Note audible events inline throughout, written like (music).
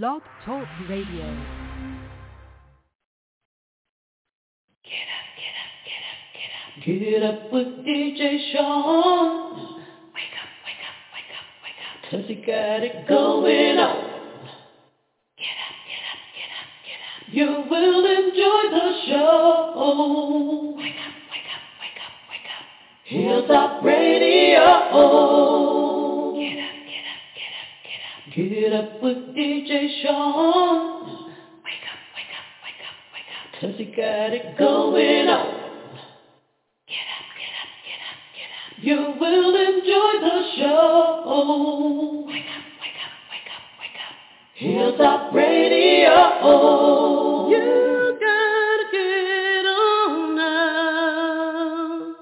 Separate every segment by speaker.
Speaker 1: Blog Talk Radio.
Speaker 2: Get up, get up, get up, get up. Get up with DJ Shaun. Wake up, wake up, wake up, wake up. Cause he got it going on. Get up, get up, get up, get up. You will enjoy the show. Wake up, wake up, wake up, wake up. Hilltop Radio. Get up. With DJ Shaun. Wake up, wake up, wake up, wake up. Cause he got it going on. Get up, get up, get up, get up. You will enjoy the show. Wake up, wake up, wake up, wake up. Hilltop Radio. You gotta get on now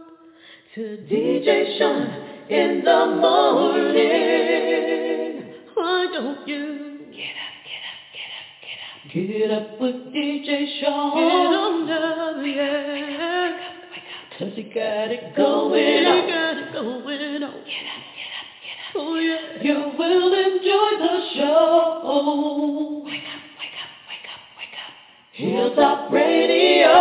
Speaker 2: to DJ Shaun in the morning. Don't you get up, get up, get up, get up? Get up with DJ Shaun. Get on down, yeah. Cause he got it going on. He got it going on. Get up, get up, get up. Oh yeah. You will enjoy the show. Wake up, wake up, wake up, wake up. Hilltop Radio.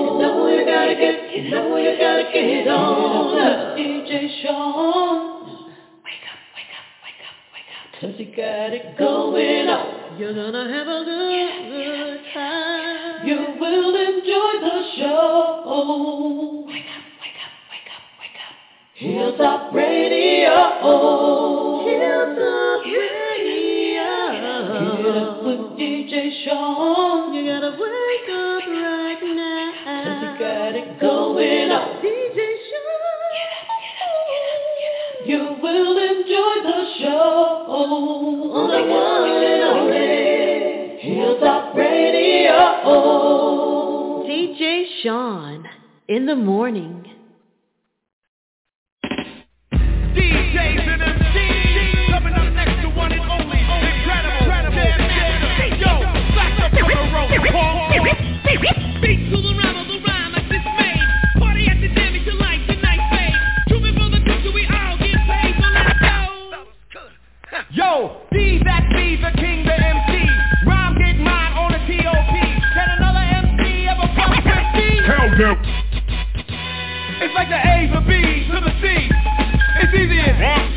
Speaker 2: You know you gotta get, you know you gotta get on. up. DJ Shaun. Cause he got it going on. You're gonna have a good, good time. You will enjoy the show. Wake up, wake up, wake up, wake up. Hilltop Radio. Hilltop Radio. Get up with DJ Shaun. You gotta wake up right now. Cause you got it going on. DJ Shaun. Get up, get up, get up, get up. You will enjoy
Speaker 1: Shaun in the morning.
Speaker 3: DJs and MCs coming up next to one and only incredible, incredible, damn, yo, back up the road, Paul.
Speaker 4: Beat to the
Speaker 3: 50? It's like the A, the B, to the C. It's easy as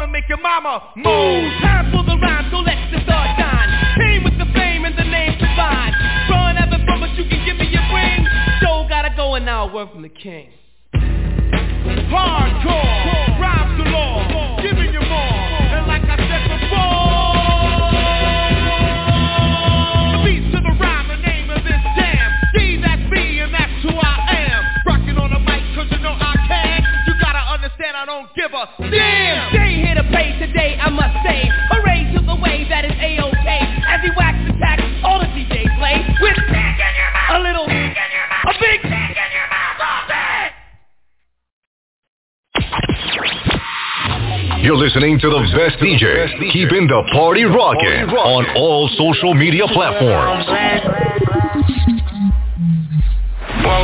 Speaker 3: to make your mama move. Time for the rhyme, so let the star shine. Came with the fame and the name divine. Run ever from but you can give me your ring. Show gotta go and now word from the king. Hardcore, you more. And like I said before, the beats to the rhyme, the name of this jam. That's me, and that's who I am. Rocking on the mic, cause you know I can. You gotta understand I don't give a damn. Play today, I must say. Hooray to the way that is A-OK. As he wax attack, all the DJs play with a little, a big.
Speaker 5: You're listening to the best DJ, keeping the party rocking on all social media platforms.
Speaker 6: Whoa,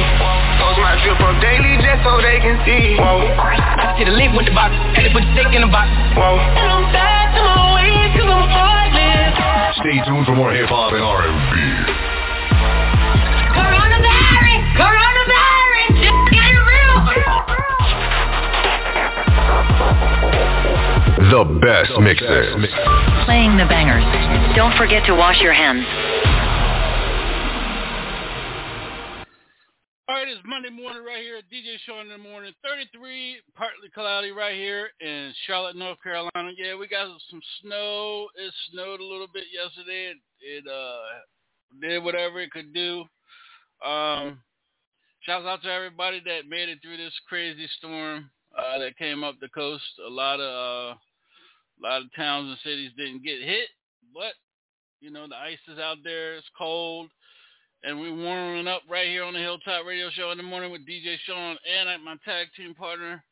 Speaker 6: post my drip up daily just so they can see. Whoa, I see the link with the box, had to put the stick in the box. Whoa, and I'm back to my ways cause I'm heartless.
Speaker 5: Stay tuned for more hip hop and R&B.
Speaker 2: Coronavirus! Coronavirus! Just get real!
Speaker 5: The best mixes.
Speaker 7: Playing the bangers. Don't forget to wash your hands.
Speaker 8: Right, it's Monday morning right here at DJ Shaun in the morning. 33, partly cloudy right here in Charlotte, North Carolina. Yeah, we got some snow. It snowed a little bit yesterday. It, it uh did whatever it could do. Um, shouts out to everybody that made it through this crazy storm uh, that came up the coast. A lot of uh, a lot of towns and cities didn't get hit, but you know the ice is out there. It's cold and we're warming up right here on the Hilltop Radio Show in the morning with DJ Shaun and my tag team partner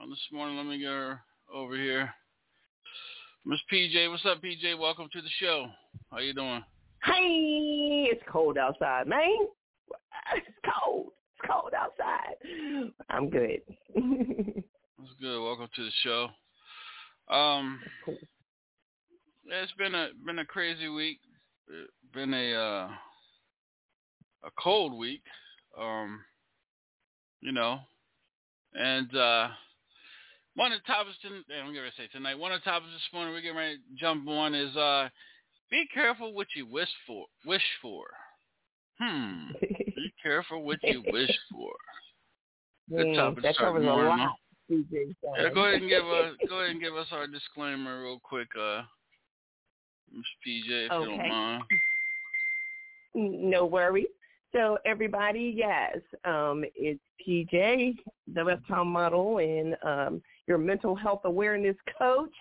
Speaker 8: on this morning. Let me get her over here. Miss PJ, what's up, PJ? Welcome to the show. How you doing?
Speaker 9: Hey, it's cold outside, man. (laughs) It's cold. It's cold outside. I'm good. (laughs)
Speaker 8: That's good. Welcome to the show. Um, it's been a been a crazy week. It's been a uh, a cold week, um, you know, and uh, one of the topics, to, I'm going to say tonight, one of the topics this morning we're getting ready to jump on is uh, be careful what you wish for. Wish for. Hmm. (laughs) be careful what you wish for. Good
Speaker 9: Man,
Speaker 8: topic
Speaker 9: that
Speaker 8: start
Speaker 9: covers a
Speaker 8: morning.
Speaker 9: lot.
Speaker 8: Yeah, go ahead and give us go ahead and give us our disclaimer real quick, uh, Miss PJ, if you don't
Speaker 9: Okay.
Speaker 8: mind.
Speaker 9: No worries. So everybody, yes, um, it's PJ, the Reptile Model, and um, your mental health awareness coach,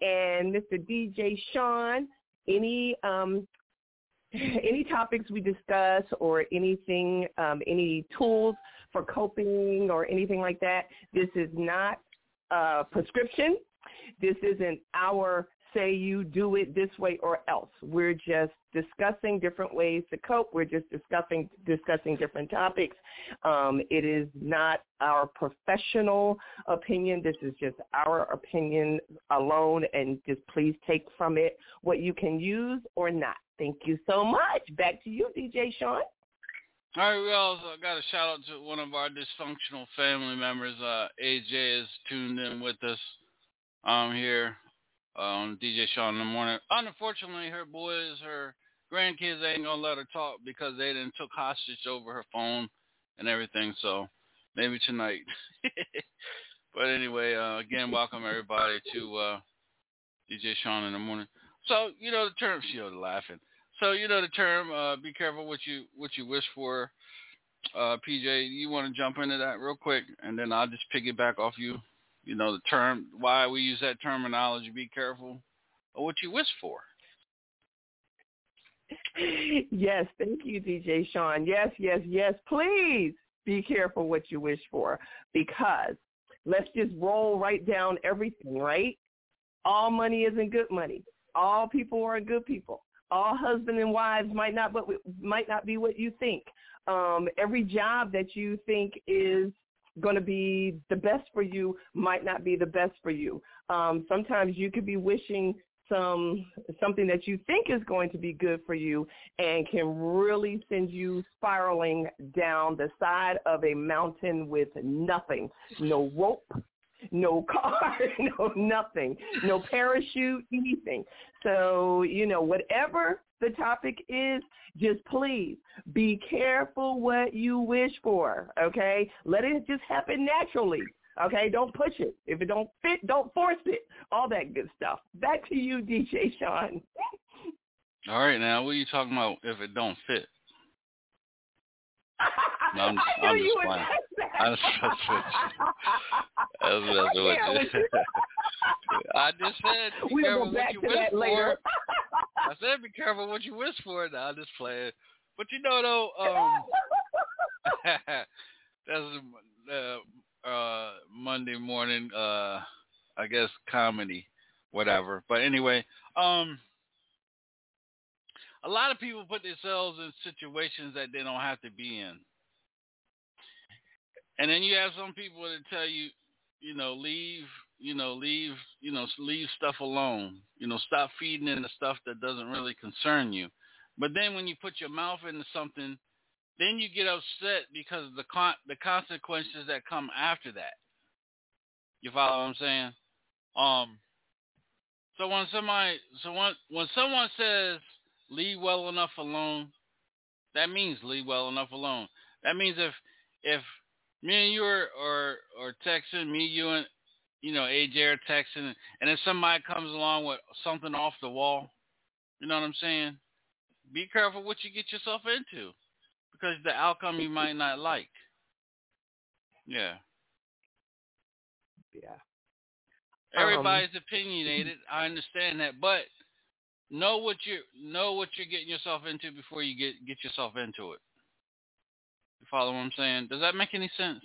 Speaker 9: and Mr. DJ Shaun. Any um, (sighs) any topics we discuss, or anything, um, any tools for coping, or anything like that, this is not a prescription. This isn't our say you do it this way or else. We're just discussing different ways to cope. We're just discussing discussing different topics. Um, it is not our professional opinion. This is just our opinion alone, and just please take from it what you can use or not. Thank you so much. Back to you, DJ Shaun.
Speaker 8: All right, we also got a shout out to one of our dysfunctional family members. Uh, AJ is tuned in with us um, here on DJ Shaun in the morning. Unfortunately, her boys, her grandkids ain't gonna let her talk because they didn't took hostage over her phone and everything. So maybe tonight. (laughs) but anyway, uh, again, welcome everybody to uh, DJ Shaun in the morning. So you know the term. (laughs) She was laughing. So you know the term. Uh, be careful what you what you wish for. Uh, PJ, you want to jump into that real quick, and then I'll just piggyback off you. You know the term. Why we use that terminology. Be careful of what you wish for. (laughs)
Speaker 9: yes, thank you, DJ Shaun. Yes, yes, yes. Please be careful what you wish for because let's just roll right down everything, right? All money isn't good money. All people aren't good people. All husband and wives might not but might not be what you think. Um, every job that you think is going to be the best for you might not be the best for you. Um, sometimes you could be wishing some something that you think is going to be good for you and can really send you spiraling down the side of a mountain with nothing, no rope, no (laughs) car, no nothing, no parachute, anything. So, you know, whatever the topic is, just please be careful what you wish for, okay? Let it just happen naturally. Okay, don't push it. If it don't fit, don't force it. All that good stuff. Back to you, DJ Shaun.
Speaker 8: All right, now what are you talking about? If it don't fit, no, I'm, (laughs)
Speaker 9: I knew
Speaker 8: I'm
Speaker 9: you
Speaker 8: just
Speaker 9: would
Speaker 8: playing.
Speaker 9: that.
Speaker 8: I'm just (laughs) with you. I'm messing with (laughs) you.
Speaker 9: with you.
Speaker 8: I just said be
Speaker 9: We'll
Speaker 8: careful what you wish for. I said be careful what you wish for. Now I'm just playing. But you know though, um, that's uh, uh, Monday morning. Uh, I guess comedy, whatever. But anyway, um, a lot of people put themselves in situations that they don't have to be in. And then you have some people that tell you, you know, leave, you know, leave, you know, leave stuff alone. You know, stop feeding into stuff that doesn't really concern you. But then when you put your mouth into something, then you get upset because of the con- the consequences that come after that. You follow what I'm saying? Um. So when somebody, so when when someone says leave well enough alone, that means leave well enough alone. That means if if me and you are or or texting, me, you and you know, AJ are texting and then somebody comes along with something off the wall, you know what I'm saying? Be careful what you get yourself into. Because the outcome you might not like. Yeah.
Speaker 9: Yeah.
Speaker 8: Everybody's um, opinionated. I understand that, but know what you know what you're getting yourself into before you get get yourself into it. You follow what I'm saying? Does that make any sense?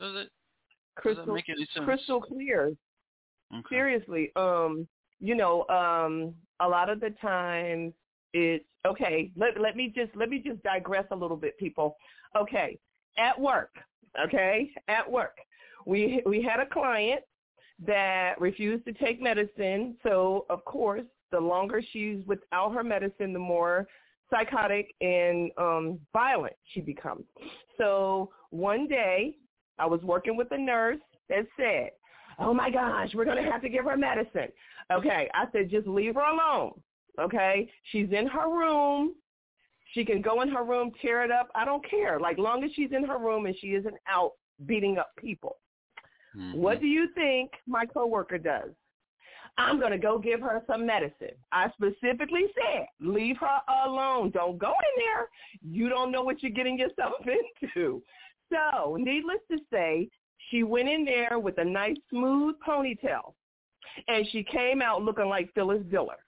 Speaker 8: Does it?
Speaker 9: Crystal,
Speaker 8: Does that make any sense?
Speaker 9: Crystal clear.
Speaker 8: Okay.
Speaker 9: Seriously, um, you know, um, a lot of the times it's okay. Let let me just let me just digress a little bit, people. Okay, at work. Okay, at work, we we had a client that refused to take medicine. So of course, the longer she's without her medicine, the more psychotic and um, violent she becomes. So one day, I was working with a nurse that said, "Oh my gosh, we're going to have to give her medicine." Okay, I said, just leave her alone. Okay, she's in her room. She can go in her room, tear it up. I don't care. Like long as she's in her room and she isn't out beating up people.
Speaker 8: Mm-hmm.
Speaker 9: What do you think my coworker does? I'm going to go give her some medicine. I specifically said, leave her alone. Don't go in there. You don't know what you're getting yourself (laughs) into. So, needless to say, she went in there with a nice smooth ponytail, and she came out looking like Phyllis Diller.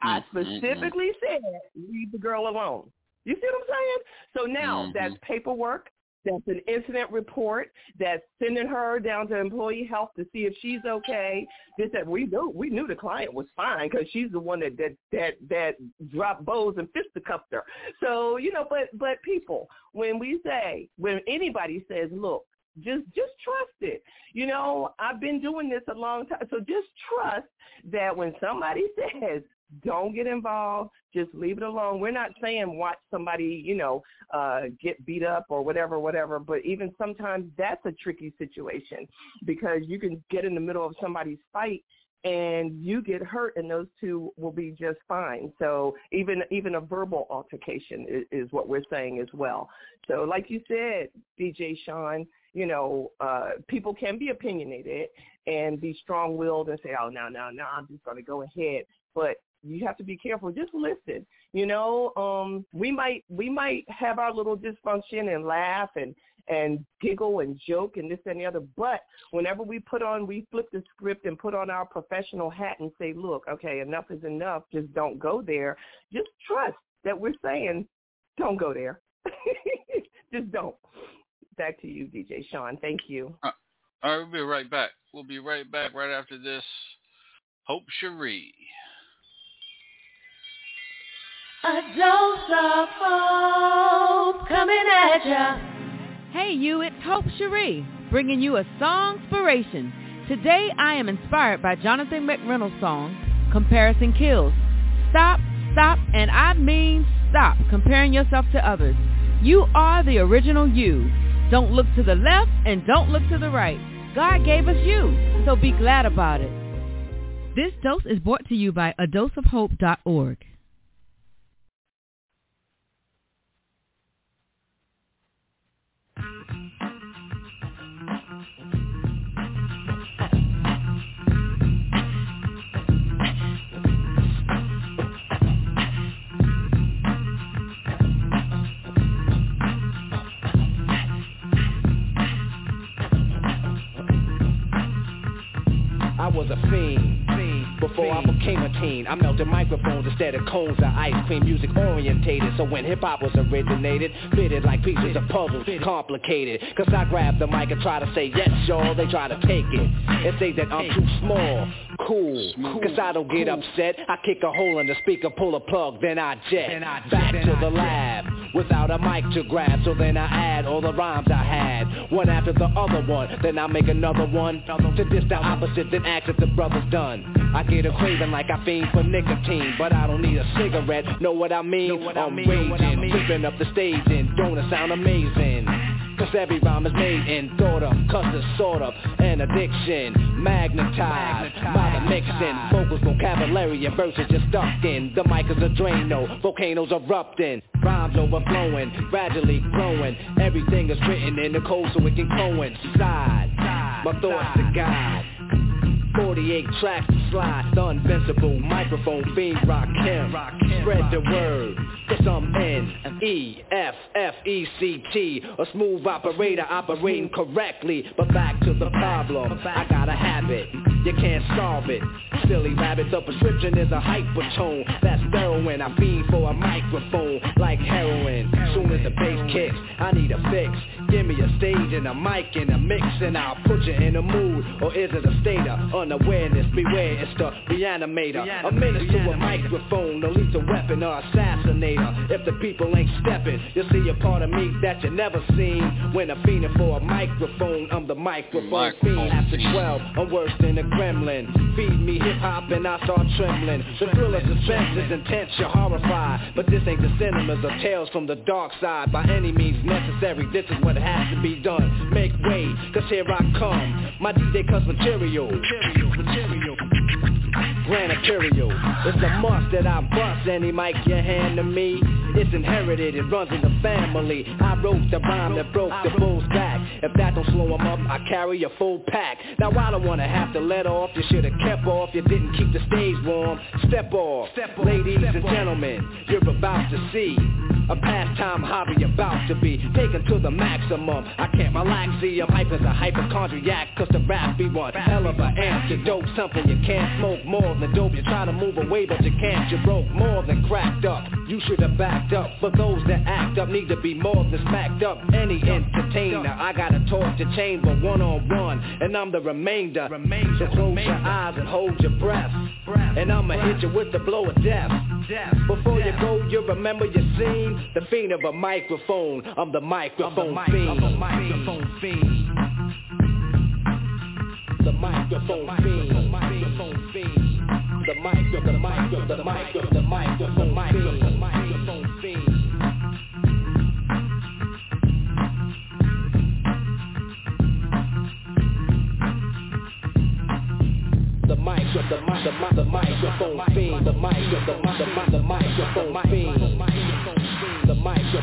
Speaker 9: I
Speaker 8: Mm-hmm.
Speaker 9: specifically said, leave the girl alone. You see what I'm saying? So now
Speaker 8: Mhm.
Speaker 9: that's paperwork. That's an incident report. That's sending her down to employee health to see if she's okay. This that we knew we knew the client was fine because she's the one that that that that dropped bows and fisticuffed her. So you know, but but people, when we say when anybody says, look, just just trust it. You know, I've been doing this a long time, so just trust that when somebody (laughs) says don't get involved. Just leave it alone. We're not saying watch somebody, you know, uh, get beat up or whatever, whatever. But even sometimes that's a tricky situation because you can get in the middle of somebody's fight and you get hurt and those two will be just fine. So even even a verbal altercation is, is what we're saying as well. So like you said, DJ Shaun, you know, uh, people can be opinionated and be strong-willed and say, oh, no, no, no, I'm just going to go ahead. But you have to be careful. Just listen. You know, um, we might we might have our little dysfunction and laugh and and giggle and joke and this and the other. But whenever we put on, we flip the script and put on our professional hat and say, look, okay, enough is enough. Just don't go there. Just trust that we're saying, don't go there. (laughs) Just don't. Back to you, DJ Shaun. Thank you.
Speaker 8: Uh, all right, we'll be right back. We'll be right back right after this. Hope Cherie.
Speaker 1: A dose of hope coming at ya.
Speaker 10: Hey you, it's Hope Cherie, bringing you a song inspiration. Today I am inspired by Jonathan McReynolds' song, Comparison Kills. Stop, stop, and I mean stop comparing yourself to others. You are the original you. Don't look to the left and don't look to the right. God gave us you, so be glad about it. This dose is brought to you by I
Speaker 11: was a fiend. Before I became a teen, I melted microphones instead of cones of ice cream. Music orientated, so when hip hop was originated, fitted like pieces of puzzles, complicated. Cause I grab the mic and try to say yes, y'all. They try to take it and say that I'm too small. Cool, cause I don't get upset. I kick a hole in the speaker, pull a plug, then I jet back to the lab without a mic to grab. So then I add all the rhymes I had, one after the other one. Then I make another one to diss the opposite, then ask if the brother's done. I get a craving like I fiend for nicotine, but I don't need a cigarette. Know what I mean? I'm raging, flipping up the stage and don't it sound amazing? Cause every rhyme is made and thought of Cause it's sort of an addiction. Magnetized by the mixing. Vocals, vocabulary and verses just stuck in. The mic is a Drano, volcanoes erupting. Rhymes overflowing, gradually growing. Everything is written in the code so it can coincide. My thoughts to God 48 tracks to slide, the invincible microphone fiend rock him. Spread the word, cause I'm N-E-F-F-E-C-T, a smooth operator operating correctly. But back to the problem, I got a habit, you can't solve it. Silly rabbit, the prescription is a hypertone, that's heroin. I fiend for a microphone like heroin. Soon as the bass kicks, I need a fix. Give me a stage and a mic and a mix and I'll put you in a mood. Or is it a state of unawareness? Beware, it's the reanimator. A menace to a microphone, a lethal weapon or assassinator. If the people ain't stepping, you'll see a part of me that you never seen. When I'm fiending for a microphone, I'm the microphone fiend. After 12, I'm worse than a gremlin. Feed me hip hop and I start trembling. The thrill of suspense is intense, you're horrified. But this ain't the cinemas of tales from the dark side. By any means necessary, this is what has to be done. Make way, cause here I come. My DJ cuts material. Material, material. Grand Imperial. It's a must that I bust any mic you hand to me. It's inherited, it runs in the family. I wrote the rhyme that broke the bull's back. If that don't slow him up, I carry a full pack. Now I don't wanna have to let off. You should've kept off. You didn't keep the stage warm. Step off, step ladies and gentlemen. You're about to see a pastime hobby about to be taken to the maximum. I can't relax, see I'm as a hypochondriac, cause the rap be one hell of an antidote. Something you can't smoke more than dope. You try to move away, but you can't. You broke more than cracked up. You should have backed up. For those that act up, need to be more than smacked up. Any entertainer, I got a torch to chamber one on one, and I'm the remainder. So close your eyes and hold your breath, and I'ma hit you with the blow of death. Before you go, you remember your scene. The fiend of a microphone. I'm the microphone fiend. The microphone fiend. The microphone fiend. The microphone fiend. The micro, the micro, the micro, the micro, the micro, the microphone fiend. The micro, the mic, the mic, the microphone fiend. The micro, the mic, the mic, the microphone fiend.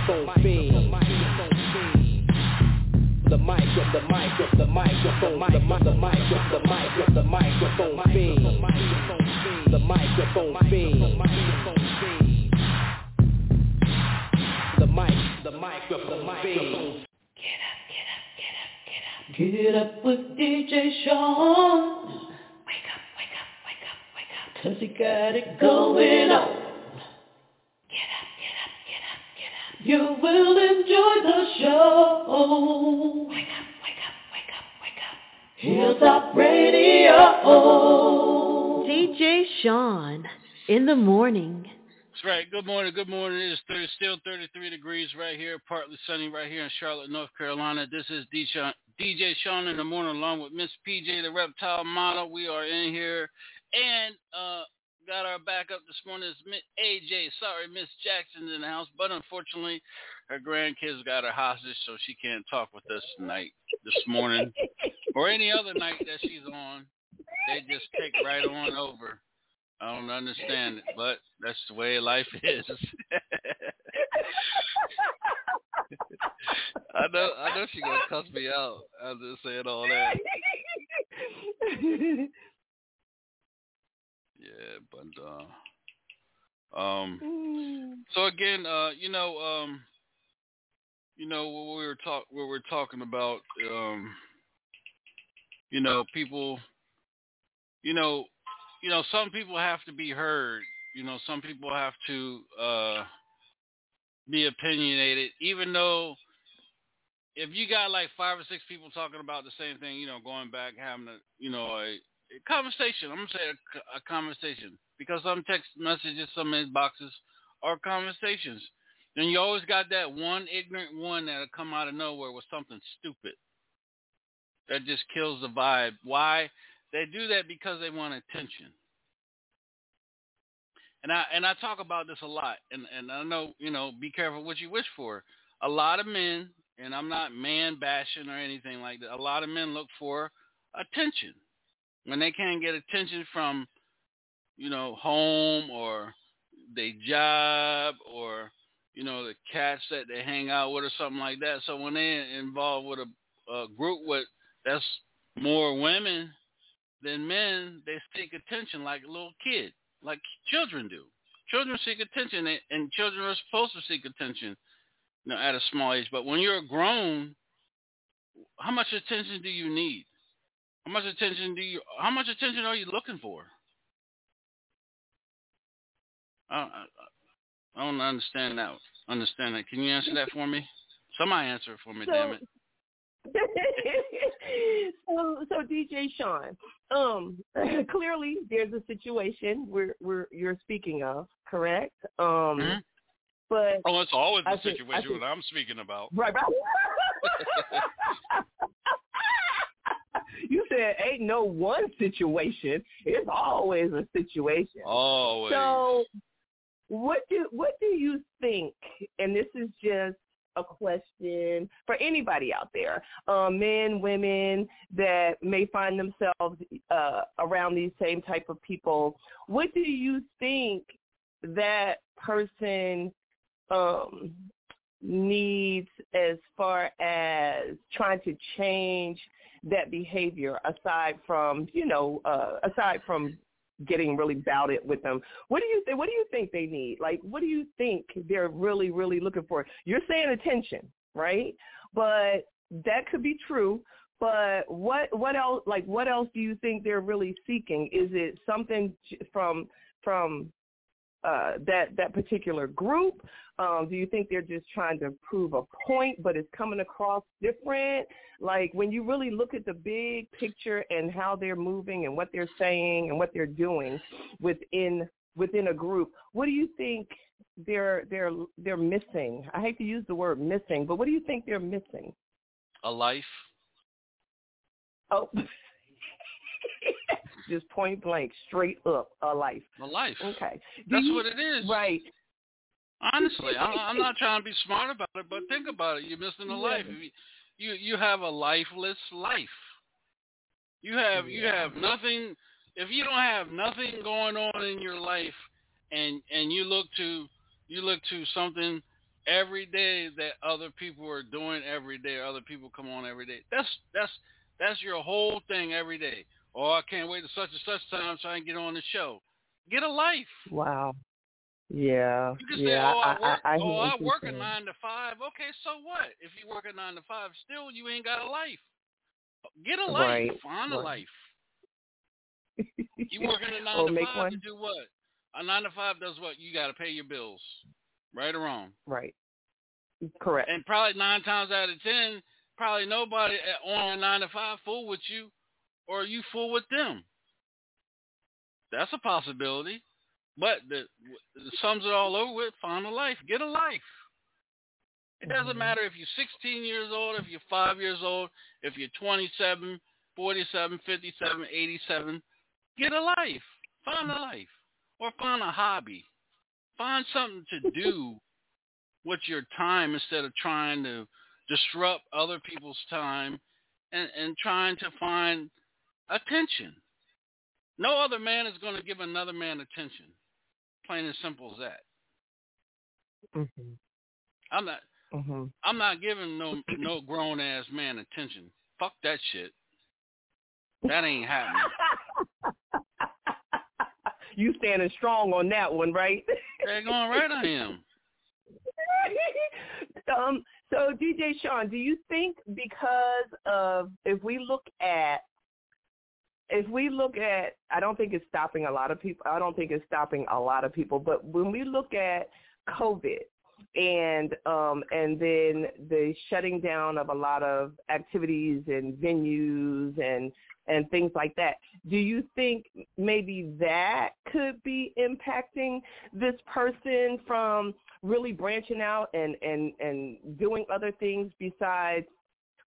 Speaker 11: The mic of the mic of the microphone fiend. The micro, the the microphone, the mic, micro, the micro, the microphone fiend. The microphone fiend. The mic, the mic of the mic, the microphone fiend.
Speaker 2: Get up with DJ Shaun. Wake up, wake up, wake up, wake up. Cause he got it going on. You will enjoy the show. Wake up, wake up, wake up, wake up. Hilltop Radio.
Speaker 10: DJ Shaun in the morning.
Speaker 8: That's right. Good morning. Good morning. It is 30, still 33 degrees right here, partly sunny right here in Charlotte, North Carolina. This is DJ, DJ Shaun in the morning along with Miss PJ, the reptile model. We are in here and uh, got our backup this morning. Miss AJ. Sorry, Miss Jackson's in the house, but unfortunately, her grandkids got her hostage, so she can't talk with us tonight, this morning, or any other night that she's on. They just take right on over. I don't understand it, but that's the way life (laughs) is. I know, I know she's gonna cuss me out I'm just saying all that. (laughs) Yeah, but uh, um, so again, uh, you know, um, you know what we were talk, what we're talking about, um, you know, people you know, you know, some people have to be heard. You know, some people have to uh, be opinionated, even though if you got like five or six people talking about the same thing, you know, going back having a, you know, a conversation. I'm gonna say a, a conversation because some text messages, some inboxes are conversations. Then you always got that one ignorant one that'll come out of nowhere with something stupid that just kills the vibe. Why? They do that because they want attention. And I and I talk about this a lot, and and I know you know be careful what you wish for. A lot of men, and I'm not man bashing or anything like that. A lot of men look for attention when they can't get attention from you know home or their job or you know the cats that they hang out with or something like that. So when they're involved with a, a group with that's more women than men, they seek attention like a little kid, like children do. Children seek attention, and children are supposed to seek attention, you know, at a small age. But when you're grown, how much attention do you need? How much attention do you? How much attention are you looking for? I, I, I don't understand that. Understand that? Can you answer that for me? Somebody answer it for me,
Speaker 9: so,
Speaker 8: damn it. (laughs)
Speaker 9: so, so DJ Shaun, um, (laughs) clearly there's a situation where where you're speaking of, correct? Um,
Speaker 8: mm-hmm.
Speaker 9: but
Speaker 8: oh, it's always the
Speaker 9: think,
Speaker 8: situation
Speaker 9: think,
Speaker 8: that I'm speaking about.
Speaker 9: Right, right. (laughs) you said ain't no one situation. It's always a situation.
Speaker 8: Always.
Speaker 9: So, what do what do you think? And this is just a question for anybody out there, um, men, women that may find themselves uh, around these same type of people. What do you think that person um, needs as far as trying to change that behavior aside from, you know, uh, aside from getting really about it with them. What do you think? What do you think they need? Like, what do you think they're really, really looking for? You're saying attention, right? But that could be true. But what what else? Like, what else do you think they're really seeking? Is it something from from uh, that that particular group? Um, do you think they're just trying to prove a point, but it's coming across different? Like when you really look at the big picture and how they're moving and what they're saying and what they're doing within within a group, what do you think they're they're they're missing? I hate to use the word missing, but what do you think they're missing?
Speaker 8: A life.
Speaker 9: Oh. (laughs) just point blank, straight up, a life.
Speaker 8: A life.
Speaker 9: Okay. Do
Speaker 8: That's
Speaker 9: you,
Speaker 8: what it is.
Speaker 9: Right.
Speaker 8: Honestly, I'm not (laughs) trying to be smart about it, but think about it. You're missing a life. You, you you have a lifeless life. You have you have nothing. If you don't have nothing going on in your life, and and you look to you look to something every day that other people are doing every day, or other people come on every day. That's that's that's your whole thing every day. Oh, I can't wait to such and such time so I can get on the show. Get a life.
Speaker 9: Wow. Yeah.
Speaker 8: You can
Speaker 9: yeah.
Speaker 8: say, oh, I, work,
Speaker 9: I, I,
Speaker 8: oh, I work a nine to five. Okay, so what? If you work a nine to five, still you ain't got a life. Get a life.
Speaker 9: Right.
Speaker 8: Find
Speaker 9: right.
Speaker 8: a life. (laughs) You working a nine to five
Speaker 9: one?
Speaker 8: to do what? A nine to five does what? You got to pay your bills, right or wrong.
Speaker 9: Right. Correct.
Speaker 8: And probably nine times out of ten, probably nobody on a nine to five fool with you, or are you fool with them. That's a possibility. But the, the sums it all over with, find a life. Get a life. It doesn't
Speaker 9: Mm-hmm.
Speaker 8: matter if you're 16 years old, if you're 5 years old, if you're 27, 47, 57, 87. Get a life. Find a life. Or find a hobby. Find something to do with your time instead of trying to disrupt other people's time and, and trying to find attention. No other man is going to give another man attention. Plain and simple as that.
Speaker 9: Mhm.
Speaker 8: I'm not.
Speaker 9: Mhm.
Speaker 8: I'm not giving no no grown ass man attention. Fuck that shit. That ain't happening. (laughs)
Speaker 9: you standing strong on that one, right?
Speaker 8: They're going right. I am. (laughs)
Speaker 9: um. So, DJ Shaun, do you think because of if we look at if we look at, I don't think it's stopping a lot of people. I don't think it's stopping a lot of people. But when we look at COVID and um, and then the shutting down of a lot of activities and venues and and things like that, do you think maybe that could be impacting this person from really branching out and and and doing other things besides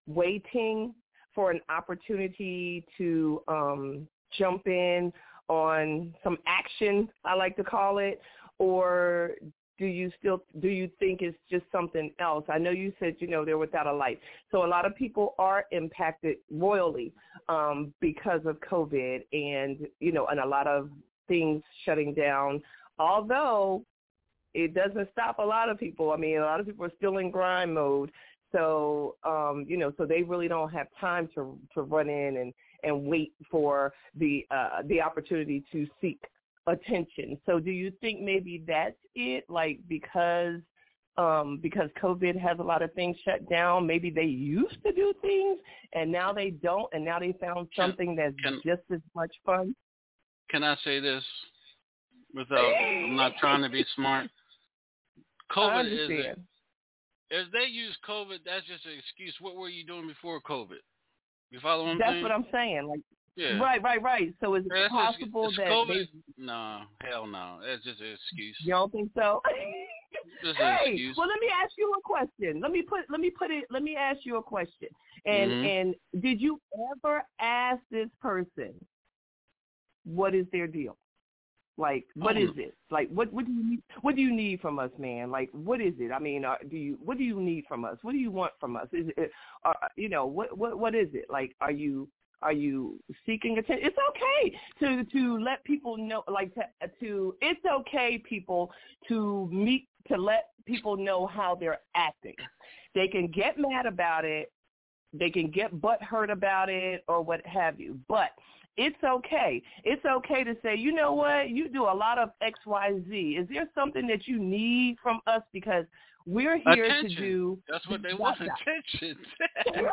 Speaker 9: waiting for an opportunity to um, jump in on some action, I like to call it, or do you still do you think it's just something else? I know you said you know they're without a light, so a lot of people are impacted royally um, because of COVID, and you know, and a lot of things shutting down. Although it doesn't stop a lot of people. I mean, a lot of people are still in grind mode, so um, you know, so they really don't have time to to run in and and wait for the uh, the opportunity to seek attention. So do you think maybe that's it? Like because um, because COVID has a lot of things shut down. Maybe they used to do things and now they don't, and now they found something that's
Speaker 8: can,
Speaker 9: just as much fun.
Speaker 8: Can I say this without? I'm not trying to be smart. COVID is if they use COVID, that's just an excuse. What were you doing before COVID? You follow what I'm
Speaker 9: That's
Speaker 8: saying?
Speaker 9: what I'm saying. Like,
Speaker 8: yeah.
Speaker 9: right, right, right. So is it
Speaker 8: Yeah,
Speaker 9: possible
Speaker 8: just,
Speaker 9: that
Speaker 8: COVID,
Speaker 9: they,
Speaker 8: no, hell no. That's just an excuse.
Speaker 9: you don't think so? (laughs)
Speaker 8: Just an
Speaker 9: hey,
Speaker 8: excuse.
Speaker 9: well, let me ask you a question. Let me put, let me put it, let me ask you a question. And
Speaker 8: Mhm.
Speaker 9: and did you ever ask this person what is their deal? Like, what is
Speaker 8: Um,
Speaker 9: it? Like, what what do you need? What do you need from us, man? Like, what is it? I mean, uh, do you what do you need from us? What do you want from us? Is it, uh, you know, what what what is it? Like, are you are you seeking attention? It's okay to to let people know, like to to. It's okay, people, to meet to let people know how they're acting. They can get mad about it. They can get butt hurt about it or what have you. But it's okay. It's okay to say, you know what, you do a lot of X, Y, Z. Is there something that you need from us because we're here
Speaker 8: attention.
Speaker 9: to do?
Speaker 8: That's what they want. Attention. (laughs) (laughs)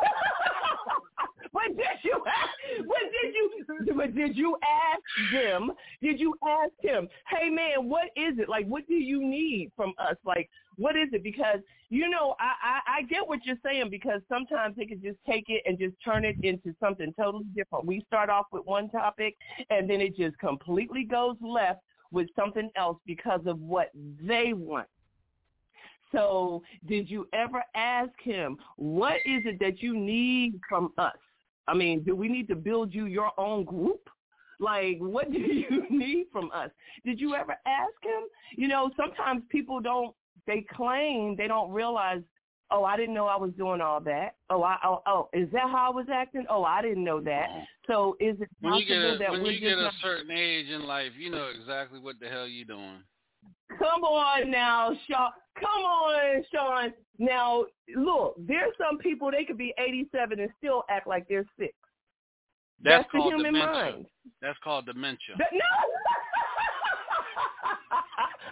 Speaker 9: But did you ask, what did you but did you ask them? Did you ask him, hey man, what is it? Like what do you need from us? Like what is it? Because you know, I, I, I get what you're saying because sometimes they can just take it and just turn it into something totally different. We start off with one topic and then it just completely goes left with something else because of what they want. So did you ever ask him, what is it that you need from us? I mean, do we need to build you your own group? Like, what (laughs) do you need from us? Did you ever ask him? You know, sometimes people don't, they claim they don't realize, oh, I didn't know I was doing all that. Oh, I, oh, oh, is that how I was acting? Oh, I didn't know that. So is it
Speaker 8: when you get a,
Speaker 9: that
Speaker 8: when you get a certain age in life, you know exactly what the hell you're doing.
Speaker 9: Come on now, Shaun. Come on, Shaun. Now, look, there's some people they could be 87 and still act like they're six.
Speaker 8: That's,
Speaker 9: That's the
Speaker 8: called
Speaker 9: human
Speaker 8: dementia.
Speaker 9: mind.
Speaker 8: That's called dementia.
Speaker 9: No. (laughs)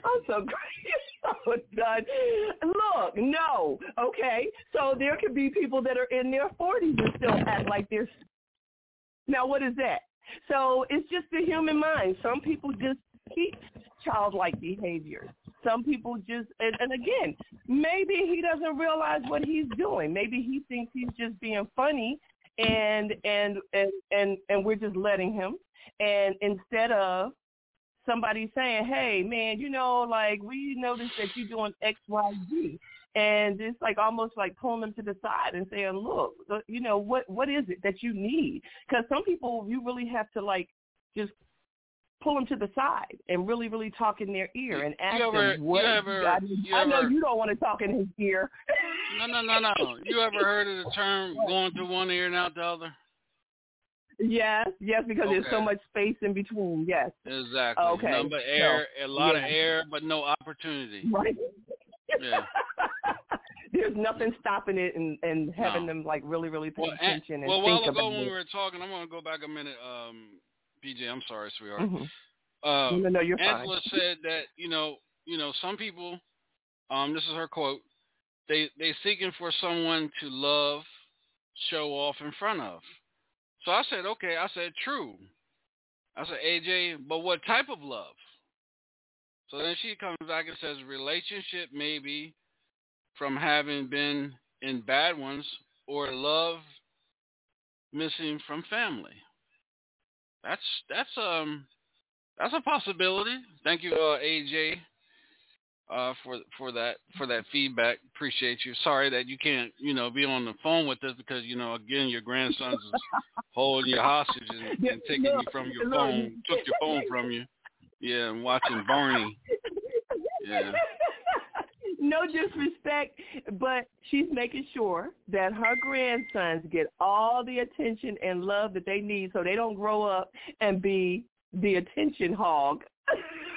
Speaker 9: I'm so (laughs) so done. Look, no, okay. So there could be people that are in their 40s and still act like they're. Now, what is that? So it's just the human mind. Some people just keep childlike behaviors. Some people just, and, and again, maybe he doesn't realize what he's doing. Maybe he thinks he's just being funny, and and and and and we're just letting him. And instead of somebody saying, "Hey, man, you know, like we noticed that you're doing X, Y, Z. And it's like almost like pulling them to the side and saying, "Look, you know, what what is it that you need?" Because some people you really have to like just pull them to the side and really, really talk in their ear and ask
Speaker 8: ever-
Speaker 9: them what.
Speaker 8: you ever-
Speaker 9: I,
Speaker 8: you
Speaker 9: I know
Speaker 8: ever-
Speaker 9: you don't want to talk in his ear.
Speaker 8: No, no, no, no. You ever heard of the term (laughs) going through one ear and out the other?
Speaker 9: Yes, yes, because there's so much space in between. Yes,
Speaker 8: Exactly.
Speaker 9: Okay,
Speaker 8: but air,
Speaker 9: so,
Speaker 8: a lot of air, but no opportunity.
Speaker 9: right.
Speaker 8: Yeah. (laughs)
Speaker 9: there's nothing stopping it and and having
Speaker 8: No.
Speaker 9: them like really, really pay
Speaker 8: Well, and-
Speaker 9: attention and
Speaker 8: well, a
Speaker 9: think
Speaker 8: while ago
Speaker 9: about
Speaker 8: when we were talking, I'm gonna go back a minute. Um, PJ, I'm sorry, sweetheart.
Speaker 9: Mhm.
Speaker 8: Uh,
Speaker 9: No, no, you're fine.
Speaker 8: Angela said that you know, you know, some people. Um, this is her quote. They they seeking for someone to love, show off in front of. So I said, okay. I said, true. I said, AJ, but what type of love? So then she comes back and says, relationship maybe from having been in bad ones or love missing from family. That's that's um that's a possibility. Thank you, uh, AJ, uh, for for that for that feedback. Appreciate you. Sorry that you can't you know be on the phone with us because you know again your grandsons is (laughs) holding you hostage and, and taking you from your phone, took your phone from you. Yeah, and watching Barney. Yeah. (laughs)
Speaker 9: no disrespect, but she's making sure that her grandsons get all the attention and love that they need so they don't grow up and be the attention hog. (laughs)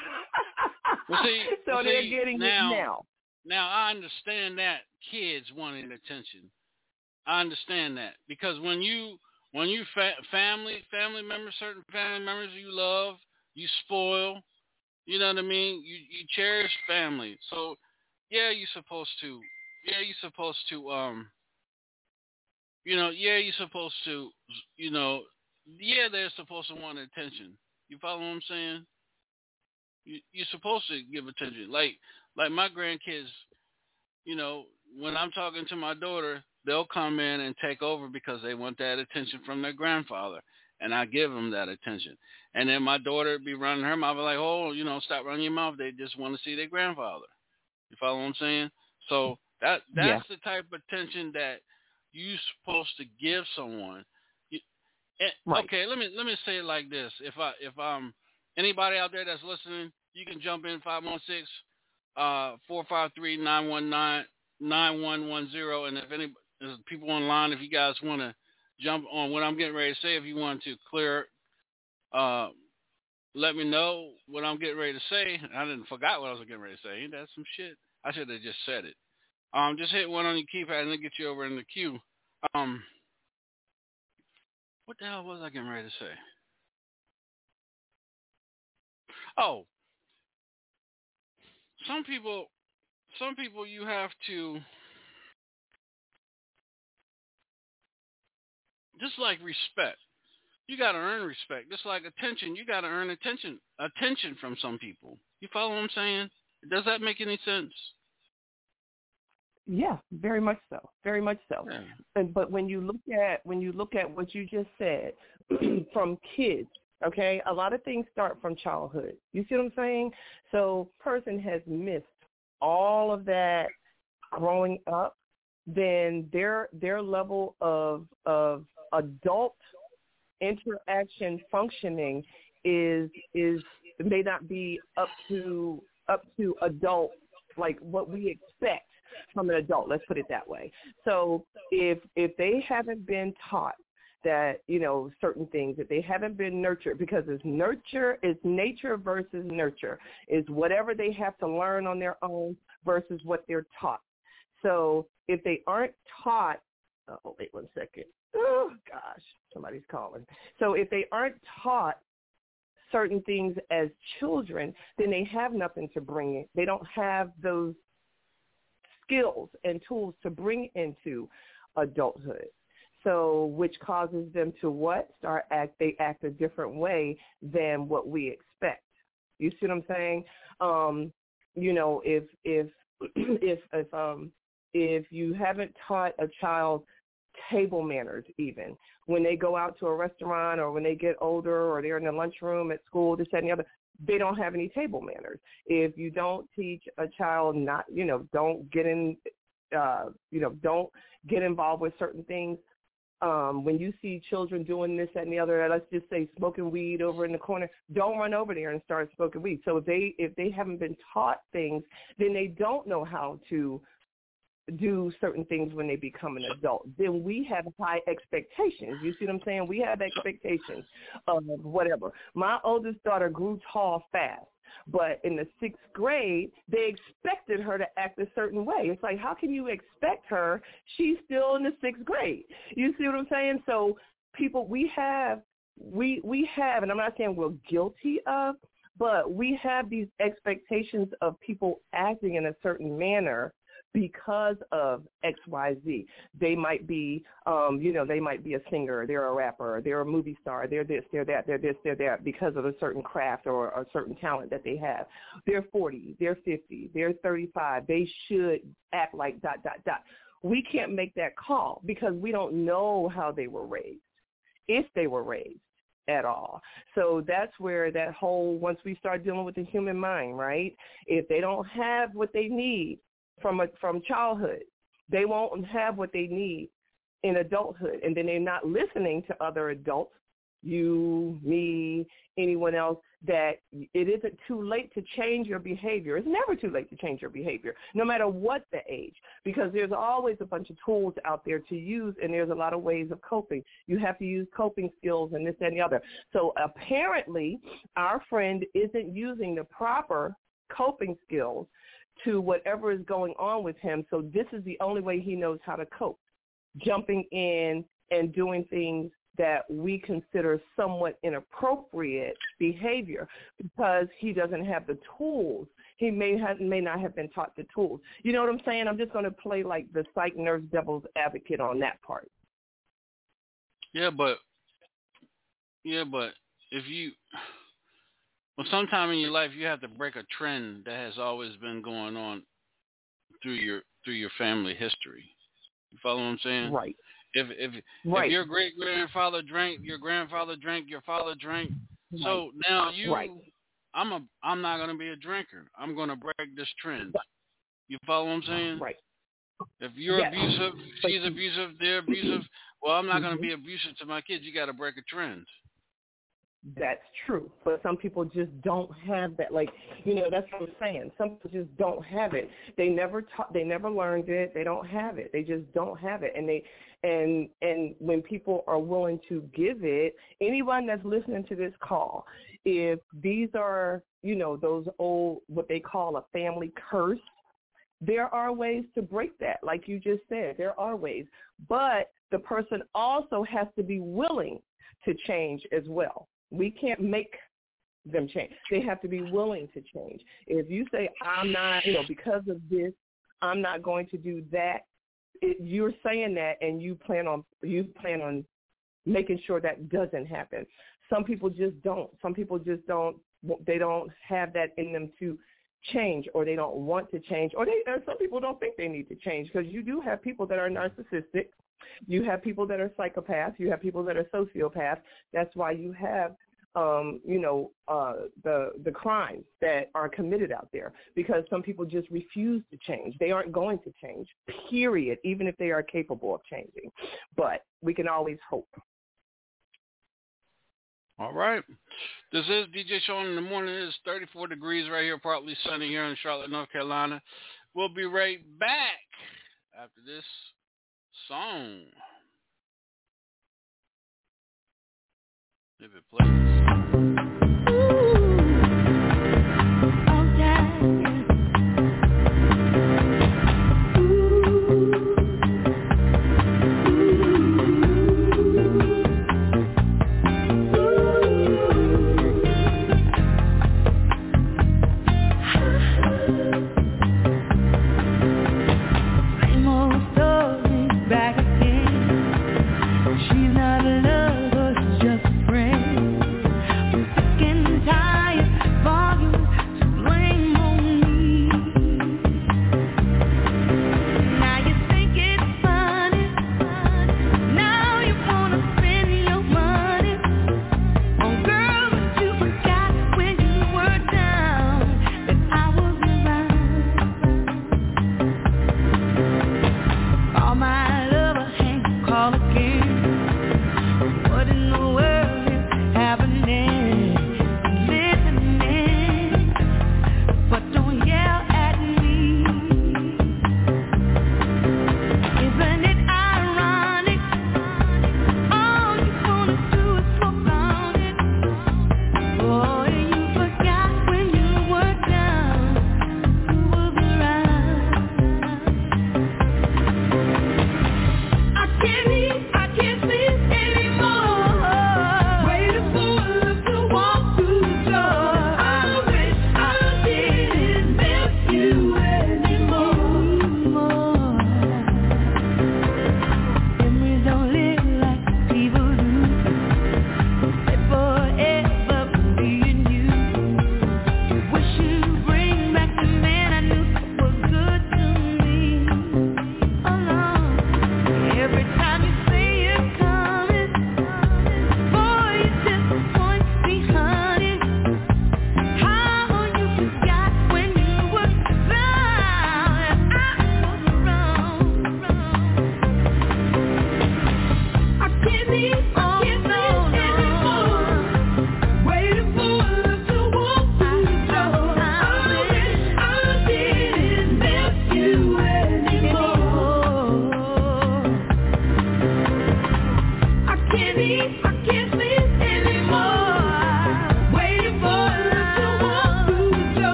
Speaker 8: well, see, (laughs)
Speaker 9: so
Speaker 8: well,
Speaker 9: they're
Speaker 8: see,
Speaker 9: getting
Speaker 8: now,
Speaker 9: it now.
Speaker 8: Now I understand that kids wanting attention. I understand that because when you when you fa- family family members, certain family members you love, you spoil. You know what I mean? You you cherish family. So yeah, you're supposed to. Yeah, you're supposed to. Um. You know, yeah, you're supposed to. You know, yeah, they're supposed to want attention. You follow what I'm saying? You, you're supposed to give attention. Like like my grandkids. You know, when I'm talking to my daughter, they'll come in and take over because they want that attention from their grandfather, and I give them that attention. And then my daughter be running her mouth, like, oh, you know, stop running your mouth. They just want to see their grandfather. You follow what I'm saying? So that that's
Speaker 9: Yeah.
Speaker 8: the type of attention that you're supposed to give someone. You, and,
Speaker 9: Right.
Speaker 8: Okay, let me let me say it like this. If I if um anybody out there that's listening, you can jump in five one six uh four five three nine one nine nine one one zero and if any people online if you guys want to jump on what I'm getting ready to say if you want to clear uh let me know what I'm getting ready to say. I didn't forgot what I was getting ready to say. Ain't that some shit? I should have just said it. Um, just hit one on your keypad and it'll get you over in the queue. Um, what the hell was I getting ready to say? Oh, some people, some people you have to just like respect. You got to earn respect. Just like attention, you got to earn attention. Attention from some people. You follow what I'm saying? Does that make any sense?
Speaker 9: Yeah, very much so. Very much so.
Speaker 8: Yeah.
Speaker 9: And but when you look at when you look at what you just said (clears throat) from kids, okay, a lot of things start from childhood. You see what I'm saying? So person has missed all of that growing up, then their their level of of adult interaction functioning is is may not be up to up to adult like what we expect from an adult let's put it that way so if if they haven't been taught that you know certain things that they haven't been nurtured because it's nurture is nature versus nurture. Is whatever they have to learn on their own versus what they're taught. So if they aren't taught oh wait one second. Oh gosh somebody's calling. So if they aren't taught certain things as children then they have nothing to bring in. They don't have those skills and tools to bring into adulthood so which causes them to what? Start act they act a different way than what we expect. You see what i'm saying? Um you know if if (clears throat) if if um if you haven't taught a child table manners even when they go out to a restaurant or when they get older or they're in the lunchroom at school this that and the other they don't have any table manners. If you don't teach a child not you know don't get in uh you know don't get involved with certain things um when you see children doing this that and the other let's just say smoking weed over in the corner don't run over there and start smoking weed so if they if they haven't been taught things then they don't know how to do certain things when they become an adult, then we have high expectations. You see what I'm saying? We have expectations of whatever. My oldest daughter grew tall fast. But in the sixth grade, they expected her to act a certain way. It's like, how can you expect her? She's still in the sixth grade. You see what I'm saying? So people, we have, we we have, and I'm not saying we're guilty of, but we have these expectations of people acting in a certain manner because of XYZ. They might be, um, you know, they might be a singer, they're a rapper, they're a movie star, they're this, they're that, they're this, they're that, because of a certain craft or a certain talent that they have. They're 40, they're 50, they're 35. They should act like dot, dot, dot. We can't make that call because we don't know how they were raised, if they were raised at all. So that's where that whole once we start dealing with the human mind, right? If they don't have what they need from a, from childhood, they won't have what they need in adulthood, and then they're not listening to other adults, you, me, anyone else, that it isn't too late to change your behavior. It's never too late to change your behavior, no matter what the age, because there's always a bunch of tools out there to use, and there's a lot of ways of coping. You have to use coping skills and this and the other. So apparently, our friend isn't using the proper coping skills to whatever is going on with him. So this is the only way he knows how to cope, jumping in and doing things that we consider somewhat inappropriate behavior because he doesn't have the tools. He may have may not have been taught the tools. You know what I'm saying? I'm just going to play like the psych nurse devil's advocate on that part.
Speaker 8: Yeah, but yeah, but if you well, sometime in your life you have to break a trend that has always been going on through your through your family history. You follow what I'm saying?
Speaker 9: Right.
Speaker 8: If if
Speaker 9: right.
Speaker 8: if your great grandfather drank, your grandfather drank, your father drank. Right. So now you,
Speaker 9: right.
Speaker 8: I'm a I'm not gonna be a drinker. I'm gonna break this trend. You follow what I'm saying?
Speaker 9: Right.
Speaker 8: If you're
Speaker 9: yes.
Speaker 8: abusive, she's abusive, they're abusive. Well, I'm not gonna mm-hmm. be abusive to my kids. You got to break a trend
Speaker 9: that's true. But some people just don't have that. Like, you know, that's what I'm saying. Some people just don't have it. They never taught. They never learned it. They don't have it. They just don't have it. And they, and and when people are willing to give it, anyone that's listening to this call, if these are, you know, those old what they call a family curse. There are ways to break that, like you just said. There are ways, but the person also has to be willing to change as well. We can't make them change. They have to be willing to change. If you say, I'm not, you know, because of this, I'm not going to do that, it, you're saying that and you plan on you plan on making sure that doesn't happen. Some people just don't. Some people just don't they don't have that in them to change or they don't want to change or they or some people don't think they need to change because you do have people that are narcissistic you have people that are psychopaths. You have people that are sociopaths. That's why you have, um, you know, uh, the the crimes that are committed out there because some people just refuse to change. They aren't going to change. Period. Even if they are capable of changing, but we can always hope.
Speaker 8: All right. This is DJ Shaun in the morning. It is 34 degrees right here, partly sunny here in Charlotte, North Carolina. We'll be right back after this song. If it plays.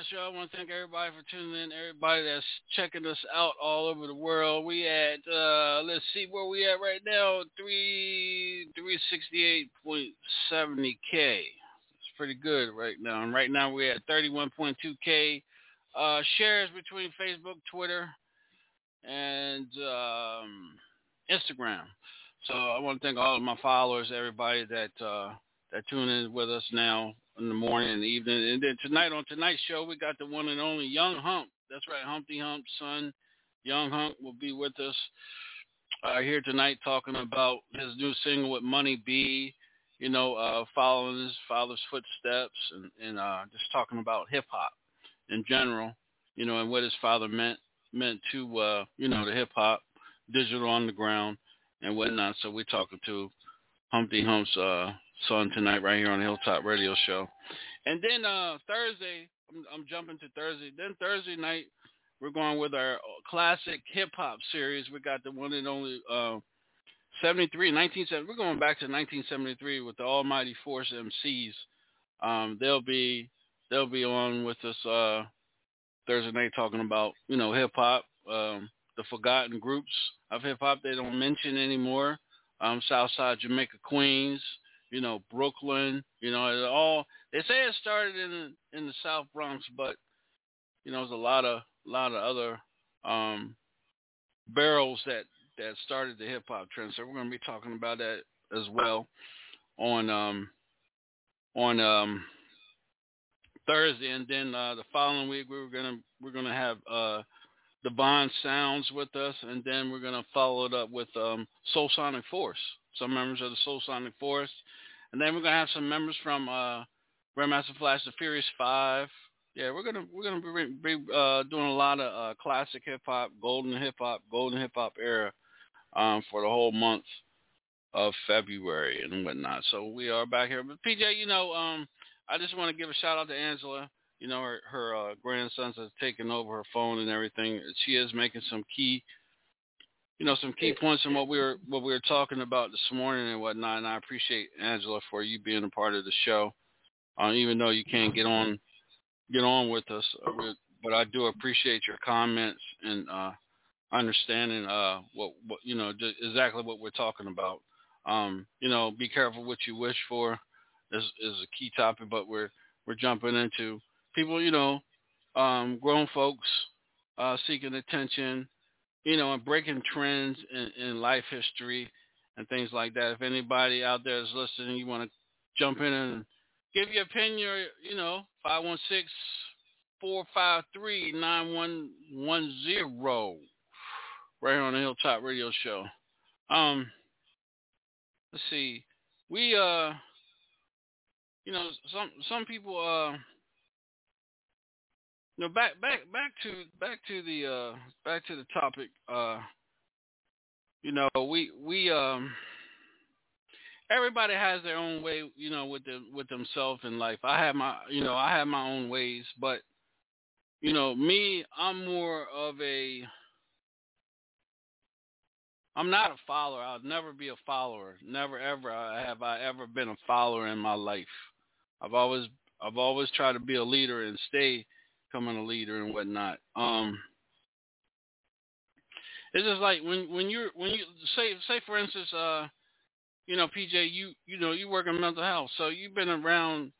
Speaker 8: Radio Show. I want to thank everybody for tuning in, everybody that's checking us out all over the world. We at uh let's see where we at right now, three three sixty eight point seventy K. It's pretty good right now. And right now we're at thirty one point two K uh shares between Facebook, Twitter, and um Instagram. So I want to thank all of my followers, everybody that uh that tune in with us now in the morning and the evening. And then tonight on tonight's show, we got the one and only Young Hump. That's right, Humpty Hump's son, Young Hump, will be with us uh, here tonight talking about his new single with Money B. You know, uh, following his father's footsteps and, and uh, just talking about hip hop in general. You know, and what his father meant meant to uh, you know the hip hop, digital underground, and whatnot. So we're talking to Humpty Hump's uh, son tonight right here on Hilltop Radio Show. And then uh, Thursday, I'm, I'm, jumping to Thursday. Then Thursday night, we're going with our classic hip hop series. We got the one and only uh, 73, 1970. We're going back to 1973 with the Almighty Force MCs. Um, they'll be they'll be on with us uh, Thursday night talking about you know hip hop, um, the forgotten groups of hip hop they don't mention anymore. Um, Southside Jamaica Queens, you know, Brooklyn, you know, it all they say it started in in the South Bronx, but you know, there's a lot of lot of other um barrels that that started the hip hop trend. So we're going to be talking about that as well on um on um Thursday and then uh the following week we were going to we're going to have uh Divine Sounds with us and then we're going to follow it up with um Soul Sonic Force some members of the Soul Sonic Force, and then we're gonna have some members from uh, Grandmaster Flash, the Furious Five. Yeah, we're gonna we're gonna be, be uh, doing a lot of uh, classic hip hop, golden hip hop, golden hip hop era um, for the whole month of February and whatnot. So we are back here. But PJ, you know, um, I just want to give a shout out to Angela. You know, her, her uh, grandsons have taken over her phone and everything. She is making some key you know some key points in what we were what we were talking about this morning and whatnot. And I appreciate Angela for you being a part of the show, uh, even though you can't get on get on with us. Uh, but I do appreciate your comments and uh, understanding uh, what what you know exactly what we're talking about. Um, you know, be careful what you wish for is is a key topic, but we're we're jumping into people. You know, um, grown folks uh, seeking attention you know, and breaking trends in, in life history and things like that. If anybody out there is listening, you want to jump in and give your opinion, you know, 516 453 9110 right here on the Hilltop Radio Show. Um, let's see. We, uh, you know, some some people, uh, no, back back back to back to the uh back to the topic. Uh you know, we we um everybody has their own way, you know, with the with themselves in life. I have my you know, I have my own ways, but you know, me, I'm more of a I'm not a follower. I'll never be a follower. Never ever have I ever been a follower in my life. I've always I've always tried to be a leader and stay becoming a leader and whatnot. Um, it's just like when when you're when you say say for instance, uh, you know, PJ, you you know you work in mental health, so you've been around,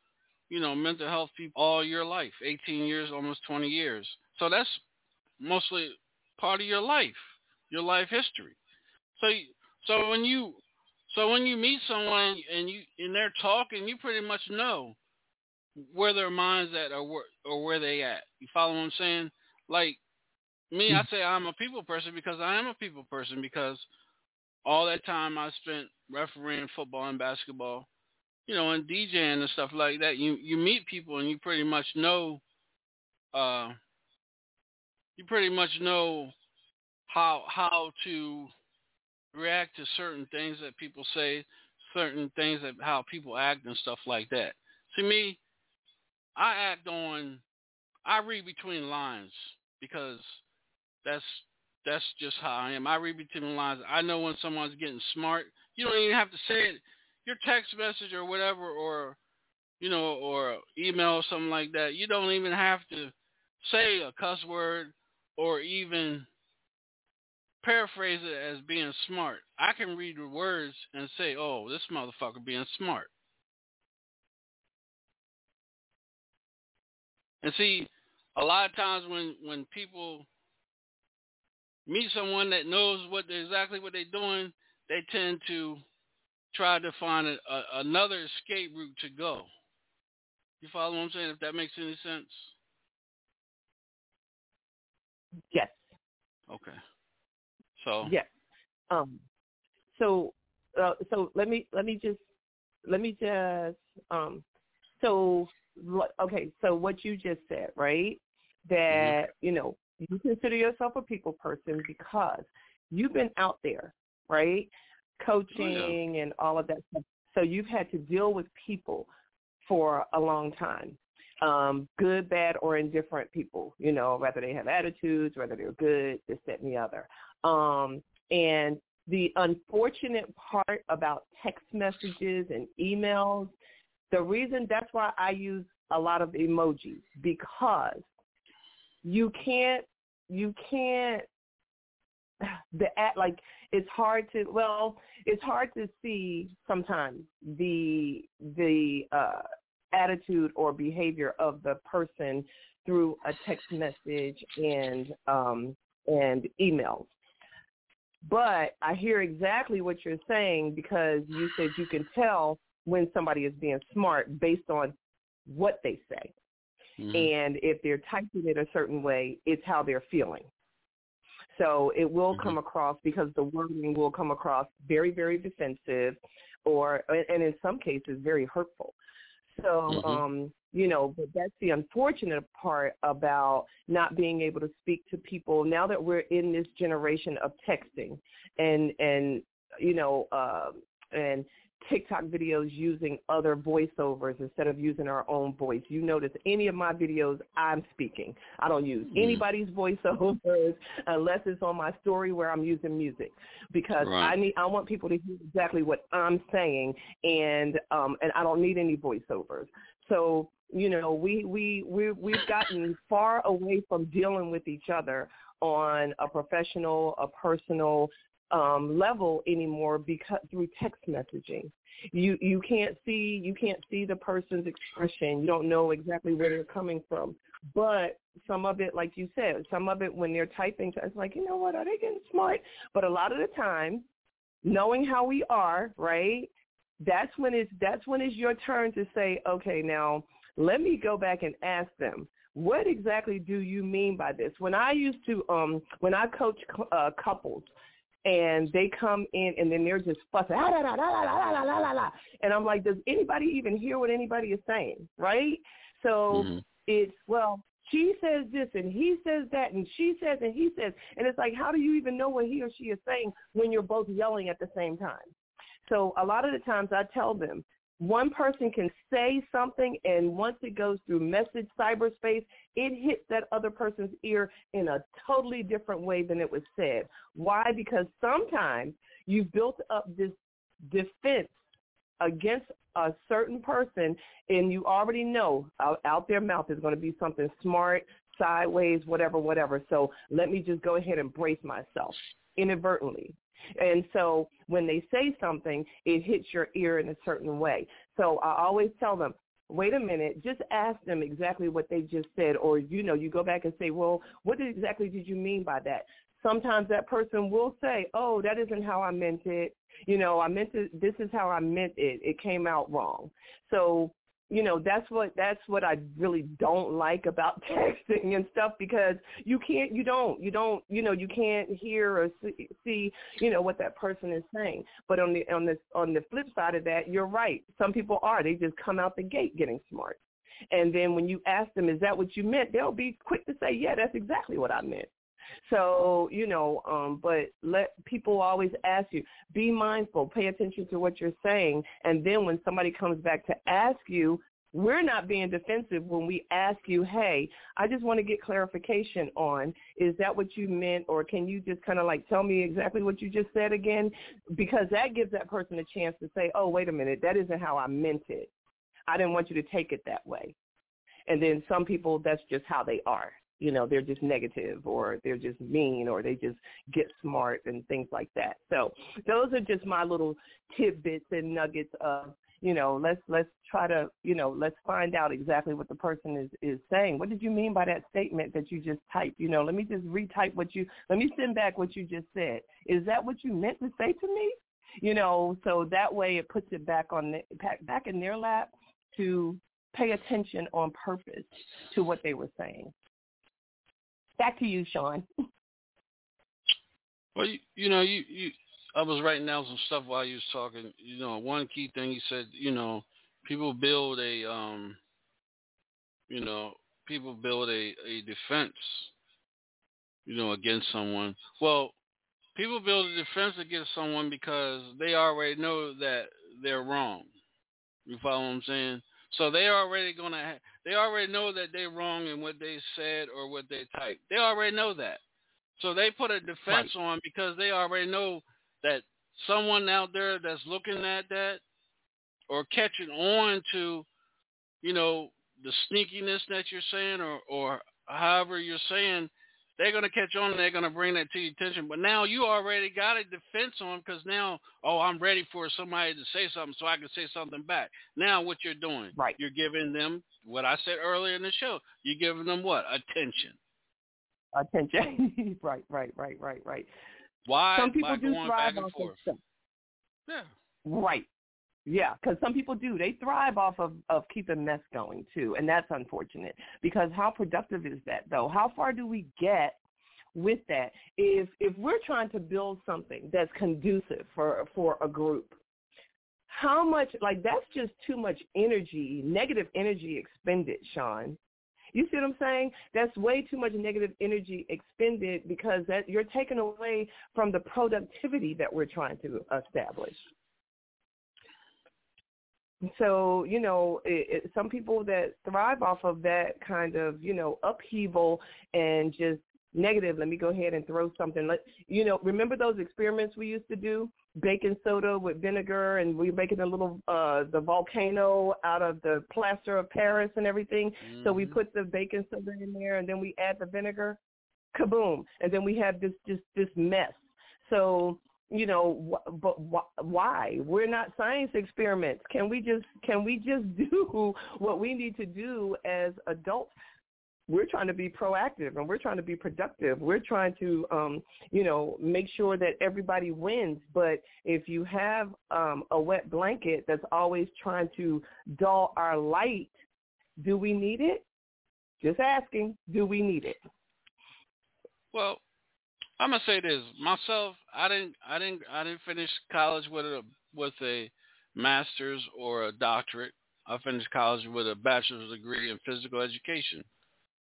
Speaker 8: you know, mental health people all your life, 18 years, almost 20 years. So that's mostly part of your life, your life history. So so when you so when you meet someone and you and they're talking, you pretty much know where their minds at or where, or where they at. You follow what I'm saying? Like me, I say I'm a people person because I am a people person because all that time I spent refereeing football and basketball, you know, and DJing and stuff like that. You you meet people and you pretty much know, uh, you pretty much know how how to react to certain things that people say, certain things that how people act and stuff like that. To me, I act on I read between lines because that's that's just how I am. I read between the lines. I know when someone's getting smart. You don't even have to say it. Your text message or whatever or you know, or email or something like that, you don't even have to say a cuss word or even paraphrase it as being smart. I can read the words and say, "Oh, this motherfucker being smart." And see, a lot of times when when people meet someone that knows what exactly what they're doing, they tend to try to find a, a, another escape route to go. You follow what I'm saying? If that makes any sense.
Speaker 9: Yes.
Speaker 8: Okay. So.
Speaker 9: Yes. Um. So. Uh, so let me let me just let me just um. So okay. So what you just said, right? That mm-hmm. you know you consider yourself a people person because you've been out there, right? Coaching oh, yeah. and all of that stuff. So you've had to deal with people for a long time. Um, good, bad, or indifferent people, you know, whether they have attitudes, whether they're good, this, that, and the other. Um, and the unfortunate part about text messages and emails, the reason that's why I use a lot of emojis because you can't you can't (sighs) the at like it's hard to well it's hard to see sometimes the the uh attitude or behavior of the person through a text message and um and emails. But i hear exactly what you're saying because you said you can tell when somebody is being smart based on what they say Mm-hmm. And if they're typing it a certain way, it's how they're feeling. So it will mm-hmm. come across because the wording will come across very, very defensive or, and in some cases, very hurtful. So, mm-hmm. um, you know, but that's the unfortunate part about not being able to speak to people now that we're in this generation of texting and, and, you know, uh, and TikTok videos using other voiceovers instead of using our own voice. You notice any of my videos, I'm speaking. I don't use mm. anybody's (laughs) voiceovers unless it's on my story where I'm using music because right. I need I want people to hear exactly what I'm saying and um and I don't need any voiceovers. So you know we we we we've gotten (laughs) far away from dealing with each other on a professional, a personal, um, level anymore because through text messaging. You you can't see you can't see the person's expression. You don't know exactly where they're coming from. But some of it, like you said, some of it when they're typing, it's like you know what, are they getting smart? But a lot of the time, knowing how we are, right? That's when it's that's when it's your turn to say, okay, now let me go back and ask them what exactly do you mean by this? When I used to, um, when I coach uh, couples, and they come in and then they're just fussing, ah, la, la, la, la, la, la, la, la. and I'm like, does anybody even hear what anybody is saying, right? So mm-hmm. it's, well, she says this and he says that and she says and he says, and it's like, how do you even know what he or she is saying when you're both yelling at the same time? So a lot of the times I tell them, one person can say something and once it goes through message cyberspace, it hits that other person's ear in a totally different way than it was said. Why? Because sometimes you've built up this defense against a certain person and you already know out, out their mouth is going to be something smart, sideways, whatever, whatever. So let me just go ahead and brace myself inadvertently. And so when they say something, it hits your ear in a certain way. So I always tell them, wait a minute, just ask them exactly what they just said. Or, you know, you go back and say, well, what exactly did you mean by that? Sometimes that person will say, oh, that isn't how I meant it. You know, I meant it, this is how I meant it. It came out wrong. So you know that's what that's what I really don't like about (laughs) texting and stuff because you can't you don't you don't you know you can't hear or see, see you know what that person is saying. But on the on the on the flip side of that you're right. Some people are. They just come out the gate getting smart. And then when you ask them is that what you meant? They'll be quick to say yeah that's exactly what I meant so, you know, um, but let people always ask you, be mindful, pay attention to what you're saying. And then when somebody comes back to ask you, we're not being defensive when we ask you, hey, I just want to get clarification on, is that what you meant? Or can you just kind of like tell me exactly what you just said again? Because that gives that person a chance to say, oh, wait a minute, that isn't how I meant it. I didn't want you to take it that way. And then some people, that's just how they are. You know, they're just negative or they're just mean or they just get smart and things like that. So those are just my little tidbits and nuggets of you know let's let's try to you know let's find out exactly what the person is is saying. What did you mean by that statement that you just typed? You know let me just retype what you let me send back what you just said. Is that what you meant to say to me? You know so that way it puts it back on the, back in their lap to pay attention on purpose to what they were saying back to you shaun
Speaker 8: well you, you know you you I was writing down some stuff while you was talking. You know, one key thing he said, you know, people build a, um, you know, people build a, a defense, you know, against someone. Well, people build a defense against someone because they already know that they're wrong. You follow what I'm saying? So they already gonna, ha- they already know that they're wrong in what they said or what they typed. They already know that. So they put a defense right. on because they already know that someone out there that's looking at that or catching on to, you know, the sneakiness that you're saying or, or however you're saying, they're going to catch on and they're going to bring that to your attention. But now you already got a defense on because now, oh, I'm ready for somebody to say something so I can say something back. Now what you're doing,
Speaker 9: right.
Speaker 8: you're giving them what I said earlier in the show. You're giving them what? Attention.
Speaker 9: Attention. (laughs) right, right, right, right, right.
Speaker 8: Why?
Speaker 9: Some people do
Speaker 8: going
Speaker 9: thrive
Speaker 8: and forth.
Speaker 9: stuff.
Speaker 8: Yeah.
Speaker 9: Right. Yeah, because some people do. They thrive off of, of keeping mess going too, and that's unfortunate. Because how productive is that though? How far do we get with that? If if we're trying to build something that's conducive for for a group, how much like that's just too much energy, negative energy expended, Shaun. You see what I'm saying? That's way too much negative energy expended because that you're taking away from the productivity that we're trying to establish. So you know, it, it, some people that thrive off of that kind of you know upheaval and just negative. Let me go ahead and throw something. Let you know. Remember those experiments we used to do? Baking soda with vinegar, and we were making a little uh the volcano out of the plaster of Paris and everything. Mm-hmm. So we put the baking soda in there, and then we add the vinegar. Kaboom! And then we have this just this mess. So you know, wh- but wh- why? We're not science experiments. Can we just can we just (laughs) do what we need to do as adults? We're trying to be proactive and we're trying to be productive. We're trying to, um, you know, make sure that everybody wins. But if you have um, a wet blanket that's always trying to dull our light, do we need it? Just asking, do we need it?
Speaker 8: Well, I'm gonna say this myself. I didn't. I didn't. I didn't finish college with a with a master's or a doctorate. I finished college with a bachelor's degree in physical education.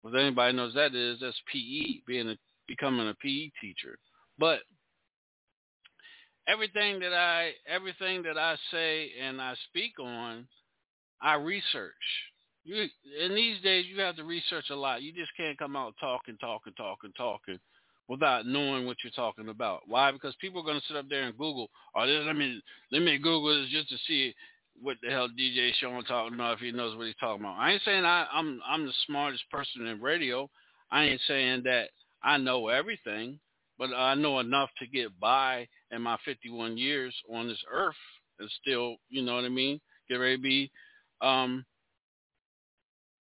Speaker 8: If anybody knows that is, that's PE, being a becoming a PE teacher. But everything that I everything that I say and I speak on, I research. You in these days you have to research a lot. You just can't come out talking, talking, talking, talking without knowing what you're talking about. Why? Because people are going to sit up there and Google, or oh, let me let me Google this just to see what the hell DJ Shaun talking about if he knows what he's talking about. I ain't saying I, I'm I'm the smartest person in radio. I ain't saying that I know everything, but I know enough to get by in my 51 years on this earth and still, you know what I mean, get ready to be um,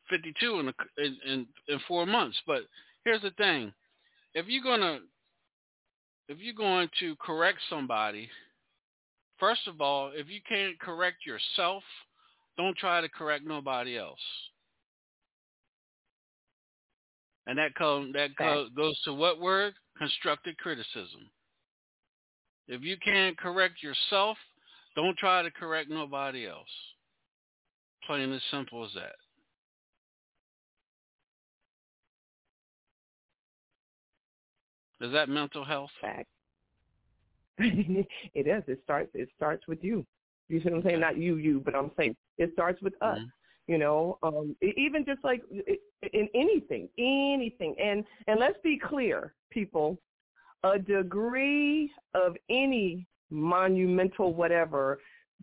Speaker 8: 52 in, a, in, in in four months. But here's the thing: if you're gonna if you're going to correct somebody, first of all, if you can't correct yourself, don't try to correct nobody else. And that comes that goes to what word? Constructive criticism. If you can't correct yourself, don't try to correct nobody else. Plain as simple as that. Is that mental health?
Speaker 9: Fact. (laughs) it is. It starts. It starts with you. You see what I'm saying? Not you, you, but I'm saying it starts with us.
Speaker 8: Mm-hmm.
Speaker 9: You know, um, even just like in anything, anything. And and let's be clear, people. A degree of any monumental whatever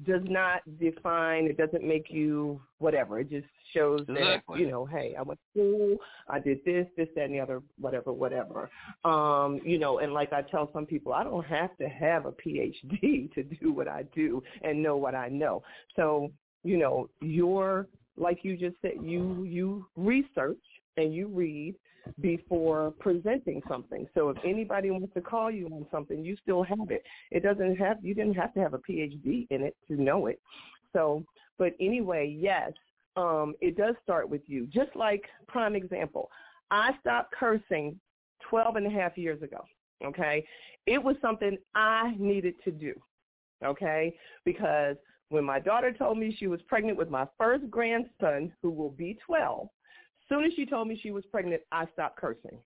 Speaker 9: does not define. It doesn't make you whatever. It just shows
Speaker 8: Exactly.
Speaker 9: that you know, hey, I went to school, I did this, this, that, and the other, whatever, whatever. Um, you know, and like I tell some people, I don't have to have a PhD (laughs) to do what I do and know what I know. So you know, your like you just said, you you research and you read before presenting something. So if anybody wants to call you on something, you still have it. It doesn't have you didn't have to have a PhD in it to know it. So, but anyway, yes, um, it does start with you. Just like prime example, I stopped cursing 12 and a half years ago. Okay, it was something I needed to do. Okay, because when my daughter told me she was pregnant with my first grandson, who will be 12, soon as she told me she was pregnant, I stopped cursing.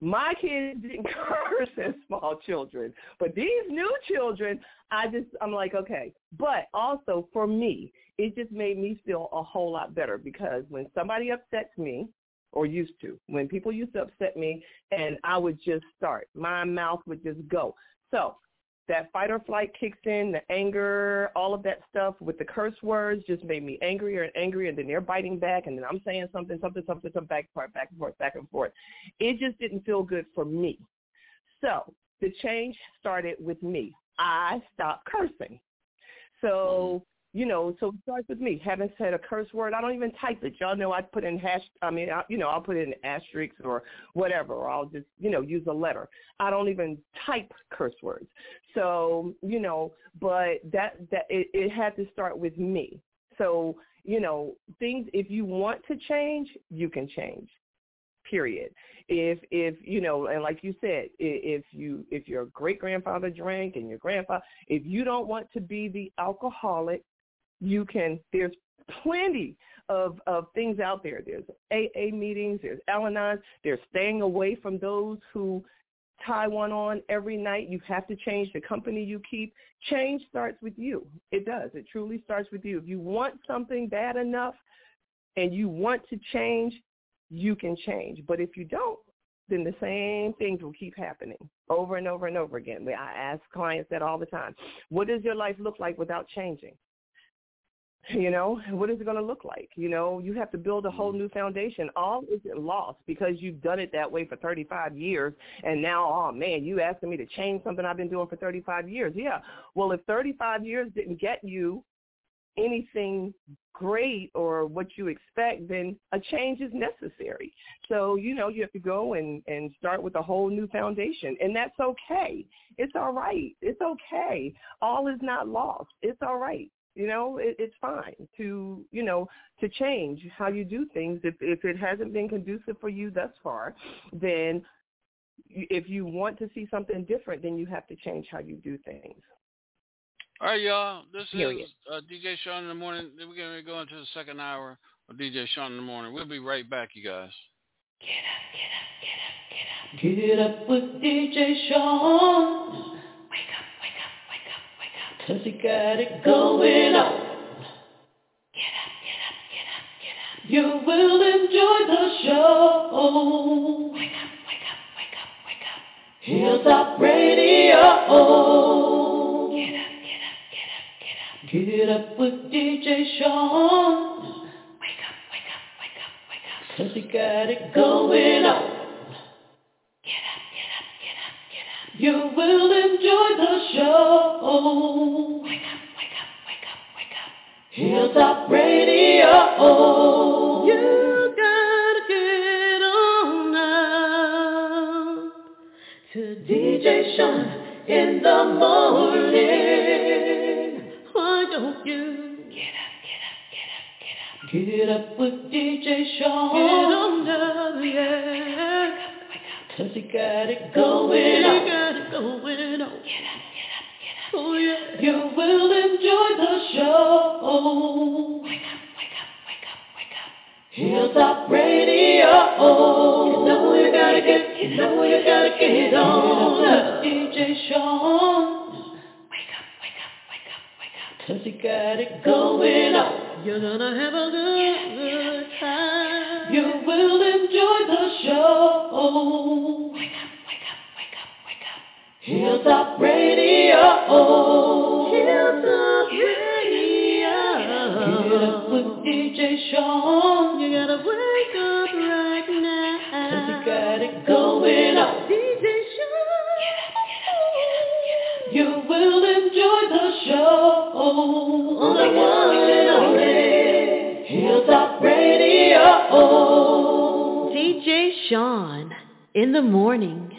Speaker 9: My kids didn't (laughs) curse as small children, but these new children, I just, I'm like, okay. But also for me, it just made me feel a whole lot better because when somebody upsets me, or used to, when people used to upset me, and I would just start, my mouth would just go. So that fight or flight kicks in, the anger, all of that stuff with the curse words just made me angrier and angrier, and then they're biting back, and then I'm saying something, something, something, something, back and forth, back and forth, back and forth. It just didn't feel good for me. So the change started with me. I stopped cursing. So you know, so it starts with me. Haven't said a curse word. I don't even type it. Y'all know I put in hash. I mean, I, you know, I'll put in asterisks or whatever, or I'll just, you know, use a letter. I don't even type curse words. So, you know, but that that it, it had to start with me. So, you know, things. If you want to change, you can change. Period. If if you know, and like you said, if you if your great grandfather drank and your grandfather, if you don't want to be the alcoholic you can there's plenty of of things out there. There's aa meetings there's al-anons there's staying away from those who tie one on every night. You have to change the company you keep. Change starts with you. It does. It truly starts with you. If you want something bad enough and you want to change you can change. But if you don't then the same things will keep happening over and over and over again. I ask clients that all the time what does your life look like without changing you know what is it going to look like? You know you have to build a whole mm-hmm. new foundation. All isn't lost because you've done it that way for 35 years and now oh man you asking me to change something i've been doing for 35 years. Yeah. Well if 35 years didn't get you anything great or what you expect then a change is necessary. So you know you have to go and and start with a whole new foundation and that's okay. It's all right. It's okay. All is not lost. It's all right you know it, it's fine to you know to change how you do things if if it hasn't been conducive for you thus far then if you want to see something different then you have to change how you do things
Speaker 8: All right, y'all. This
Speaker 9: Period.
Speaker 8: is uh, DJ Shaun in the morning. We're going to go into the second hour of DJ Shaun in the morning. We'll be right back, you guys.
Speaker 2: Get up get up get up get up get up with DJ Shaun. Cause he got it going on. Get up, get up, get up, get up. You will enjoy the show. Wake up, wake up, wake up, wake up. Hilltop Radio. Get up, get up, get up, get up. Get up with DJ Shaun. Wake up, wake up, wake up, wake up. Cause he got it going on. You will enjoy the show. Wake up, wake up, wake up, wake up. Hilltop Radio. You gotta get on now to DJ Shaun in the morning. Why don't you get up, get up, get up, get up? Get up with DJ Shaun. Get on down, yeah. Cause he got it going on. He got it going on. Get up, get up, get up. Oh yeah. You will enjoy the show. Wake up, wake up, wake up, wake up. Hilltop Radio. You know you gotta get, you know you gotta get on. DJ Shaun. Wake up, wake up, wake up, wake up. Cause he got it going on. You're gonna have a good, good time. You will enjoy the show. Wake up, wake up, wake up, up. Hilltop Radio. Hilltop Radio.
Speaker 12: DJ Shaun. You gotta wake up right now. Cause you got it going on. DJ Shaun. You will enjoy the show on the one and only Hilltop Radio. DJ Shaun in the morning.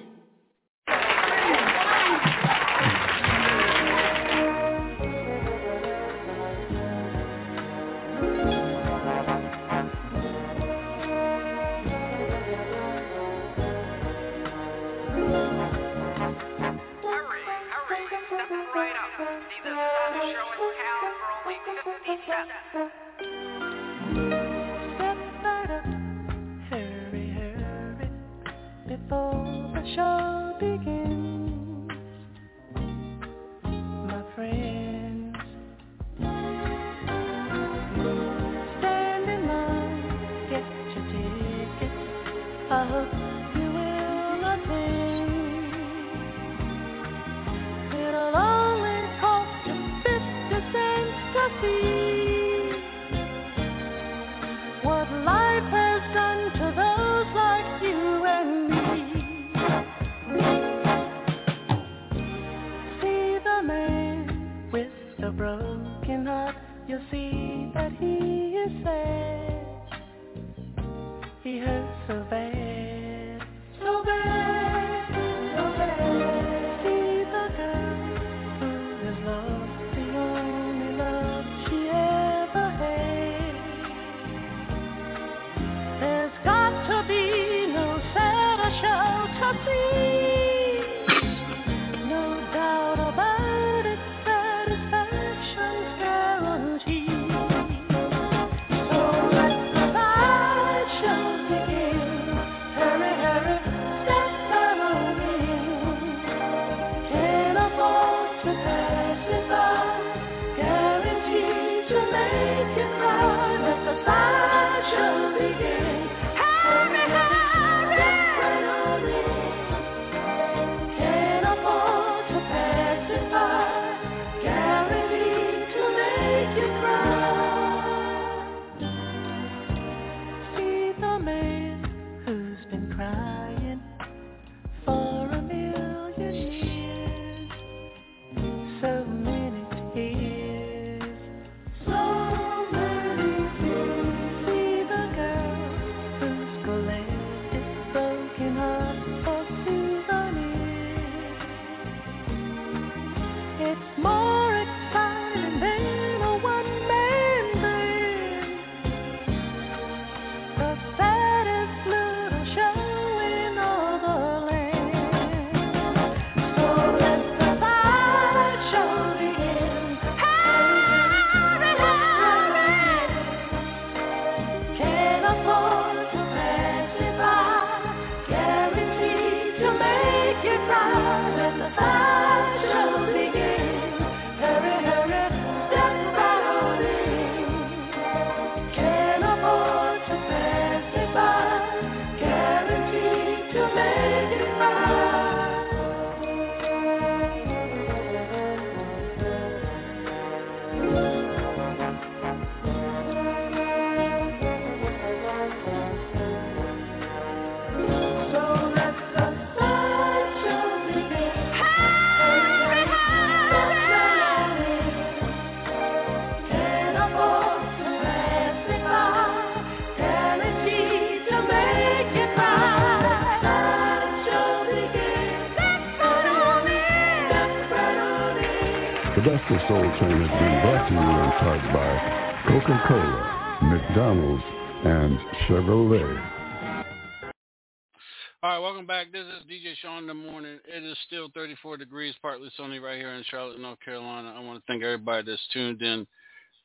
Speaker 8: In Charlotte, North Carolina. I want to thank everybody that's tuned in,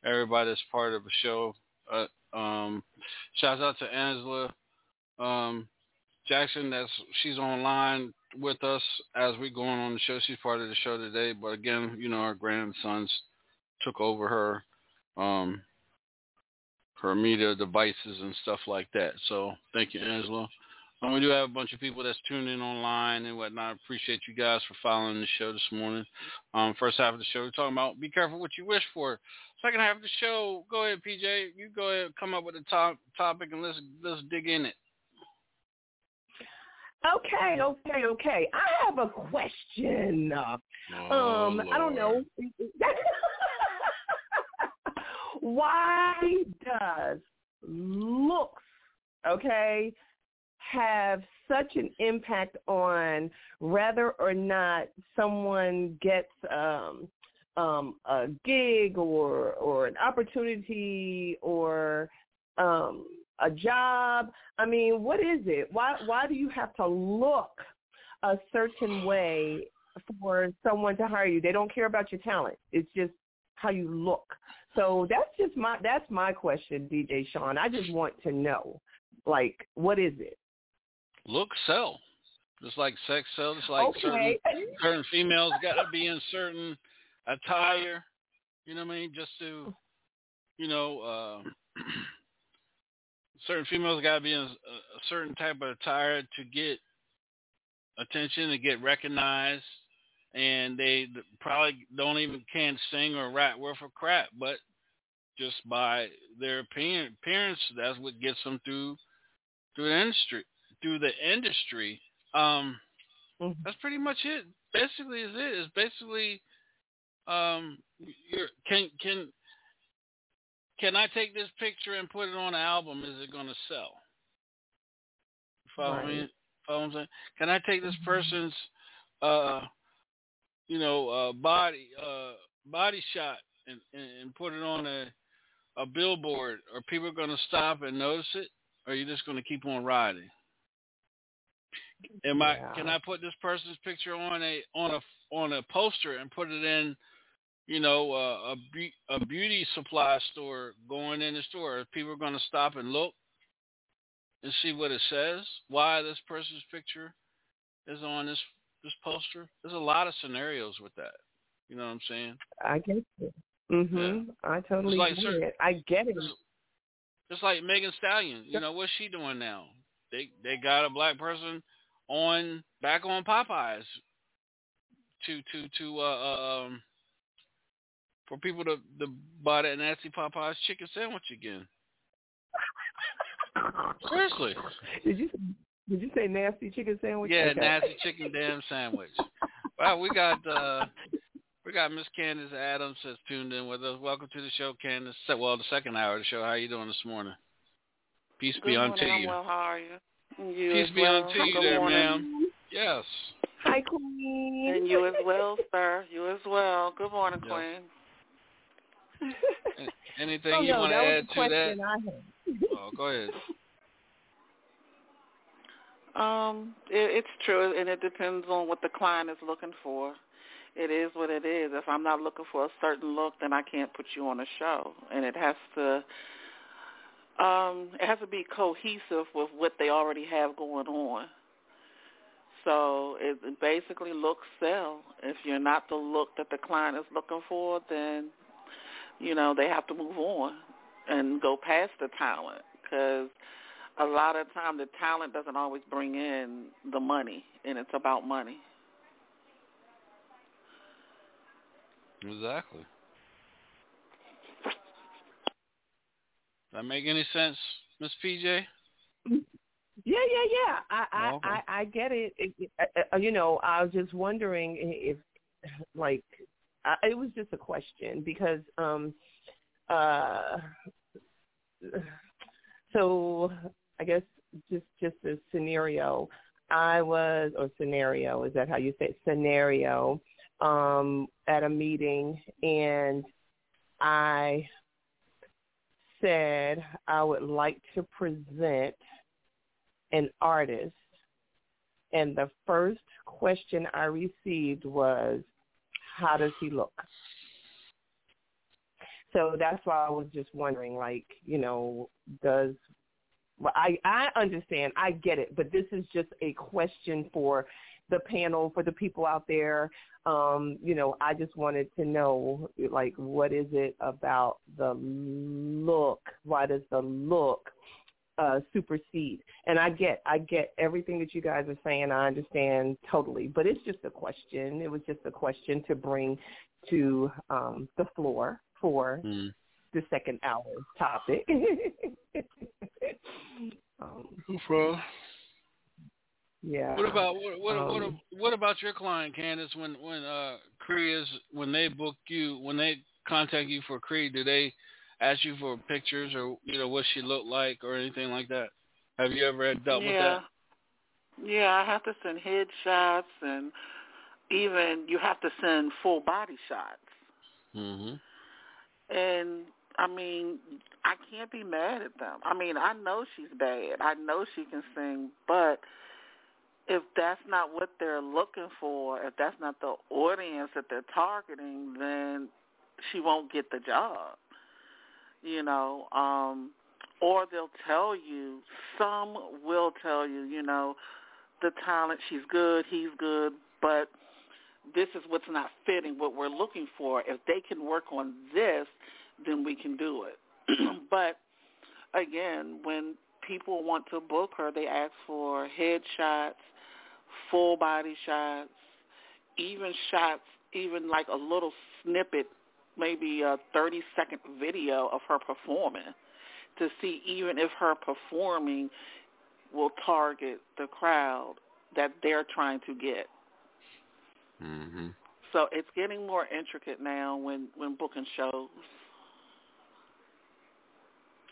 Speaker 8: everybody that's part of the show. Uh, um, shouts out to Angela um, Jackson. That's she's online with us as we're going on the show. She's part of the show today. But again, you know, our grandsons took over her um, her media devices and stuff like that. So thank you, Angela. And we do have a bunch of people that's tuning in online and whatnot. Appreciate you guys for following the show this morning. Um, first half of the show, we're talking about be careful what you wish for. Second half of the show, go ahead, PJ. You go ahead, come up with a top topic, and let's let's dig in it.
Speaker 9: Okay, okay, okay. I have a question.
Speaker 8: Oh,
Speaker 9: um, I don't know. (laughs) Why does looks, okay, have such an impact on whether or not someone gets um um a gig or or an opportunity or um a job. I mean, what is it? Why why do you have to look a certain way for someone to hire you? They don't care about your talent. It's just how you look. So that's just my that's my question, DJ Shaun. I just want to know, like, what is it?
Speaker 8: Look, sell. Just like sex sells, just like
Speaker 9: Okay.
Speaker 8: certain certain females got to be in certain attire. You know what I mean? Just to, you know, uh, certain females got to be in a, a certain type of attire to get attention, to get recognized, and they probably don't even can't sing or rap worth a crap, but just by their appearance that's what gets them through through the industry. Through the industry, um, that's pretty much it. Basically, is it? It's basically, um, you're, can can can I take this picture and put it on an album? Is it going to sell? Follow me? Follow saying? Can I take this person's, uh, you know, uh, body uh, body shot and, and, and put it on a a billboard? Are people going to stop and notice it? Or are you just going to keep on riding? Am I?
Speaker 9: Yeah.
Speaker 8: Can I put this person's picture on a on a on a poster and put it in, you know, uh, a be- a beauty supply store going in the store? Are people going to stop and look and see what it says? Why this person's picture is on this this poster? There's a lot of scenarios with that. You know what I'm saying?
Speaker 9: I get it. Mhm. I totally
Speaker 8: like
Speaker 9: get
Speaker 8: certain-
Speaker 9: it. I get it.
Speaker 8: Just like Megan Stallion, you know what's she doing now? They they got a black person on back on Popeyes to to to uh, um for people to to buy that nasty Popeyes chicken sandwich again. Seriously,
Speaker 9: Did you did you say nasty chicken sandwich?
Speaker 8: yeah,
Speaker 9: Okay.
Speaker 8: nasty chicken damn sandwich. Wow, we got uh we got Miss Candace Adams has tuned in with us. Welcome to the show, Candace. Well, the second hour of the show. How you doing this morning? Peace be
Speaker 13: Good
Speaker 8: unto
Speaker 13: morning. I'm
Speaker 8: you.
Speaker 13: well. How are you? You
Speaker 8: Peace
Speaker 13: as
Speaker 8: be
Speaker 13: well.
Speaker 8: unto you there,
Speaker 13: morning.
Speaker 8: ma'am. Yes.
Speaker 9: Hi, Queen.
Speaker 13: And you as well, sir. You as well. Good morning,
Speaker 8: Yeah.
Speaker 13: Queen. (laughs)
Speaker 8: Anything
Speaker 9: oh,
Speaker 8: you
Speaker 9: no,
Speaker 8: want to
Speaker 9: that
Speaker 8: add
Speaker 9: was the
Speaker 8: to that?
Speaker 9: question I had.
Speaker 8: Oh, go ahead. (laughs)
Speaker 13: Um, it, it's true, and it depends on what the client is looking for. It is what it is. If I'm not looking for a certain look, then I can't put you on a show, and it has to. Um, it has to be cohesive with what they already have going on. So it basically looks sell. If you're not the look that the client is looking for, then you know they have to move on and go past the talent because a lot of time the talent doesn't always bring in the money, and it's about money.
Speaker 8: Exactly. That make any sense, Miss PJ?
Speaker 9: Yeah, yeah, yeah. I I
Speaker 8: okay.
Speaker 9: I, I get it. It- it- uh, uh, You know, I was just wondering if, like, I, it was just a question because, um, uh, so I guess just just a scenario. I was or scenario is that how you say it? scenario? Um, at a meeting and I said I would like to present an artist and the first question I received was how does he look? So that's why I was just wondering like, you know, does well, I I understand, I get it, but this is just a question for the panel for the people out there. Um, you know, I just wanted to know like what is it about the look? Why does the look uh, supersede. And I get, I get everything that you guys are saying. I understand totally, but it's just a question. It was just a question to bring to um, the floor for
Speaker 8: Mm.
Speaker 9: the second hour topic. (laughs) um,
Speaker 8: No problem.
Speaker 9: Yeah.
Speaker 8: What about what what, what
Speaker 9: Um,
Speaker 8: what about your client Candace when when uh Cree is when they book you when they contact you for Cree do they ask you for pictures or you know what she looked like or anything like that? Have you ever had dealt with
Speaker 13: yeah.
Speaker 8: that?
Speaker 13: Yeah, I have to send headshots and even you have to send full body shots.
Speaker 8: Mhm.
Speaker 13: And I mean, I can't be mad at them. I mean, I know she's bad. I know she can sing, but if that's not what they're looking for, if that's not the audience that they're targeting, then she won't get the job. You know, um or they'll tell you, some will tell you, you know, the talent, she's good, he's good, but this is what's not fitting what we're looking for. If they can work on this, then we can do it. (clears throat) but again, when people want to book her, they ask for headshots, full body shots, even shots, even like a little snippet, maybe a 30 second video of her performing to see even if her performing will target the crowd that they're trying to get.
Speaker 8: Mhm.
Speaker 13: So it's getting more intricate now when when booking shows.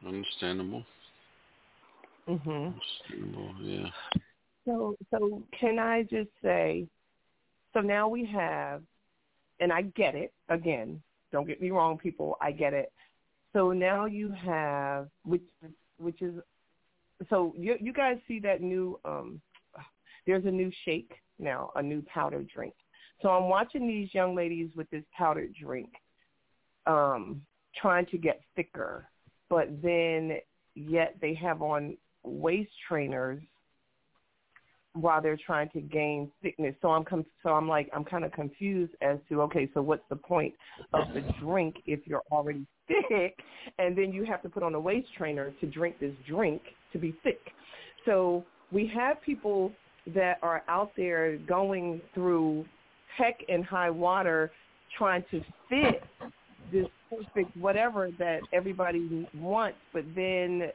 Speaker 8: Understandable.
Speaker 9: mhm.
Speaker 8: Understandable. Yeah.
Speaker 9: So, so can I just say, so now we have, and I get it. Again, don't get me wrong, people. I get it. So now you have, which which is, so you you guys see that new, um, there's a new shake now, a new powder drink. So I'm watching these young ladies with this powdered drink, um, trying to get thicker, but then yet they have on waist trainers while they're trying to gain thickness. So I'm com- so I'm like I'm kind of confused as to okay, so what's the point of the drink if you're already thick, and then you have to put on a waist trainer to drink this drink to be thick. So we have people that are out there going through heck and high water trying to fit this perfect whatever that everybody wants, but then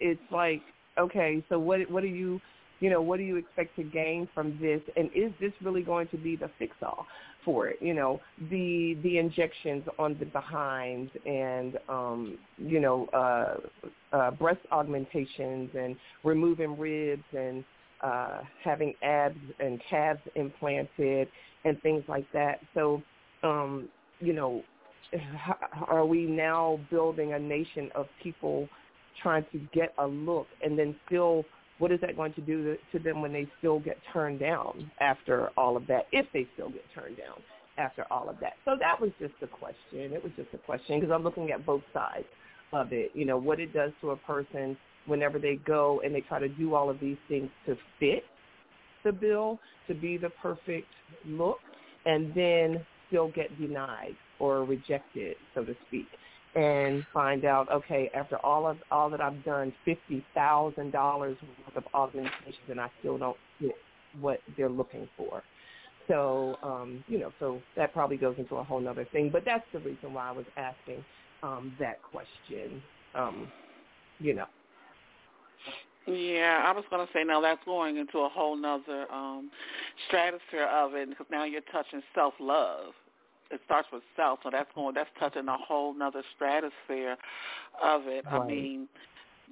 Speaker 9: it's like, okay, so what what do you you know, what do you expect to gain from this and is this really going to be the fix all for it? You know, the the injections on the behind and um, you know, uh uh breast augmentations and removing ribs and uh having abs and calves implanted and things like that. So um, you know, are we now building a nation of people trying to get a look and then still what is that going to do to, them when they still get turned down after all of that if they still get turned down after all of that? So that was just a question. It was just a question because i'm looking at both sides of it. You know what it does to a person whenever they go and they try to do all of these things to fit the bill to be the perfect look and then still get denied or rejected so to speak and find out, okay, after all of all that I've done, fifty thousand dollars worth of augmentations, and I still don't get what they're looking for. So, um, you know, so that probably goes into a whole other thing. But that's the reason why I was asking um, that question. Um, you know.
Speaker 13: Yeah, I was going to say now that's going into a whole nother um, stratosphere of it because now you're touching self-love. It starts with self, so that's going that's touching a whole nother stratosphere of it. I mean,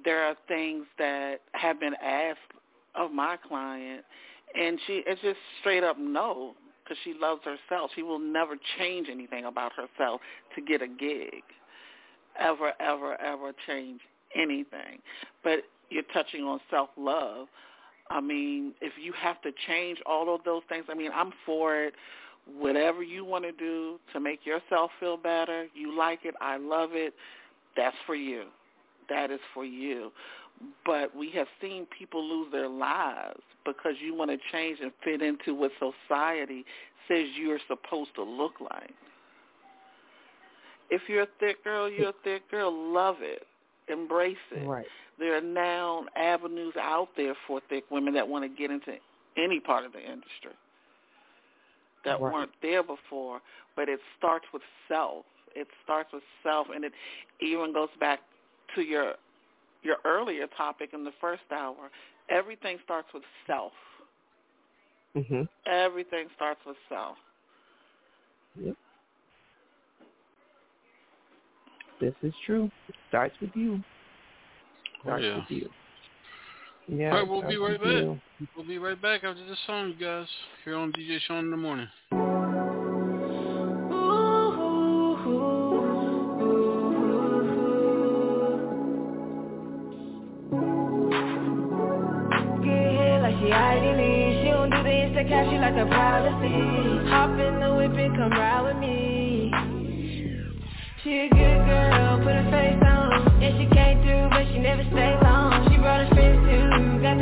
Speaker 13: there are things that have been asked of my client, and she it's just straight up no because she loves herself. She will never change anything about herself to get a gig, ever, ever, ever change anything. But you're touching on self-love. I mean, if you have to change all of those things, I mean, I'm for it. Whatever you want to do to make yourself feel better, you like it, I love it, that's for you. That is for you. But we have seen people lose their lives because you want to change and fit into what society says you're supposed to look like. If you're a thick girl, you're a thick girl. Love it. Embrace it.
Speaker 9: Right.
Speaker 13: There are now avenues out there for thick women that want to get into any part of the industry that
Speaker 9: Right.
Speaker 13: weren't there before. But it starts with self. It starts with self, and it even goes back to your your earlier topic in the first hour. Everything starts with self.
Speaker 9: Mhm.
Speaker 13: Everything starts with self.
Speaker 9: Yep. This is true. It starts with you. Starts
Speaker 8: yeah.
Speaker 9: with you. Yeah.
Speaker 8: All right, we'll be right back.
Speaker 9: you.
Speaker 8: We'll be right back after this song, you guys, here on DJ Shaun in the morning.
Speaker 1: Get hit like she Ivy Lee. She don't do the Insta cap, she like her privacy. Hop in the whip and come ride with me. She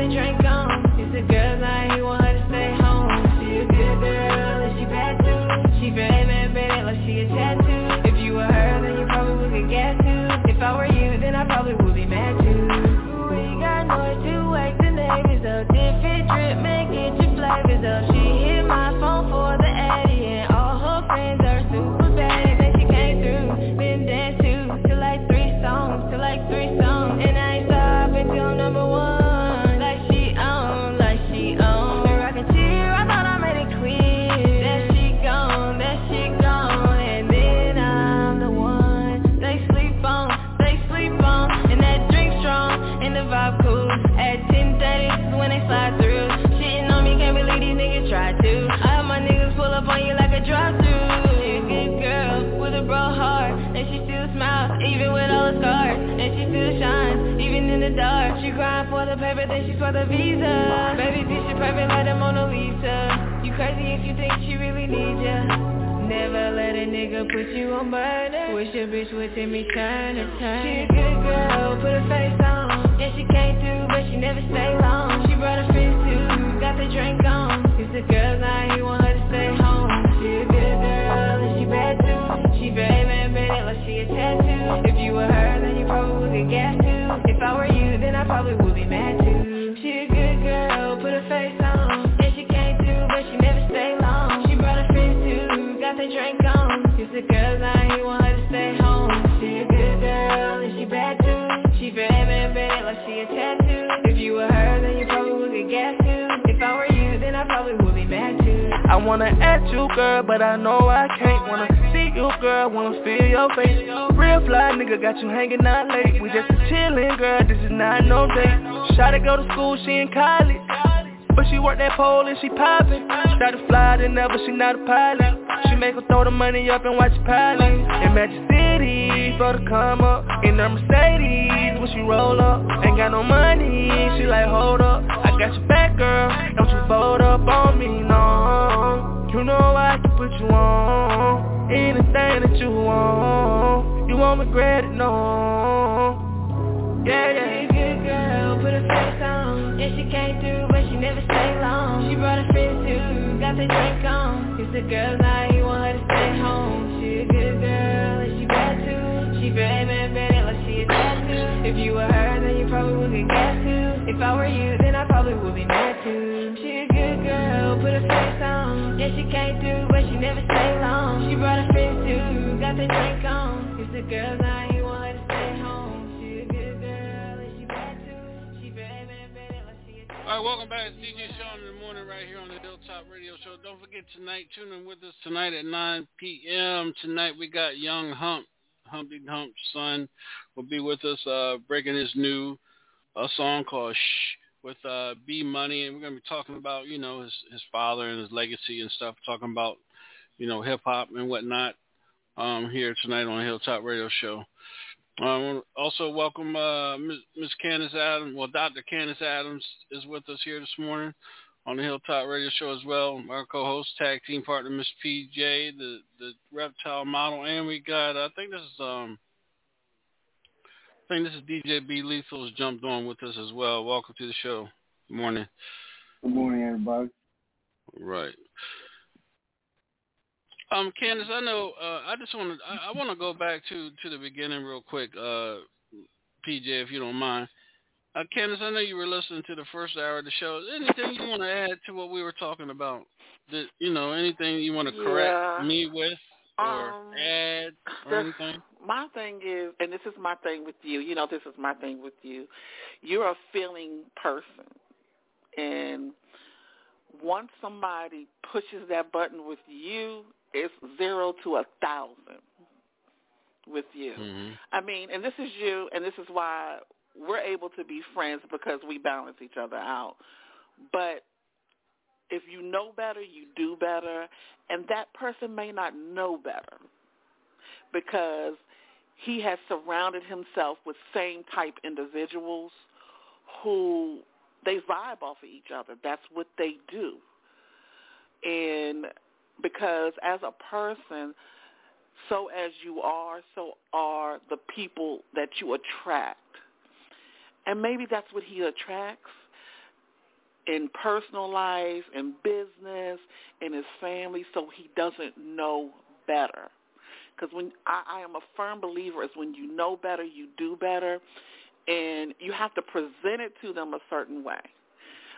Speaker 1: too, got drink on. It's a girl night, he want her to stay home. She a good girl, and she bad too. She very man, bad like she a tattoo. If you were her, then you probably would get gas too. If I were you, then I probably would be mad too. We got noise to wake the neighbors up. For the visa. Baby, bitch, she private like the Mona Lisa. You crazy if you think she really needs ya. Never let a nigga put you on burner. Wish a bitch would Timmy Turner, turn. She a good girl, put her face on. And she came through, but she never stay long. She brought her friends too, got the drink on. It's the girl night, he want her to stay home. She a good girl, and she bad too. She very man, bad like she a tattoo. If you were her, then you probably would get too. If I were you, then I probably would be mad too. She a good girl, put her face on. And she came through, but she never stay long. She brought her friends too, got the drink on. It's the girl night, he want her to stay home. She a good girl, and she bad too. She very man, bad like she a tattoo. If you were her, then you probably I
Speaker 14: wanna ask you, girl, but I know I can't. Wanna see you, girl, wanna feel your face. Real fly nigga got you hanging out late. We just chillin', girl, this is not no date. Shawty go to school, she in college. But she work that pole and she poppin'. Started fly, then never, she not a pilot. She make her throw the money up and watch it pilot. In Magic City, for the come up. In her Mercedes, when she roll up. Ain't got no money, she like, hold up. I got your back, girl. Don't you fold up on me, no. You know I can put you on. Anything that you want. You won't regret it, no. Yeah, yeah.
Speaker 1: She a good girl, put her face on. And she came through, but she never stay long. She brought her friends too, got the drink on. It's the girl night, he want her to stay home. She a good girl, and she bad too. She very man, bad like she a tattoo. If you were her, then you probably would get too. If I were you, then I probably would be mad too. She a good girl, put her face on. And she came through, but she never stay long. She brought her friends too, got the drink on. It's the girl night,
Speaker 8: All right, welcome back. It's DJ Shaun in the morning right here on the Hilltop Radio Show. Don't forget tonight, tune in with us tonight at 9 p.m. Tonight we got Young Hump, Humpty Hump's son, will be with us uh, breaking his new uh, song called Shh with uh, B Money. And we're going to be talking about, you know, his, his father and his legacy and stuff, talking about, you know, hip-hop and whatnot um, here tonight on the Hilltop Radio Show. Um, also welcome uh, Ms. Ms. Candace Adams. Well, Dr. Candace Adams is with us here this morning on the Hilltop Radio Show as well. Our co-host, tag team partner, Miss PJ, the the reptile model, and we got I think this is um I think this is DJ B Lethal has jumped on with us as well. Welcome to the show. Good morning.
Speaker 15: Good morning, everybody.
Speaker 8: Right. Um, Candace, I know. Uh, I just want to. I, I want to go back to to the beginning real quick. Uh, PJ, if you don't mind. Uh, Candace, I know you were listening to the first hour of the show. Anything you want to add to what we were talking about? That you know, anything you want to correct
Speaker 13: Yeah.
Speaker 8: me with or
Speaker 13: Um,
Speaker 8: add (laughs) or
Speaker 13: the-
Speaker 8: anything?
Speaker 13: My thing is, and this is my thing with you. You know, this is my thing with you. You're a feeling person, and once somebody pushes that button with you, it's zero to a thousand with you.
Speaker 8: Mm-hmm.
Speaker 13: I mean, and this is you, and this is why we're able to be friends because we balance each other out. But if you know better, you do better, and that person may not know better because he has surrounded himself with same type individuals who they vibe off of each other. That's what they do. And because as a person, so as you are, so are the people that you attract. And maybe that's what he attracts in personal life, in business, in his family, so he doesn't know better. Because when I, I am a firm believer is when you know better, you do better, and you have to present it to them a certain way.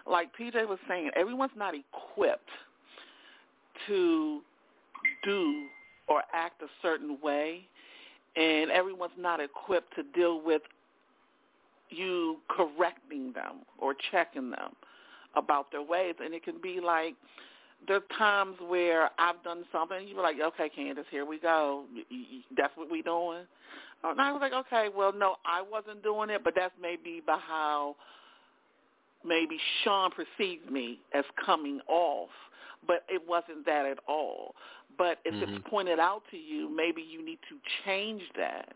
Speaker 13: Like PJ was saying, everyone's not equipped to do or act a certain way, and everyone's not equipped to deal with you correcting them or checking them about their ways. And it can be like there's times where I've done something, you're like, okay, Candace, here we go. That's what we doing. And I was like, okay, well, no, I wasn't doing it, but that's maybe by how maybe Shaun perceived me as coming off, but it wasn't that at all. But if
Speaker 8: Mhm.
Speaker 13: it's pointed out to you, maybe you need to change that.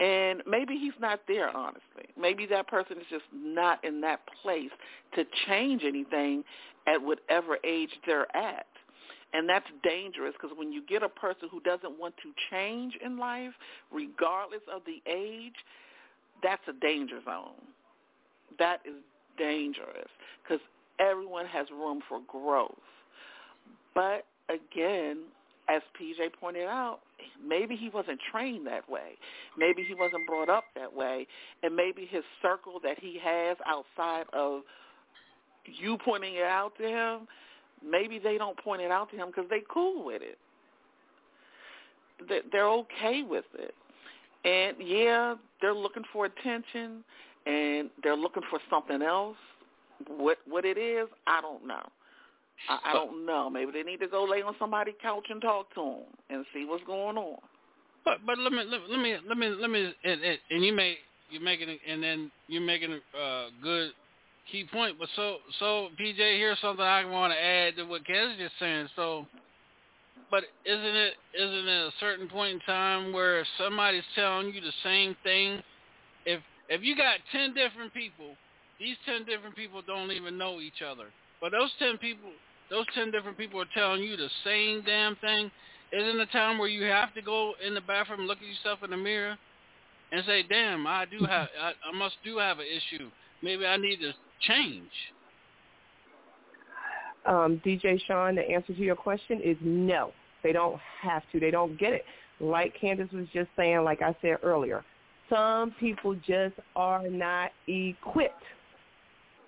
Speaker 13: And maybe he's not there, honestly. Maybe that person is just not in that place to change anything at whatever age they're at. And that's dangerous because when you get a person who doesn't want to change in life, regardless of the age, that's a danger zone. That is dangerous because everyone has room for growth. But again, as PJ pointed out, maybe he wasn't trained that way. Maybe he wasn't brought up that way. And maybe his circle that he has outside of you pointing it out to him, maybe they don't point it out to him because they cool with it. They- They're okay with it. And yeah, they're looking for attention and they're looking for something else. What what it is, I don't know. I, I don't know. Maybe they need to go lay on somebody's couch and talk to them and see what's going on.
Speaker 8: But but let me let, let me let me let me and, and, and you make you're making and then you're making a uh, good key point. But so so PJ, here's something I want to add to what Kez just saying. So, but isn't it isn't it a certain point in time where somebody's telling you the same thing? If if you got ten different people, these ten different people don't even know each other. But those ten people, those ten different people are telling you the same damn thing. Isn't a time where you have to go in the bathroom, look at yourself in the mirror, and say, "Damn, I do have, (laughs) I, I must do have an issue. Maybe I need to change."
Speaker 9: um, DJ Shaun, the answer to your question is no. They don't have to. They don't get it. Like Candace was just saying, like I said earlier, some people just are not equipped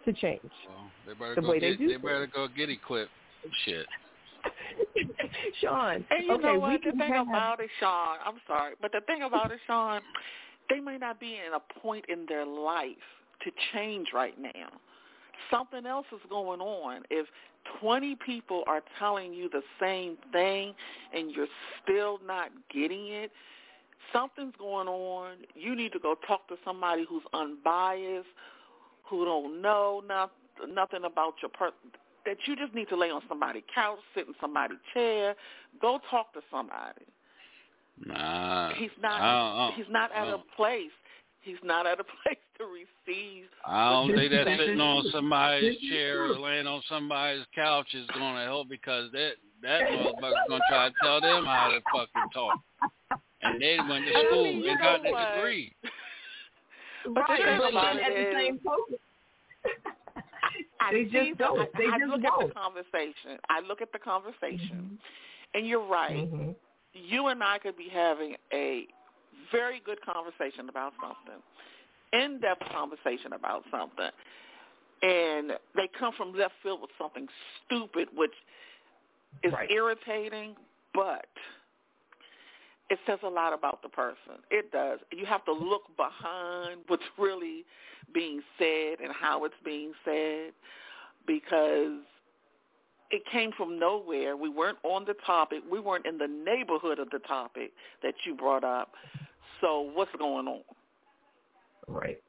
Speaker 9: to change.
Speaker 8: Well, they better
Speaker 9: The
Speaker 8: go
Speaker 9: way they
Speaker 8: get,
Speaker 9: do
Speaker 8: they better go get equipped. Oh, shit. (laughs)
Speaker 9: Shaun,
Speaker 13: And you
Speaker 9: okay,
Speaker 13: know
Speaker 9: we
Speaker 13: what? The
Speaker 9: can
Speaker 13: thing
Speaker 9: have,
Speaker 13: about it, Shaun, I'm sorry, but the thing about it, Shaun, they may not be in a point in their life to change right now. Something else is going on. If 20 people are telling you the same thing and you're still not getting it, something's going on. You need to go talk to somebody who's unbiased, who don't know not, nothing about your person. That you just need to lay on somebody's couch, sit in somebody's chair, go talk to somebody.
Speaker 8: Nah.
Speaker 13: He's not.
Speaker 8: I don't-
Speaker 13: he's not at
Speaker 8: I
Speaker 13: a
Speaker 8: don't-
Speaker 13: place. He's not at a (laughs) place to receive.
Speaker 8: I don't
Speaker 13: what
Speaker 8: think that sitting on somebody's chair or laying on somebody's couch is going to help because that that motherfucker's going to try to tell them how to fucking talk. And they went to
Speaker 13: I
Speaker 8: school
Speaker 13: mean,
Speaker 8: and got
Speaker 13: know
Speaker 8: degree.
Speaker 9: Right, but at the same token, (laughs)
Speaker 13: I
Speaker 9: they just don't.
Speaker 13: I,
Speaker 9: They
Speaker 13: I
Speaker 9: just
Speaker 13: look
Speaker 9: don't.
Speaker 13: at the conversation. I look at the conversation, and you're
Speaker 9: Mm-hmm.
Speaker 13: right. You and I could be having a very good conversation about something, in-depth conversation about something, and they come from left field with something stupid, which is
Speaker 9: Right.
Speaker 13: irritating, but it says a lot about the person. It does. You have to look behind what's really being said and how it's being said because it came from nowhere. We weren't on the topic. We weren't in the neighborhood of the topic that you brought up. So what's going on?
Speaker 9: Right.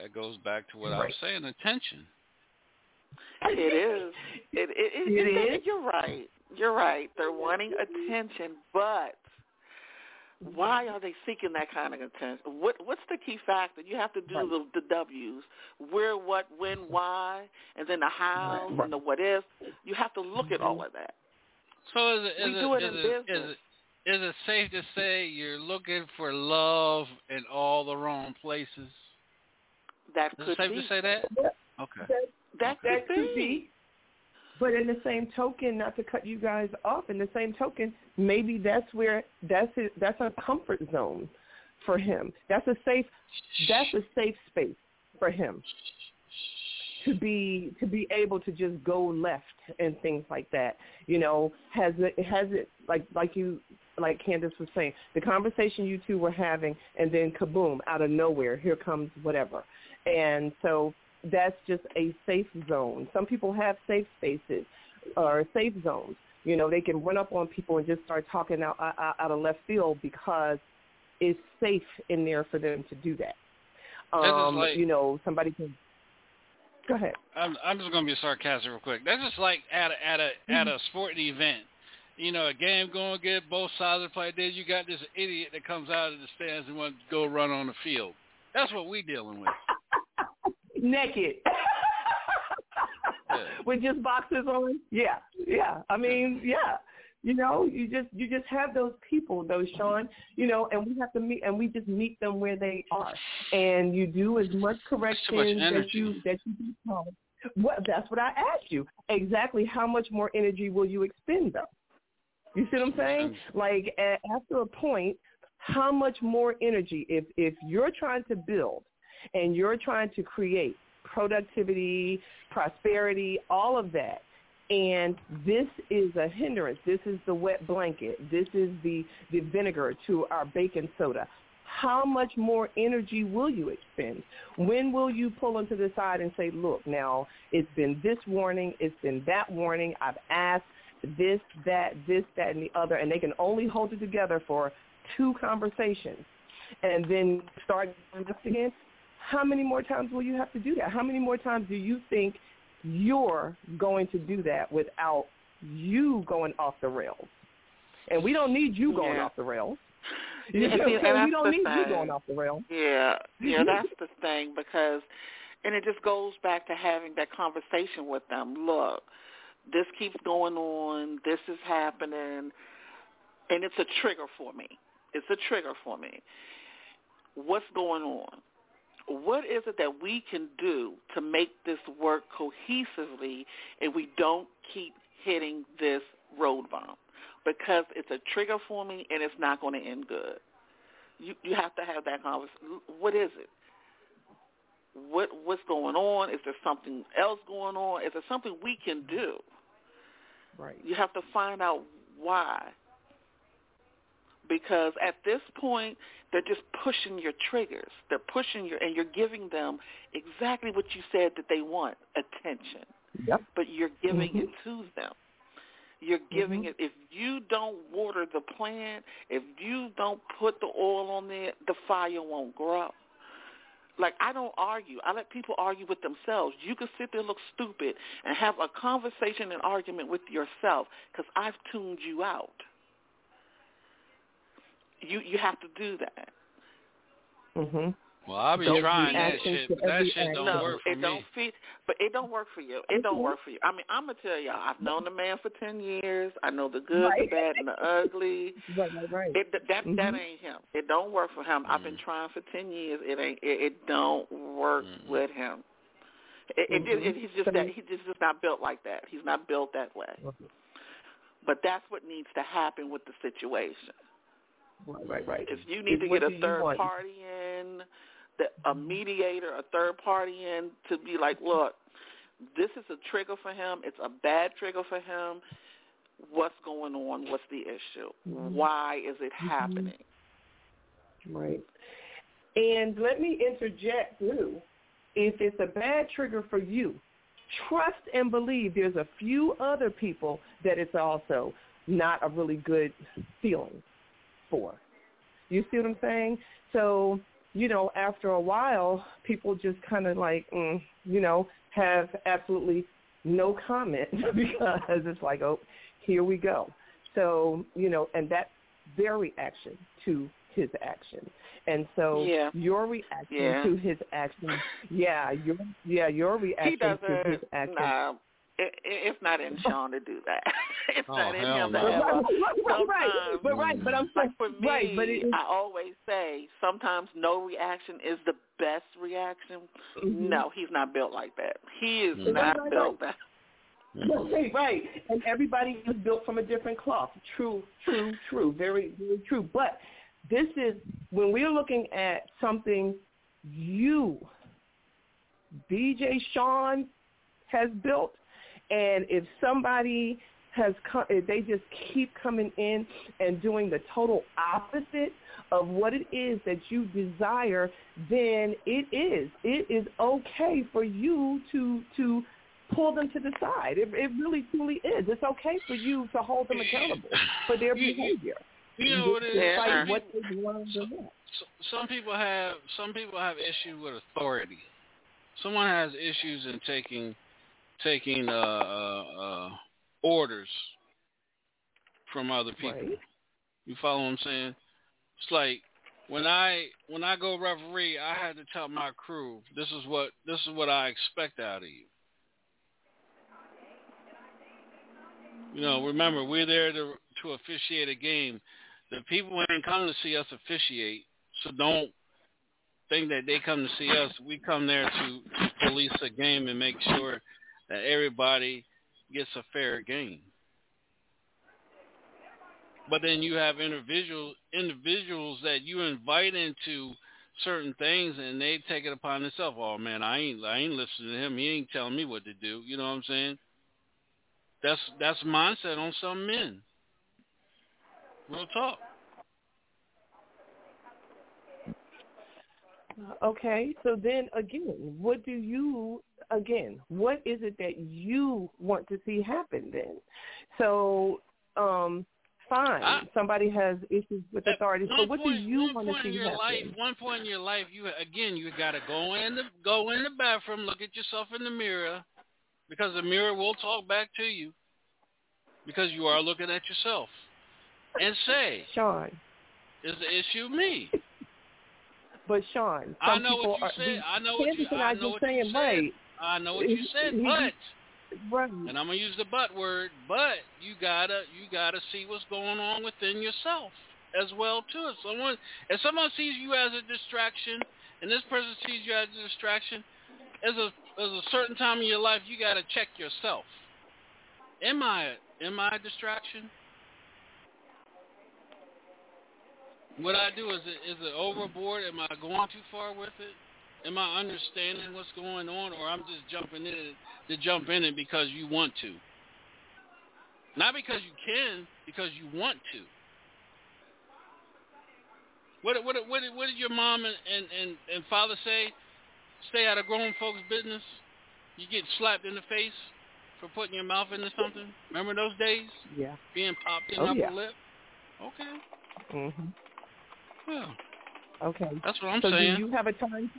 Speaker 8: That goes back to what I was saying, attention.
Speaker 13: It is. It, it, it,
Speaker 9: It
Speaker 13: it-
Speaker 9: is?
Speaker 13: You're right. You're right. They're wanting attention, but why are they seeking that kind of attention? What What's the key factor? You have to do
Speaker 9: Right.
Speaker 13: the, the W's: where, what, when, why, and then the how
Speaker 9: Right.
Speaker 13: and the what if. You have to look at all of that.
Speaker 8: So is it, is
Speaker 13: We
Speaker 8: it,
Speaker 13: do it
Speaker 8: is
Speaker 13: in
Speaker 8: it,
Speaker 13: business.
Speaker 8: is it, is it safe to say you're looking for love in all the wrong places?
Speaker 13: That
Speaker 8: Is it
Speaker 13: could
Speaker 8: safe
Speaker 13: be.
Speaker 8: to say that? Okay.
Speaker 9: That,
Speaker 13: That
Speaker 9: that
Speaker 13: could
Speaker 9: could be. But in the same token, not to cut you guys off, in the same token, maybe that's where that's his, that's a comfort zone for him. That's a safe that's a safe space for him to be to be able to just go left and things like that. You know, has it has it like like you like Candace was saying, the conversation you two were having, and then kaboom, out of nowhere, here comes whatever. And so that's just a safe zone. Some people have safe spaces or safe zones. You know, they can run up on people and just start talking out, out, out of left field because it's safe in there for them to do that. Um,
Speaker 8: like-
Speaker 9: you know, somebody can. Go ahead.
Speaker 8: I'm I'm just gonna be sarcastic real quick. That's just like at a at a at a sporting event. You know, a game going good, both sides are playing. Then you got this idiot that comes out of the stands and wants to go run on the field. That's what we dealing with.
Speaker 9: Naked. (laughs) With just boxes on? Yeah. Yeah. I mean, yeah. You know, you just you just have those people, those Shaun, you know, and we have to meet and we just meet them where they are. And you do as much correction that
Speaker 8: energy.
Speaker 9: you that you can. What that's what I asked you. Exactly how much more energy will you expend though? You see what I'm saying? Like a- after a point, how much more energy if if you're trying to build and you're trying to create productivity, prosperity, all of that. And this is a hindrance. This is the wet blanket. This is the, the vinegar to our baking soda. How much more energy will you expend? When will you pull into the side and say, look, now it's been this warning, it's been that warning, I've asked this, that, this, that, and the other, and they can only hold it together for two conversations and then start again? How many more times will you have to do that? How many more times do you think you're going to do that without you going off the rails? And we don't need you going
Speaker 13: Yeah.
Speaker 9: off the rails. (laughs) You
Speaker 13: Yeah,
Speaker 9: know
Speaker 13: see,
Speaker 9: we don't need you going off the rails.
Speaker 13: Yeah, yeah, (laughs) that's the thing because, and it just goes back to having that conversation with them. Look, this keeps going on. This is happening, and it's a trigger for me. It's a trigger for me. What's going on? What is it that we can do to make this work cohesively, and we don't keep hitting this road bump? Because it's a trigger for me, and it's not going to end good you you have to have that conversation. What is it? What what's going on? Is there something else going on? Is there something we can do?
Speaker 9: Right.
Speaker 13: You have to find out why. Because at this point, they're just pushing your triggers. They're pushing your, and you're giving them exactly what you said that they want, attention.
Speaker 9: Yep.
Speaker 13: But you're giving
Speaker 9: Mhm.
Speaker 13: it to them. You're giving
Speaker 9: Mhm.
Speaker 13: it. If you don't water the plant, if you don't put the oil on there, the fire won't grow. Like I don't argue. I let people argue with themselves. You can sit there, and look stupid, and have a conversation and argument with yourself because I've tuned you out. You you have to do that.
Speaker 9: Mhm.
Speaker 8: Well, I'll be
Speaker 9: Don't
Speaker 8: trying
Speaker 9: be
Speaker 8: that
Speaker 9: acting
Speaker 8: shit,
Speaker 9: to
Speaker 8: but that shit don't
Speaker 13: no,
Speaker 8: work for
Speaker 13: it
Speaker 8: me.
Speaker 13: don't fit, but it don't work for you. It don't
Speaker 9: Mhm.
Speaker 13: work for you. I mean, I'm gonna tell y'all. I've known the man for ten years. I know the good,
Speaker 9: Right.
Speaker 13: the bad, and the ugly. (laughs)
Speaker 9: Right, right, right.
Speaker 13: It that that
Speaker 9: Mhm.
Speaker 13: ain't him. It don't work for him. I've been trying for ten years. It ain't. It, it don't work with him. It, it, just,
Speaker 9: Mhm.
Speaker 13: it he's just that he's just, just not built like that. He's not built that way. But that's what needs to happen with the situation.
Speaker 9: Right, right, right.
Speaker 13: If you need
Speaker 9: It's
Speaker 13: to get a third party in the, a mediator, a third party in to be like, look, this is a trigger for him. It's a bad trigger for him. What's going on? What's the issue?
Speaker 9: Mhm.
Speaker 13: Why is it
Speaker 9: Mhm.
Speaker 13: happening?
Speaker 9: Right. And let me interject too. If it's a bad trigger for you, trust and believe there's a few other people that it's also not a really good feeling for. You see what I'm saying? So, you know, after a while, people just kind of like, mm, you know, have absolutely no comment (laughs) because it's like, oh, here we go. So, you know, and that's their reaction to his action. And so
Speaker 13: Yeah.
Speaker 9: your reaction
Speaker 13: Yeah.
Speaker 9: to his action, yeah, your yeah, your reaction to his action.
Speaker 13: Nah, it, it, it's not in (laughs) Shaun to do that. (laughs) it's
Speaker 8: Oh,
Speaker 13: not in him
Speaker 8: no.
Speaker 13: to ever.
Speaker 9: Right, right, right,
Speaker 13: Sometimes-
Speaker 9: but right, but I'm
Speaker 13: like for me,
Speaker 9: right, but it,
Speaker 13: I always say sometimes no reaction is the best reaction.
Speaker 9: Mhm.
Speaker 13: No, he's not built like that. He is
Speaker 9: Mhm.
Speaker 13: not
Speaker 9: right,
Speaker 13: built that.
Speaker 9: Right, right. And everybody is built from a different cloth. True, true, true. Very, very true. But this is when we're looking at something you, DJ Shaun, has built, and if somebody has come, if they just keep coming in and doing the total opposite of what it is that you desire, then it is. It is okay for you to to pull them to the side. It, it really truly is. It's okay for you to hold them accountable for their behavior.
Speaker 8: You know what it is?
Speaker 9: What
Speaker 8: people-
Speaker 9: they want to do.
Speaker 8: some people have some people have issue with authority. Someone has issues in taking taking uh, uh, uh, orders from other people.
Speaker 9: Right.
Speaker 8: You follow what I'm saying? It's like when I when I go referee, I had to tell my crew this is what this is what I expect out of you. You know, remember we're there to to officiate a game. The people ain't come to see us officiate, so don't think that they come to see us. We come there to, to police a game and make sure that everybody gets a fair game. But then you have individual individuals that you invite into certain things and they take it upon themselves. Oh man, I ain't I ain't listening to him. He ain't telling me what to do. You know what I'm saying? That's that's mindset on some men. Real talk.
Speaker 9: Okay, so then again, what do you again? What is it that you want to see happen then? So, um, fine,
Speaker 8: I-
Speaker 9: somebody has issues with authority. So, what
Speaker 8: point,
Speaker 9: do you want to
Speaker 8: point in
Speaker 9: see
Speaker 8: your
Speaker 9: happen?
Speaker 8: life, one point in your life, you again, you got to go in the go in the bathroom, look at yourself in the mirror, because the mirror will talk back to you, because you are looking at yourself, and say,
Speaker 9: Shaun,
Speaker 8: "Is the issue me?"
Speaker 9: but Shaun, some
Speaker 8: I know
Speaker 9: people
Speaker 8: what you
Speaker 9: are,
Speaker 8: said. I know what you. I know
Speaker 9: just
Speaker 8: what you
Speaker 9: saying,
Speaker 8: said.
Speaker 9: right?
Speaker 8: I know what you said, but
Speaker 9: Right.
Speaker 8: and I'm gonna use the but word, but you gotta you gotta see what's going on within yourself as well too. If someone if someone sees you as a distraction and this person sees you as a distraction, there's a there's a certain time in your life you gotta check yourself. Am I am I a distraction? What I do is it is it overboard? Am I going too far with it? Am I understanding what's going on, or I'm just jumping in to jump in it because you want to? Not because you can, because you want to. What what what did, what did your mom and, and, and, and father say? Stay out of grown folks' business. You get slapped in the face for putting your mouth into something. Remember those days?
Speaker 9: Yeah.
Speaker 8: Being popped in
Speaker 9: Oh,
Speaker 8: the
Speaker 9: yeah.
Speaker 8: lip. Okay.
Speaker 9: Mhm.
Speaker 8: Yeah.
Speaker 9: Okay.
Speaker 8: That's what I'm
Speaker 9: so
Speaker 8: saying.
Speaker 9: do you have a time?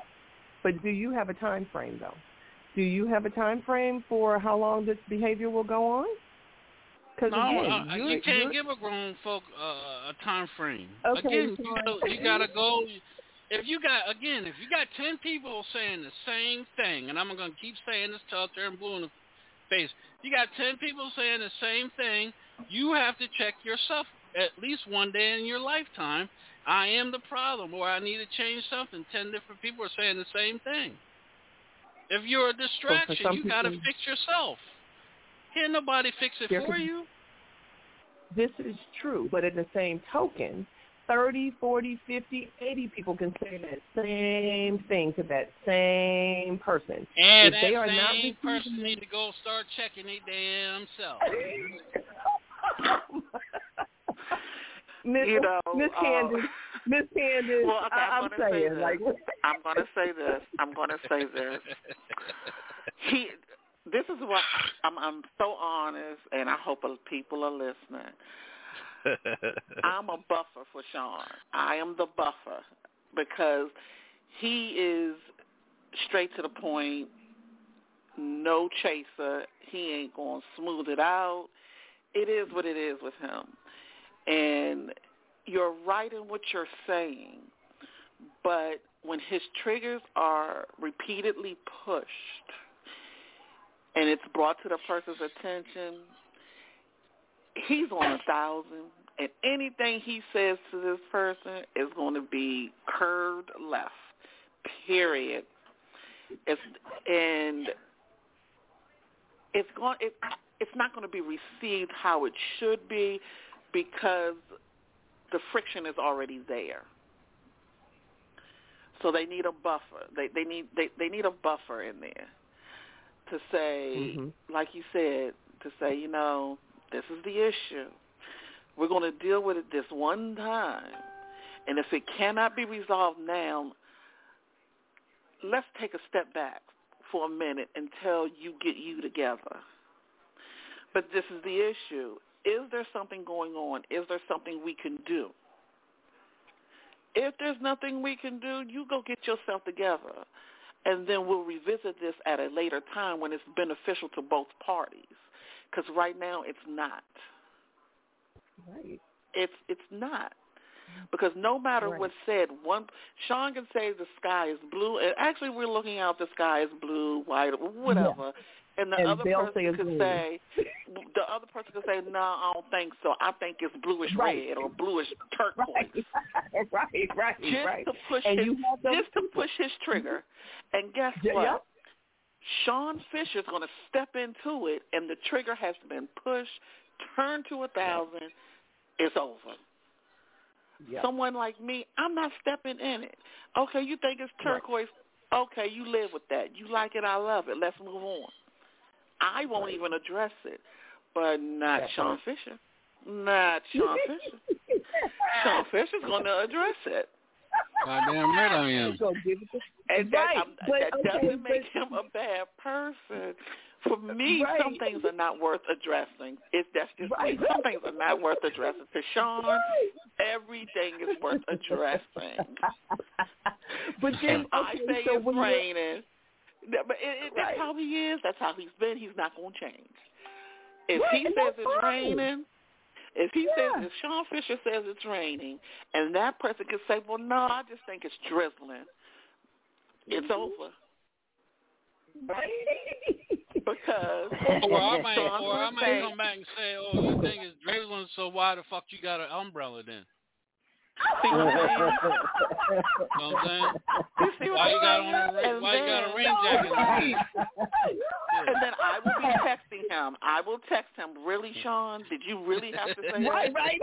Speaker 9: But do you have a time frame though? Do you have a time frame for how long this behavior will go on? Because
Speaker 8: No,
Speaker 9: again,
Speaker 8: uh,
Speaker 9: you're,
Speaker 8: you can't give a grown folk uh, a time frame.
Speaker 9: Okay,
Speaker 8: again,
Speaker 9: so
Speaker 8: you, gotta, you gotta go. If you got again, if you got ten people saying the same thing, and I'm gonna keep saying this till I turn blue in the face. You got ten people saying the same thing, you have to check yourself at least one day in your lifetime. I am the problem, or I need to change something. Ten different people are saying the same thing. If you're a distraction, you gotta fix yourself. Can't nobody fix it for you.
Speaker 9: this is true, but at the same token, 30, 40, 50, 80 people can say that same thing to that same person.
Speaker 8: And
Speaker 9: if
Speaker 8: that
Speaker 9: they are
Speaker 8: same
Speaker 9: not
Speaker 8: person need to go start checking their damn self. (laughs)
Speaker 9: Oh Miss
Speaker 13: You know,
Speaker 9: Miss
Speaker 13: uh,
Speaker 9: Candace, Miss Candace,
Speaker 13: Well, okay,
Speaker 9: I,
Speaker 13: I'm
Speaker 9: I'm
Speaker 13: gonna say
Speaker 9: saying
Speaker 13: this.
Speaker 9: like
Speaker 13: I'm going to say this. I'm going to say this. He, this is what I'm. I'm so honest, and I hope people are listening. I'm a buffer for Shaun. I am the buffer because he is straight to the point, no chaser. He ain't going to smooth it out. It is what it is with him. And you're right in what you're saying, but when his triggers are repeatedly pushed and it's brought to the person's attention, he's on a thousand, and anything he says to this person is going to be curved left. Period. It's and it's going it, it's not going to be received how it should be because the friction is already there. So they need a buffer. They they need they they need a buffer in there to say,
Speaker 9: Mhm.
Speaker 13: like you said, to say, you know, this is the issue. We're going to deal with it this one time, and if it cannot be resolved now, let's take a step back for a minute until you get you together. But this is the issue. Is there something going on? Is there something we can do? If there's nothing we can do, you go get yourself together. And then we'll revisit this at a later time when it's beneficial to both parties. Because right now it's not.
Speaker 9: Right.
Speaker 13: It's it's not. Mm-hmm. Because no matter
Speaker 9: Right.
Speaker 13: what's said, one Shaun can say the sky is blue, and actually we're looking out the sky is blue, white, whatever. And the
Speaker 9: And
Speaker 13: other person could
Speaker 9: green.
Speaker 13: say, the other person could say, no, I don't think so. I think it's bluish
Speaker 9: Right.
Speaker 13: red or bluish turquoise.
Speaker 9: right, (laughs) right, right.
Speaker 13: Just
Speaker 9: right.
Speaker 13: to push
Speaker 9: and
Speaker 13: his,
Speaker 9: you have those
Speaker 13: just to push his trigger. And guess
Speaker 9: Yeah,
Speaker 13: what?
Speaker 9: yeah.
Speaker 13: Shaun Fisher's going to step into it, and the trigger has been pushed, turned to a thousand. It's over.
Speaker 9: Yeah.
Speaker 13: Someone like me, I'm not stepping in it. Okay, you think it's turquoise. Okay, you live with that. You like it. I love it. Let's move on. I won't even address it, but not
Speaker 9: That's
Speaker 13: Shaun Fisher. Not Shaun Fisher. (laughs) Shaun Fisher's going to address it.
Speaker 8: Goddamn right I am.
Speaker 9: Go give it to-
Speaker 13: And that,
Speaker 9: Right, but
Speaker 13: that
Speaker 9: okay,
Speaker 13: doesn't make
Speaker 9: but-
Speaker 13: him a bad person. For me,
Speaker 9: Right.
Speaker 13: some things are not worth addressing. It, that's just
Speaker 9: Right.
Speaker 13: me. Some things are not worth addressing. To Shaun, everything is worth addressing. (laughs)
Speaker 9: But then,
Speaker 13: if I say
Speaker 9: so
Speaker 13: it's
Speaker 9: when you're-
Speaker 13: raining, that- but it, it, that's
Speaker 9: Right.
Speaker 13: how he is. That's how he's been. He's not going to change. If
Speaker 9: Right,
Speaker 13: he
Speaker 9: and
Speaker 13: says it's
Speaker 9: fine.
Speaker 13: raining, if he
Speaker 9: Yeah.
Speaker 13: says, if Shaun Fisher says it's raining, and that person can say, well, no, I just think it's drizzling, it's
Speaker 9: Mm-hmm.
Speaker 13: over. Because (laughs)
Speaker 8: Or I might, or I
Speaker 13: will
Speaker 8: might come back and say, "Oh, you think it's drizzling, so why the fuck you got an umbrella then?" (laughs)
Speaker 13: See what I'm saying?
Speaker 8: You know what I'm saying?
Speaker 13: You see what
Speaker 8: Why
Speaker 13: I'm
Speaker 8: you got on a
Speaker 13: saying?
Speaker 8: rain, why you got a
Speaker 13: And
Speaker 8: rain jacket on?
Speaker 13: And then I will be texting him. I will text him. Really, Shaun? Did you really have to say
Speaker 9: Right,
Speaker 13: that?
Speaker 9: right.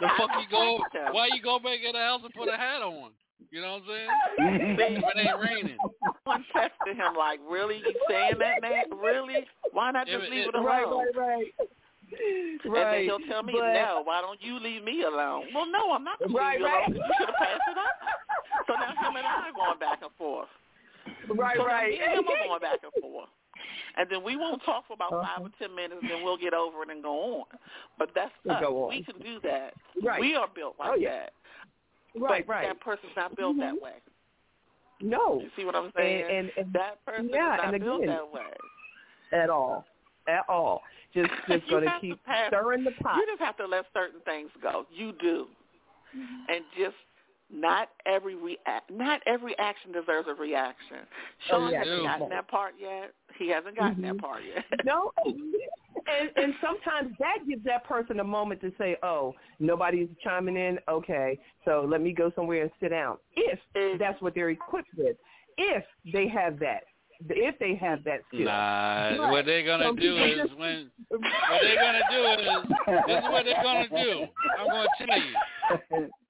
Speaker 8: The fuck you go? Why you go back in the house and put a hat on? You know what I'm saying?
Speaker 13: See, (laughs)
Speaker 8: When it ain't raining.
Speaker 13: Someone texted him like, "Really, you saying that, man? Really? Why not just
Speaker 8: It-
Speaker 13: leave
Speaker 8: it-
Speaker 13: it alone?"
Speaker 9: right, right, right. (laughs)
Speaker 13: And then he'll tell me,
Speaker 9: but,
Speaker 13: "No, why don't you leave me alone?" Well, no, I'm not going to leave you
Speaker 9: right.
Speaker 13: alone. You should have passed it up. So now him and I are going back and forth.
Speaker 9: Right,
Speaker 13: so
Speaker 9: right.
Speaker 13: me and him are going back and forth. And then we won't talk for about
Speaker 9: Uh-huh.
Speaker 13: five or ten minutes, and then we'll get over it and go on. But that's
Speaker 9: We'll
Speaker 13: us. We can do that.
Speaker 9: Right.
Speaker 13: We are built like
Speaker 9: Oh, yeah.
Speaker 13: that.
Speaker 9: Right,
Speaker 13: but
Speaker 9: right.
Speaker 13: that person's not built that way.
Speaker 9: No.
Speaker 13: You see what I'm saying?
Speaker 9: And, and, and
Speaker 13: that person
Speaker 9: yeah,
Speaker 13: is not
Speaker 9: and
Speaker 13: built
Speaker 9: again,
Speaker 13: that way.
Speaker 9: at all. At all. Just (laughs) just gonna keep
Speaker 13: pass-
Speaker 9: stirring the pot.
Speaker 13: You just have to let certain things go. You do, and just not every react, not every action deserves a reaction.
Speaker 9: Oh, yeah,
Speaker 13: hasn't gotten that part yet. He hasn't gotten
Speaker 9: Mhm.
Speaker 13: that part yet. (laughs)
Speaker 9: No. (laughs) And and sometimes that gives that person a moment to say, "Oh, nobody's chiming in. Okay, so let me go somewhere and sit down." If that's what they're equipped with, if they have that, if they have that skill.
Speaker 8: Nah,
Speaker 9: But
Speaker 8: what they're gonna do is when what they're gonna do is this is what they're gonna do. I'm gonna tell you.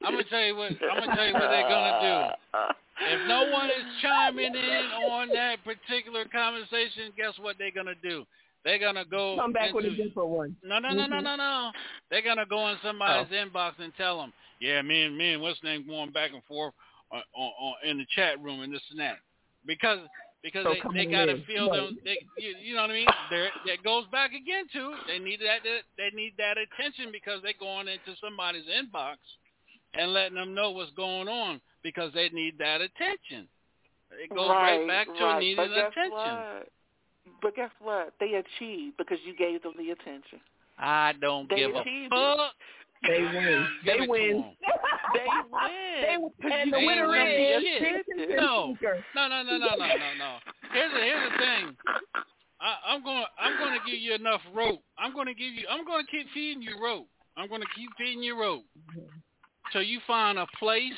Speaker 8: I'm gonna tell you what I'm gonna tell you what they're gonna do. If no one is chiming in on that particular conversation, guess what they're gonna do? They're gonna go
Speaker 9: Come back with a different one.
Speaker 8: No, no, no, no,
Speaker 9: Mhm.
Speaker 8: no, no. They're gonna go in somebody's
Speaker 9: Oh.
Speaker 8: inbox and tell them, "Yeah, me and me and what's name going back and forth on, on, on in the chat room and this and that," because because
Speaker 9: So
Speaker 8: they they gotta feel
Speaker 9: Right.
Speaker 8: them. They you, you know what I mean? There that goes back again to they need that they need that attention because they're going into somebody's inbox and letting them know what's going on because they need that attention. It goes right,
Speaker 13: right
Speaker 8: back to
Speaker 13: right.
Speaker 8: needing
Speaker 13: but guess
Speaker 8: attention.
Speaker 13: What? But guess what? They achieved because you gave them the attention.
Speaker 8: I don't
Speaker 13: They
Speaker 8: give a
Speaker 13: achieved
Speaker 8: fuck.
Speaker 9: They win. They
Speaker 8: it to
Speaker 9: win.
Speaker 8: 'em. (laughs)
Speaker 13: They win.
Speaker 9: They, and the
Speaker 8: They
Speaker 9: winner is
Speaker 8: shit.
Speaker 9: Vincent
Speaker 8: No. No, no, no, no, no, no, no. Here's the here's the thing. I, I'm going I'm going to give you enough rope. I'm going to give you. I'm going to keep feeding you rope. I'm going to keep feeding you rope till you find a place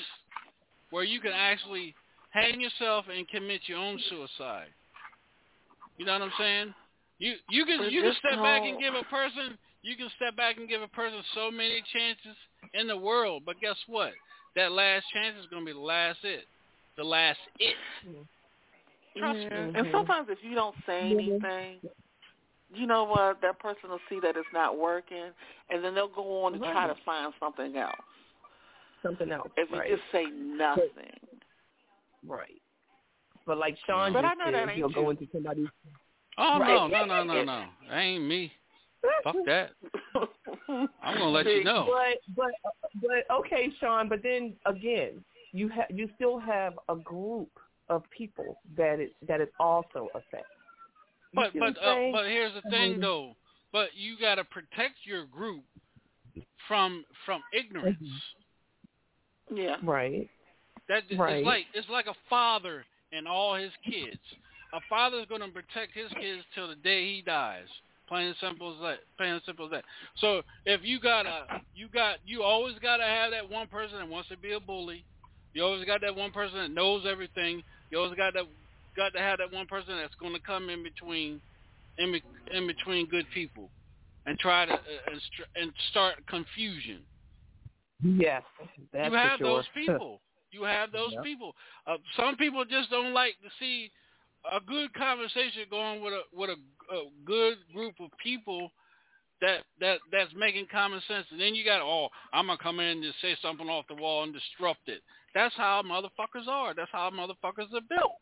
Speaker 8: where you can actually hang yourself and commit your own suicide. You know what I'm saying? You you can you can step back and give a person you can step back and give a person so many chances in the world, but guess what? That last chance is going to be the last it, the last it. Trust me.
Speaker 9: Mm-hmm.
Speaker 13: And sometimes if you don't say anything, you know what? That person will see that it's not working, and then they'll go on and try to find something else.
Speaker 9: Something else.
Speaker 13: If you just say nothing.
Speaker 9: Right. But like Shaun
Speaker 13: But I
Speaker 9: just
Speaker 13: know
Speaker 9: said,
Speaker 13: that ain't
Speaker 9: he'll go into somebody's.
Speaker 8: Oh
Speaker 9: Right.
Speaker 8: no, no, no, no, no. That ain't me. Fuck that. (laughs) I'm gonna let you know.
Speaker 9: But but but okay, Shaun. But then again, you have you still have a group of people that it that it also affects. You
Speaker 8: But but uh, but here's the thing
Speaker 9: Mhm.
Speaker 8: though. But you got to protect your group from from ignorance.
Speaker 13: Yeah.
Speaker 9: Right.
Speaker 8: That it's
Speaker 9: Right.
Speaker 8: like it's like a father and all his kids. A father's going to protect his kids till the day he dies. Plain and simple as that. Plain and simple as that. So if you got a, you got, you always got to have that one person that wants to be a bully. You always got that one person that knows everything. You always got that, got to have that one person that's going to come in between, in, in between good people, and try to uh, and, and start confusion.
Speaker 9: Yes, that's
Speaker 8: you have
Speaker 9: for sure.
Speaker 8: those people. You have those (laughs)
Speaker 9: Yep.
Speaker 8: people. Uh, some people just don't like to see a good conversation going with a with a, a good group of people that that that's making common sense. And then you got oh, I'm gonna come in and just say something off the wall and disrupt it. That's how motherfuckers are. That's how motherfuckers are built.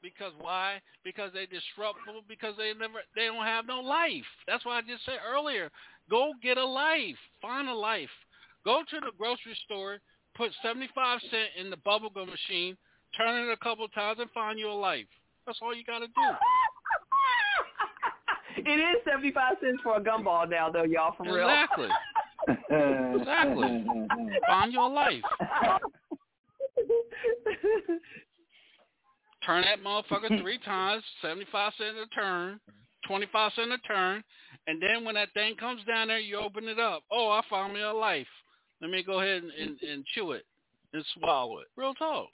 Speaker 8: Because why? Because they disruptful. Because they never they don't have no life. That's why I just said earlier. Go get a life. Find a life. Go to the grocery store. Put seventy five cent in the bubblegum machine. Turn it a couple times and find you a life. That's all you got to do. (laughs)
Speaker 9: It is seventy five cents for a gumball now, though, y'all. For real.
Speaker 8: Exactly. Exactly. Find your life. Turn that motherfucker three (laughs) times, seventy five cent a turn, twenty five cent a turn, and then when that thing comes down there, you open it up. Oh, I found me a life. Let me go ahead and, and, and chew it and swallow it. Real talk.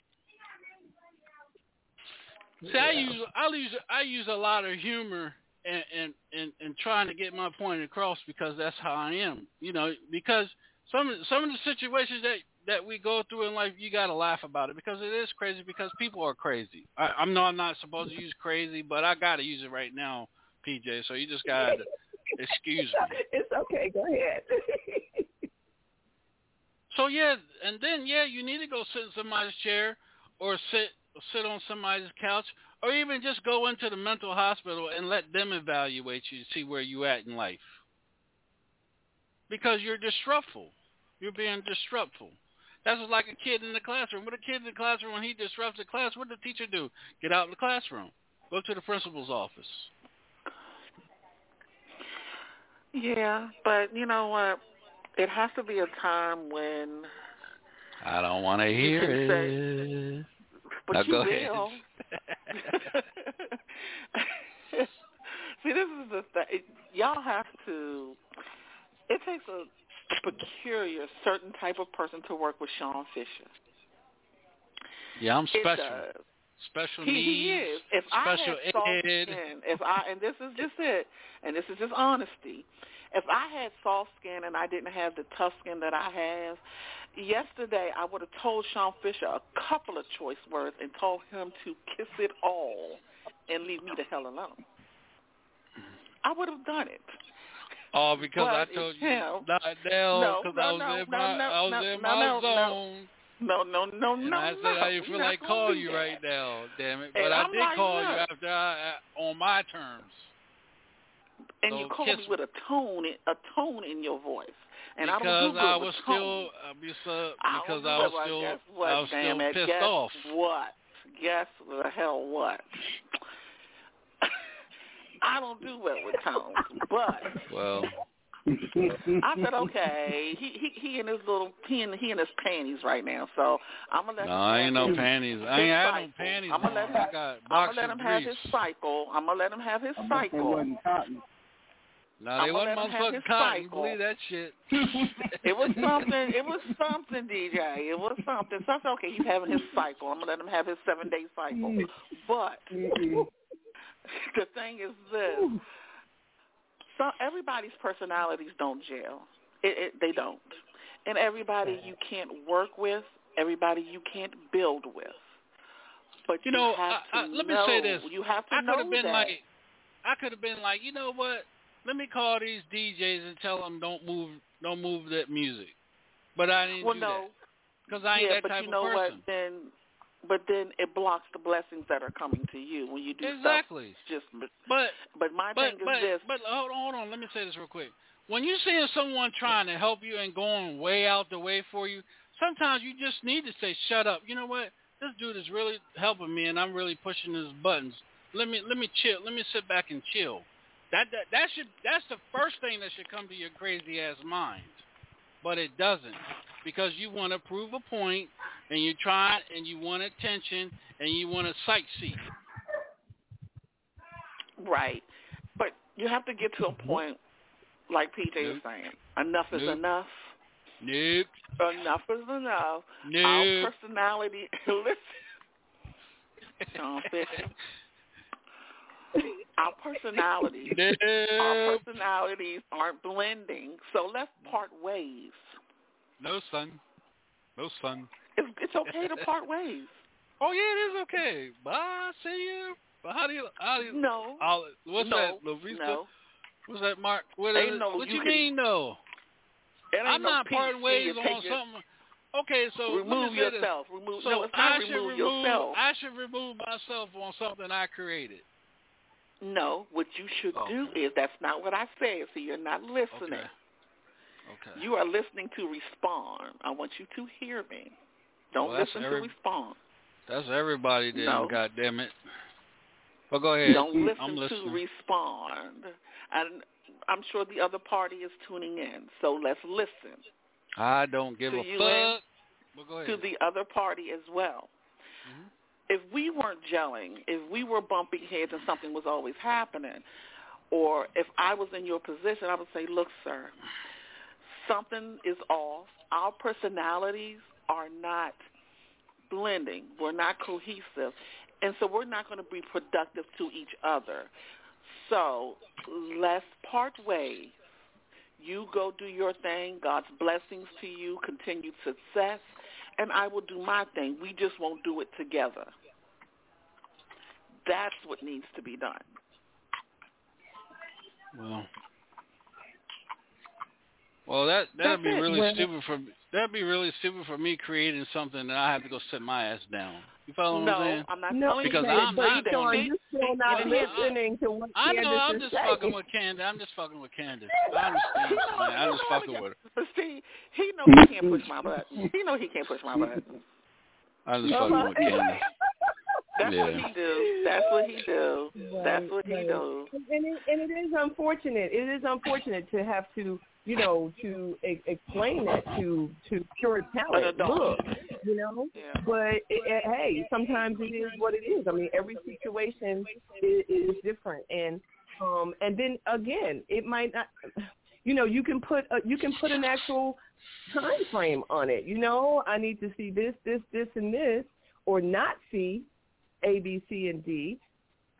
Speaker 8: See, I use I use I use a lot of humor and and and, and trying to get my point across because that's how I am. You know, because some of- some of the situations that that we go through in life, you got to laugh about it because it is crazy because people are crazy. I, I know I'm not supposed to use crazy, but I got to use it right now, PJ. So you just got to (laughs) excuse me.
Speaker 9: It's okay. Go ahead. (laughs)
Speaker 8: So yeah, and then yeah, you need to go sit in somebody's chair or sit sit on somebody's couch or even just go into the mental hospital and let them evaluate you to see where you at in life. Because you're disruptful. You're being disruptful. That's just like a kid in the classroom. What a kid in the classroom when he disrupts the class, what does the teacher do? Get out of the classroom. Go to the principal's office.
Speaker 13: Yeah, but you know what? It has to be a time when
Speaker 8: I don't want to hear
Speaker 13: can say-
Speaker 8: it.
Speaker 13: But
Speaker 8: Now
Speaker 13: you will. (laughs) See, this is the thing. Y'all have to. It takes a peculiar, certain type of person to work with Shaun Fisher.
Speaker 8: Yeah, I'm special. special
Speaker 13: he,
Speaker 8: needs.
Speaker 13: he is. If
Speaker 8: special
Speaker 13: I had soft
Speaker 8: ed.
Speaker 13: skin, if I and this is just it, and this is just honesty. If I had soft skin and I didn't have the tough skin that I have, yesterday I would have told Shaun Fisher a couple of choice words and told him to kiss it all and leave me the hell alone. I would have done it.
Speaker 8: Oh, because
Speaker 13: But
Speaker 8: I told you
Speaker 13: him.
Speaker 8: not now
Speaker 13: No,
Speaker 8: because
Speaker 13: no,
Speaker 8: I was
Speaker 13: no,
Speaker 8: in
Speaker 13: no,
Speaker 8: my
Speaker 13: no,
Speaker 8: I was
Speaker 13: no,
Speaker 8: in
Speaker 13: no,
Speaker 8: my
Speaker 13: no, no.
Speaker 8: zone.
Speaker 13: No, no, no,
Speaker 8: And. I said,
Speaker 13: no.
Speaker 8: how you
Speaker 13: We're
Speaker 8: feel like
Speaker 13: gonna
Speaker 8: call you
Speaker 13: that.
Speaker 8: right now, damn it.
Speaker 13: And
Speaker 8: But I
Speaker 13: I'm
Speaker 8: did
Speaker 13: like,
Speaker 8: call you after I, uh, on my terms.
Speaker 13: And
Speaker 8: So
Speaker 13: you called me with a tone, a tone in your voice, and
Speaker 8: because
Speaker 13: I don't do
Speaker 8: I was still because,
Speaker 13: I
Speaker 8: because
Speaker 13: don't
Speaker 8: I was still
Speaker 13: guess what,
Speaker 8: I was
Speaker 13: damn
Speaker 8: still
Speaker 13: it.
Speaker 8: pissed
Speaker 13: guess
Speaker 8: off.
Speaker 13: What? Guess the hell what? (laughs) I don't do well with tones, but
Speaker 8: Well,
Speaker 13: I said okay. He he he in his little he in he in his panties right now, so I'm gonna let
Speaker 8: no,
Speaker 13: him
Speaker 8: I
Speaker 13: have
Speaker 8: ain't no
Speaker 13: his-
Speaker 8: panties. I
Speaker 13: his
Speaker 8: ain't had no panties.
Speaker 13: I'm gonna let him.
Speaker 8: I got
Speaker 13: I'm gonna let him have his cycle. I'm gonna let him have his
Speaker 15: I bet they
Speaker 13: cycle.
Speaker 15: Wasn't.
Speaker 8: No,
Speaker 13: I'm
Speaker 8: they
Speaker 13: gonna
Speaker 8: wasn't
Speaker 13: let him have his
Speaker 8: motherfucking cotton.
Speaker 13: cycle.
Speaker 8: Believe that shit. (laughs)
Speaker 13: It was something. It was something, DJ. It was something. So I said, okay, he's having his cycle. I'm gonna let him have his seven day cycle. But (laughs) the thing is this: so everybody's personalities don't gel. It, it, they don't, and everybody you can't work with, everybody you can't build with. But
Speaker 8: You know,
Speaker 13: have
Speaker 8: I, I, let me
Speaker 13: know,
Speaker 8: say this.
Speaker 13: You have to
Speaker 8: I could
Speaker 13: know
Speaker 8: have been
Speaker 13: that.
Speaker 8: like, I could have been like, you know what? Let me call these DJs and tell them don't move, don't move that music. But I didn't
Speaker 13: well,
Speaker 8: do
Speaker 13: no,
Speaker 8: that because I ain't
Speaker 13: yeah,
Speaker 8: that
Speaker 13: but
Speaker 8: type
Speaker 13: you know
Speaker 8: of person.
Speaker 13: what? Then, but then it blocks the blessings that are coming to you when you do
Speaker 8: Exactly.
Speaker 13: stuff. Just,
Speaker 8: But
Speaker 13: but my
Speaker 8: but
Speaker 13: thing is this:
Speaker 8: but hold on, hold on. Let me say this real quick. When you're seeing someone trying to help you and going way out the way for you, sometimes you just need to say, "Shut up." You know what? This dude is really helping me, and I'm really pushing his buttons. Let me let me chill. Let me sit back and chill. That that that should that's the first thing that should come to your crazy ass mind. But it doesn't because you want to prove a point, and you try and you want attention, and you want to sightsee.
Speaker 13: right, but you have to get to a
Speaker 8: Mm-hmm.
Speaker 13: point, like PJ is saying, enough is
Speaker 8: Nope.
Speaker 13: enough.
Speaker 8: Nope.
Speaker 13: Enough is enough.
Speaker 8: Nope.
Speaker 13: Our personality, (laughs) listen, Shaun Fisher. (laughs) Our personalities, (laughs) our personalities aren't blending. So let's part ways.
Speaker 8: No son. No son.
Speaker 13: It's, it's okay to part ways. (laughs)
Speaker 8: Oh yeah, it is okay. Bye, see you. But how do you? How do you?
Speaker 13: No.
Speaker 8: I'll, what's
Speaker 13: no,
Speaker 8: that, Louisa?
Speaker 13: No.
Speaker 8: What's that, Mark? What, is
Speaker 13: no
Speaker 8: what
Speaker 13: you
Speaker 8: you
Speaker 13: can-
Speaker 8: mean, no?
Speaker 13: It
Speaker 8: I'm
Speaker 13: no
Speaker 8: not parting ways on something. Okay, so
Speaker 13: remove
Speaker 8: me say this.
Speaker 13: yourself. Remove.
Speaker 8: So
Speaker 13: no, it's
Speaker 8: I
Speaker 13: not
Speaker 8: should
Speaker 13: remove,
Speaker 8: remove.
Speaker 13: yourself.
Speaker 8: I should remove myself on something I created.
Speaker 13: No, what you should
Speaker 8: Oh.
Speaker 13: do is that's not what I said. So you're not listening.
Speaker 8: Okay. Okay.
Speaker 13: You are listening to respond. I want you to hear me. Don't
Speaker 8: Well,
Speaker 13: listen
Speaker 8: every-
Speaker 13: to respond.
Speaker 8: That's everybody then.
Speaker 13: No.
Speaker 8: God damn it. Well, go ahead.
Speaker 13: Don't listen to respond. And I'm sure the other party is tuning in. So let's listen
Speaker 8: I don't give a fuck. Well, go ahead.
Speaker 13: to the other party as well.
Speaker 8: Mhm.
Speaker 13: If we weren't gelling, if we were bumping heads and something was always happening, or if I was in your position, I would say, look, sir, something is off. Our personalities are not blending. We're not cohesive. And so we're not going to be productive to each other. So let's part ways. You go do your thing. God's blessings to you, continued success, and I will do my thing. We just won't do it together. That's what needs to be done.
Speaker 8: Well, well, that that'd
Speaker 13: That's
Speaker 8: be really
Speaker 13: Well-
Speaker 8: stupid for that'd be really stupid for me creating something that I have to go sit my ass down. You follow what
Speaker 13: no,
Speaker 8: I'm saying?
Speaker 13: I'm not
Speaker 9: No,
Speaker 8: Because
Speaker 13: you
Speaker 8: I'm not
Speaker 13: but
Speaker 8: doing
Speaker 13: you
Speaker 8: it.
Speaker 9: you're still not
Speaker 8: You know, I-
Speaker 9: listening to what
Speaker 8: I know.
Speaker 9: Candace
Speaker 8: I'm just
Speaker 9: saying.
Speaker 8: fucking with Candace. I'm just fucking with Candace. I understand. (laughs) man. I'm just fucking with her.
Speaker 13: But see, he know he can't push my button. He know he can't push my button.
Speaker 8: I'm just fucking with Candace. (laughs)
Speaker 13: That's
Speaker 8: Yeah.
Speaker 13: what he do. That's what he do. That's what he
Speaker 9: Right.
Speaker 13: do.
Speaker 9: And it, and it is unfortunate. It is unfortunate to have to, you know, to e- explain that to to pure talent. Look, you know.
Speaker 13: Yeah.
Speaker 9: But it, it, hey, sometimes it is what it is. I mean, every situation is, is different, and um, and then again, it might not. You know, you can put a, you can put an actual time frame on it. You know, I need to see this, this, this, and this, or not see A, B, C, and D.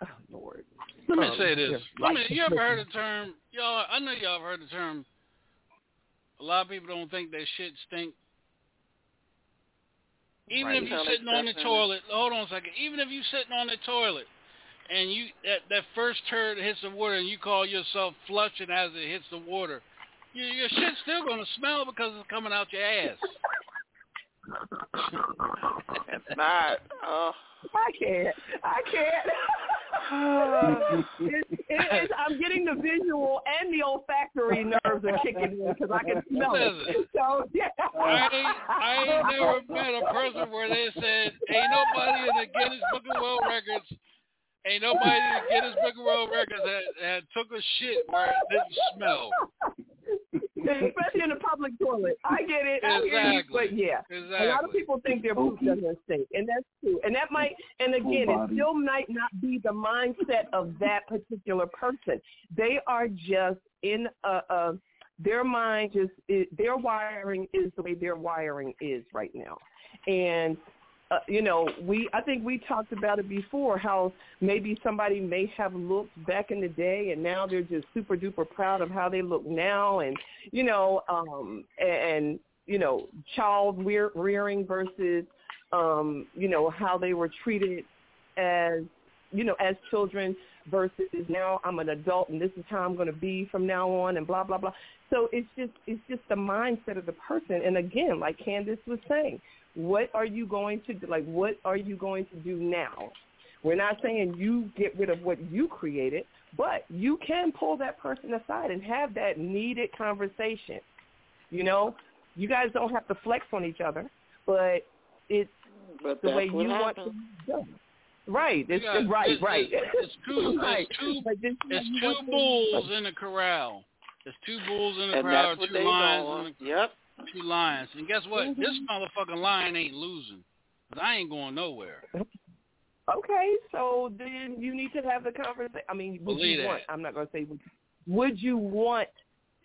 Speaker 9: Oh Lord.
Speaker 8: Let me
Speaker 9: Um,
Speaker 8: say this.
Speaker 9: yeah,
Speaker 8: Let me, you ever heard the term? Y'all, I know y'all have heard the term. A lot of people don't think their shit stink. Even
Speaker 13: Right.
Speaker 8: if you're sitting on the toilet, hold on a second. Even if you're sitting on the toilet and you that that first turd hits the water and you call yourself flushing as it hits the water, your, your shit's still gonna smell because it's coming out your ass.
Speaker 13: It's not. Oh.
Speaker 9: I can't. I can't. (laughs) (sighs) it, it, it's, I'm getting the visual and the olfactory nerves are kicking in because I can smell it. So yeah.
Speaker 8: I I ain't never met a person where they said, ain't nobody in the Guinness Book of World Records, ain't nobody in the Guinness Book of World Records that, that took a shit where it didn't smell.
Speaker 9: Especially in the public toilet. I get it. I hear you,
Speaker 8: Exactly.
Speaker 9: but yeah. A lot of people think their poop doesn't stink, and that's true. And that might, and again, it still might not be the mindset of that particular person. They are just in a, a their mind just is, their wiring is the way their wiring is right now, and. Uh, you know, we I think we talked about it before how maybe somebody may have looked back in the day and now they're just super duper proud of how they look now and you know um and you know child rear- rearing versus um you know how they were treated as you know as children versus now I'm an adult and this is how I'm going to be from now on and blah blah blah. So it's just it's just the mindset of the person. And again like Candace was saying what are you going to do like what are you going to do now we're not saying you get rid of what you created but you can pull that person aside and have that needed conversation you know you guys don't have to flex on each other but it's
Speaker 13: But
Speaker 9: the way
Speaker 13: what
Speaker 9: you want to
Speaker 13: happens.
Speaker 9: be done. Right. It's,
Speaker 8: You got-
Speaker 9: right,
Speaker 8: it's,
Speaker 9: right.
Speaker 8: It's, it's (laughs) two,
Speaker 9: right.
Speaker 8: it's two,
Speaker 9: But this
Speaker 8: it's two bulls in a corral. There's two bulls in the
Speaker 13: And
Speaker 8: corral, two lions in the
Speaker 13: Yep.
Speaker 8: Two lions. And guess what? This
Speaker 9: Mhm.
Speaker 8: motherfucking lion ain't losing. 'Cause I ain't going nowhere.
Speaker 9: Okay, so then you need to have the conversation. I mean, would
Speaker 8: Believe
Speaker 9: you
Speaker 8: that.
Speaker 9: want? I'm not going to say. Would, would you want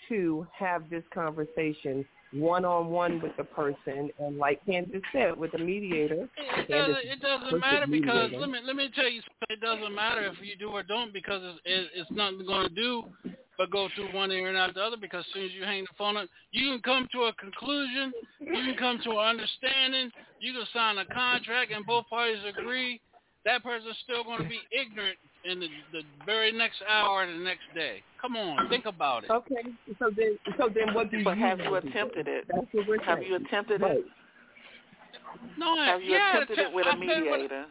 Speaker 9: to have this conversation one on one with the person, and like Candace said, with a mediator?
Speaker 8: It
Speaker 9: Candace
Speaker 8: doesn't, it doesn't matter because let me let me tell you something. It doesn't matter if you do or don't because it's it's nothing going to do but go through one ear and out the other. Because as soon as you hang the phone up, you can come to a conclusion, you can come to an understanding, you can sign a contract, and both parties agree. That person's still going to be ignorant in the the very next hour and the next day. Come on, think about it.
Speaker 9: Okay, so then, so then, what do
Speaker 13: But
Speaker 9: you?
Speaker 13: have you
Speaker 9: want to do?
Speaker 13: attempted it?
Speaker 9: That's what we're
Speaker 13: Have
Speaker 9: saying.
Speaker 13: you attempted
Speaker 9: Right.
Speaker 13: it?
Speaker 8: No, I-
Speaker 13: Have you
Speaker 8: yeah,
Speaker 13: attempted
Speaker 8: I
Speaker 13: it with
Speaker 8: I
Speaker 13: a mediator?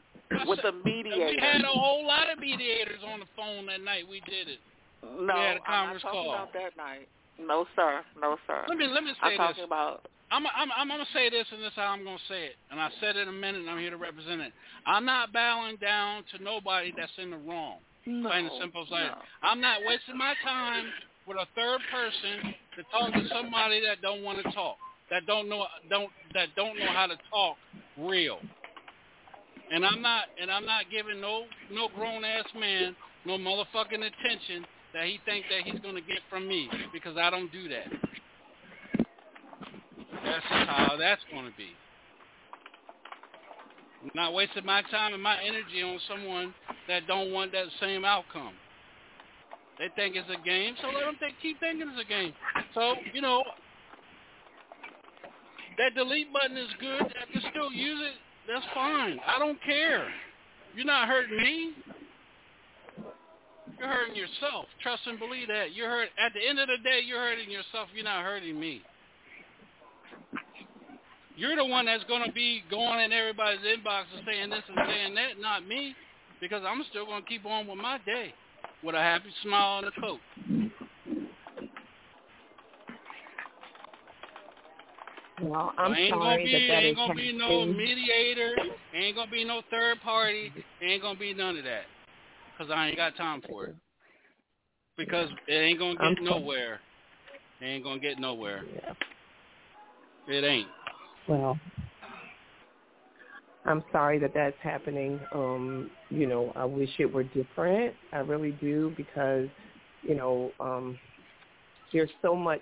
Speaker 13: With a mediator.
Speaker 8: We had a whole lot of mediators on the phone that night. We did it.
Speaker 13: No,
Speaker 8: had a
Speaker 13: I'm not talking
Speaker 8: call.
Speaker 13: about that night. No, sir. No, sir.
Speaker 8: Let me let me say I'm
Speaker 13: talking
Speaker 8: this.
Speaker 13: about
Speaker 8: I'm I'm I'm gonna say this, and this is how I'm gonna say it. And I said it in a minute, and I'm here to represent it. I'm not bowing down to nobody that's in the wrong.
Speaker 13: no,
Speaker 8: Plain and simple as
Speaker 13: no.
Speaker 8: I'm not wasting my time with a third person to talk to somebody that don't want to talk, that don't know don't that don't know how to talk real. And I'm not and I'm not giving no no grown ass man no motherfucking attention that he think that he's gonna get from me because I don't do that. That's how that's gonna be. I'm not wasting my time and my energy on someone that don't want that same outcome. They think it's a game, so let them think, keep thinking it's a game. So, you know, that delete button is good. I can still use it. That's fine. I don't care. You're not hurting me. You're hurting yourself. Trust and believe that. You're hurt. At the end of the day, you're hurting yourself. You're not hurting me. You're the one that's going to be going in everybody's inbox and saying this and saying that, not me, because I'm still going to keep on with my day with a happy smile and a coat.
Speaker 9: Well, I'm
Speaker 8: ain't
Speaker 9: sorry
Speaker 8: gonna be,
Speaker 9: that that
Speaker 8: ain't
Speaker 9: is
Speaker 8: gonna be no mediator, ain't gonna be no third party, ain't gonna be none of that, cause I ain't got time for it. Because it ain't gonna
Speaker 9: I'm
Speaker 8: get
Speaker 9: sorry.
Speaker 8: nowhere. It ain't gonna get nowhere. It ain't.
Speaker 9: Well, I'm sorry that that's happening. Um, you know, I wish it were different. I really do because, you know, um, there's so much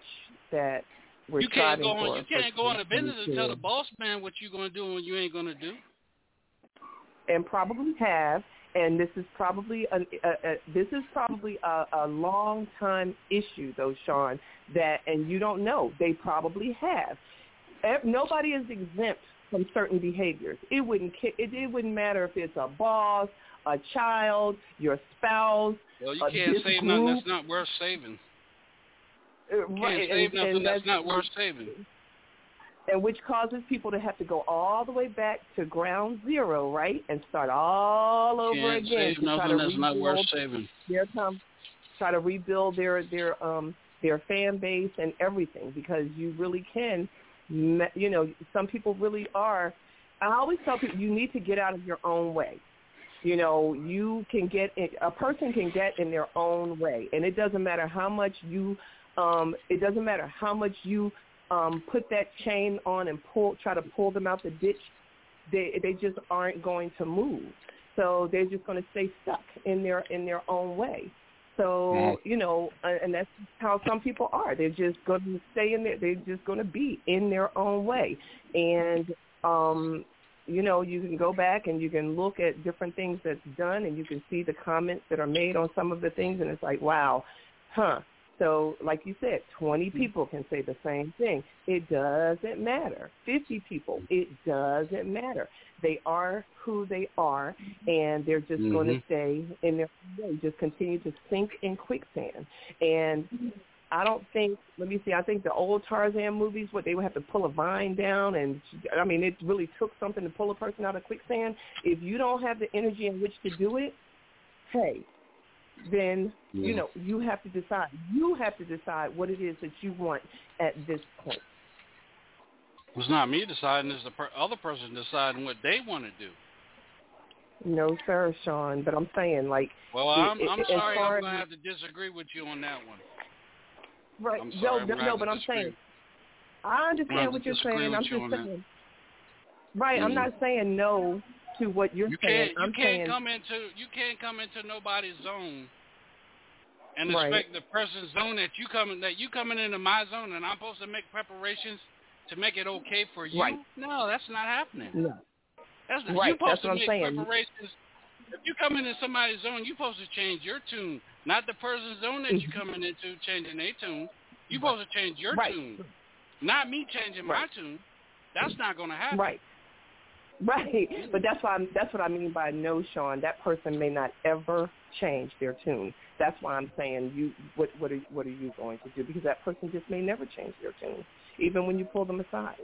Speaker 9: that we're
Speaker 8: you can't go on. You can't go on a business and tell the boss man what you're gonna do and you ain't gonna do.
Speaker 9: and probably have, and this is probably a, a, a this is probably a, a long time issue though, Shaun. That and you don't know they probably have. Nobody is exempt from certain behaviors. It wouldn't it, it wouldn't matter if it's a boss, a child, your spouse.
Speaker 8: Well, you can't save
Speaker 9: group.
Speaker 8: nothing that's not worth saving. Uh, you can't
Speaker 9: right,
Speaker 8: save
Speaker 9: and,
Speaker 8: nothing
Speaker 9: and
Speaker 8: that's not worth saving.
Speaker 9: And which causes people to have to go all the way back to ground zero, right, and start all over
Speaker 8: Can't
Speaker 9: again
Speaker 8: save
Speaker 9: to try
Speaker 8: nothing
Speaker 9: to
Speaker 8: that's not worth
Speaker 9: rebuild
Speaker 8: saving.
Speaker 9: their com- try to rebuild their their um their fan base and everything because you really can you know some people really are I always tell people you need to get out of your own way you know you can get in, a person can get in their own way and it doesn't matter how much you um it doesn't matter how much you um put that chain on and pull try to pull them out the ditch they they just aren't going to move so they're just going to stay stuck in their in their own way so you know, and that's how some people are. They're just going to stay in there. They're just going to be in their own way, and um, you know, you can go back and you can look at different things that's done, and you can see the comments that are made on some of the things, and it's like, wow, huh. So, like you said, 20 hmm. people can say the same thing. It doesn't matter. 50 people, it doesn't matter. They are who they are, and they're just mm-hmm. going to stay in their way, just continue to sink in quicksand. And I don't think, let me see, I think the old Tarzan movies, what they would have to pull a vine down, and I mean, it really took something to pull a person out of quicksand. If you don't have the energy in which to do it, hey, then you know you have to decide. You have to decide what it is that you want at this point.
Speaker 8: It's not me deciding; it's the per- other person deciding what they want to do.
Speaker 9: No, sir, Shaun. But I'm saying, like,
Speaker 8: Well,
Speaker 9: it-
Speaker 8: I'm,
Speaker 9: it-
Speaker 8: I'm
Speaker 9: as
Speaker 8: sorry. I'm to have to disagree with you on that one.
Speaker 9: Right.
Speaker 8: I'm
Speaker 9: no,
Speaker 8: sorry, I'm
Speaker 9: no, no, but I'm
Speaker 8: disagree.
Speaker 9: saying I
Speaker 8: I'm
Speaker 9: understand what you're saying. I'm just
Speaker 8: on that.
Speaker 9: saying. Right. I'm
Speaker 8: Mhm.
Speaker 9: not saying no to what you're
Speaker 8: You
Speaker 9: saying.
Speaker 8: can't.
Speaker 9: I'm
Speaker 8: can't
Speaker 9: saying
Speaker 8: come into. You can't come into nobody's zone and
Speaker 9: Right.
Speaker 8: expect the person's zone that you coming that you coming into my zone and I'm supposed to make preparations to make it okay for you.
Speaker 9: Right.
Speaker 8: No, that's not happening.
Speaker 9: no.
Speaker 8: That's not,
Speaker 9: Right,
Speaker 8: You're supposed
Speaker 9: that's
Speaker 8: to
Speaker 9: what I'm
Speaker 8: make
Speaker 9: saying.
Speaker 8: preparations. If you come into somebody's zone, you're supposed to change your tune, not the person's zone that you're mm-hmm. coming into changing their tune. You're supposed to change your
Speaker 9: Right.
Speaker 8: tune, not me changing my tune. That's not going to happen.
Speaker 9: Right. (laughs) Right. But that's why I'm, that's what I mean by no, Shaun. That person may not ever change their tune. That's why I'm saying you. What what are what are you going to do? Because that person just may never change their tune, even when you pull them aside.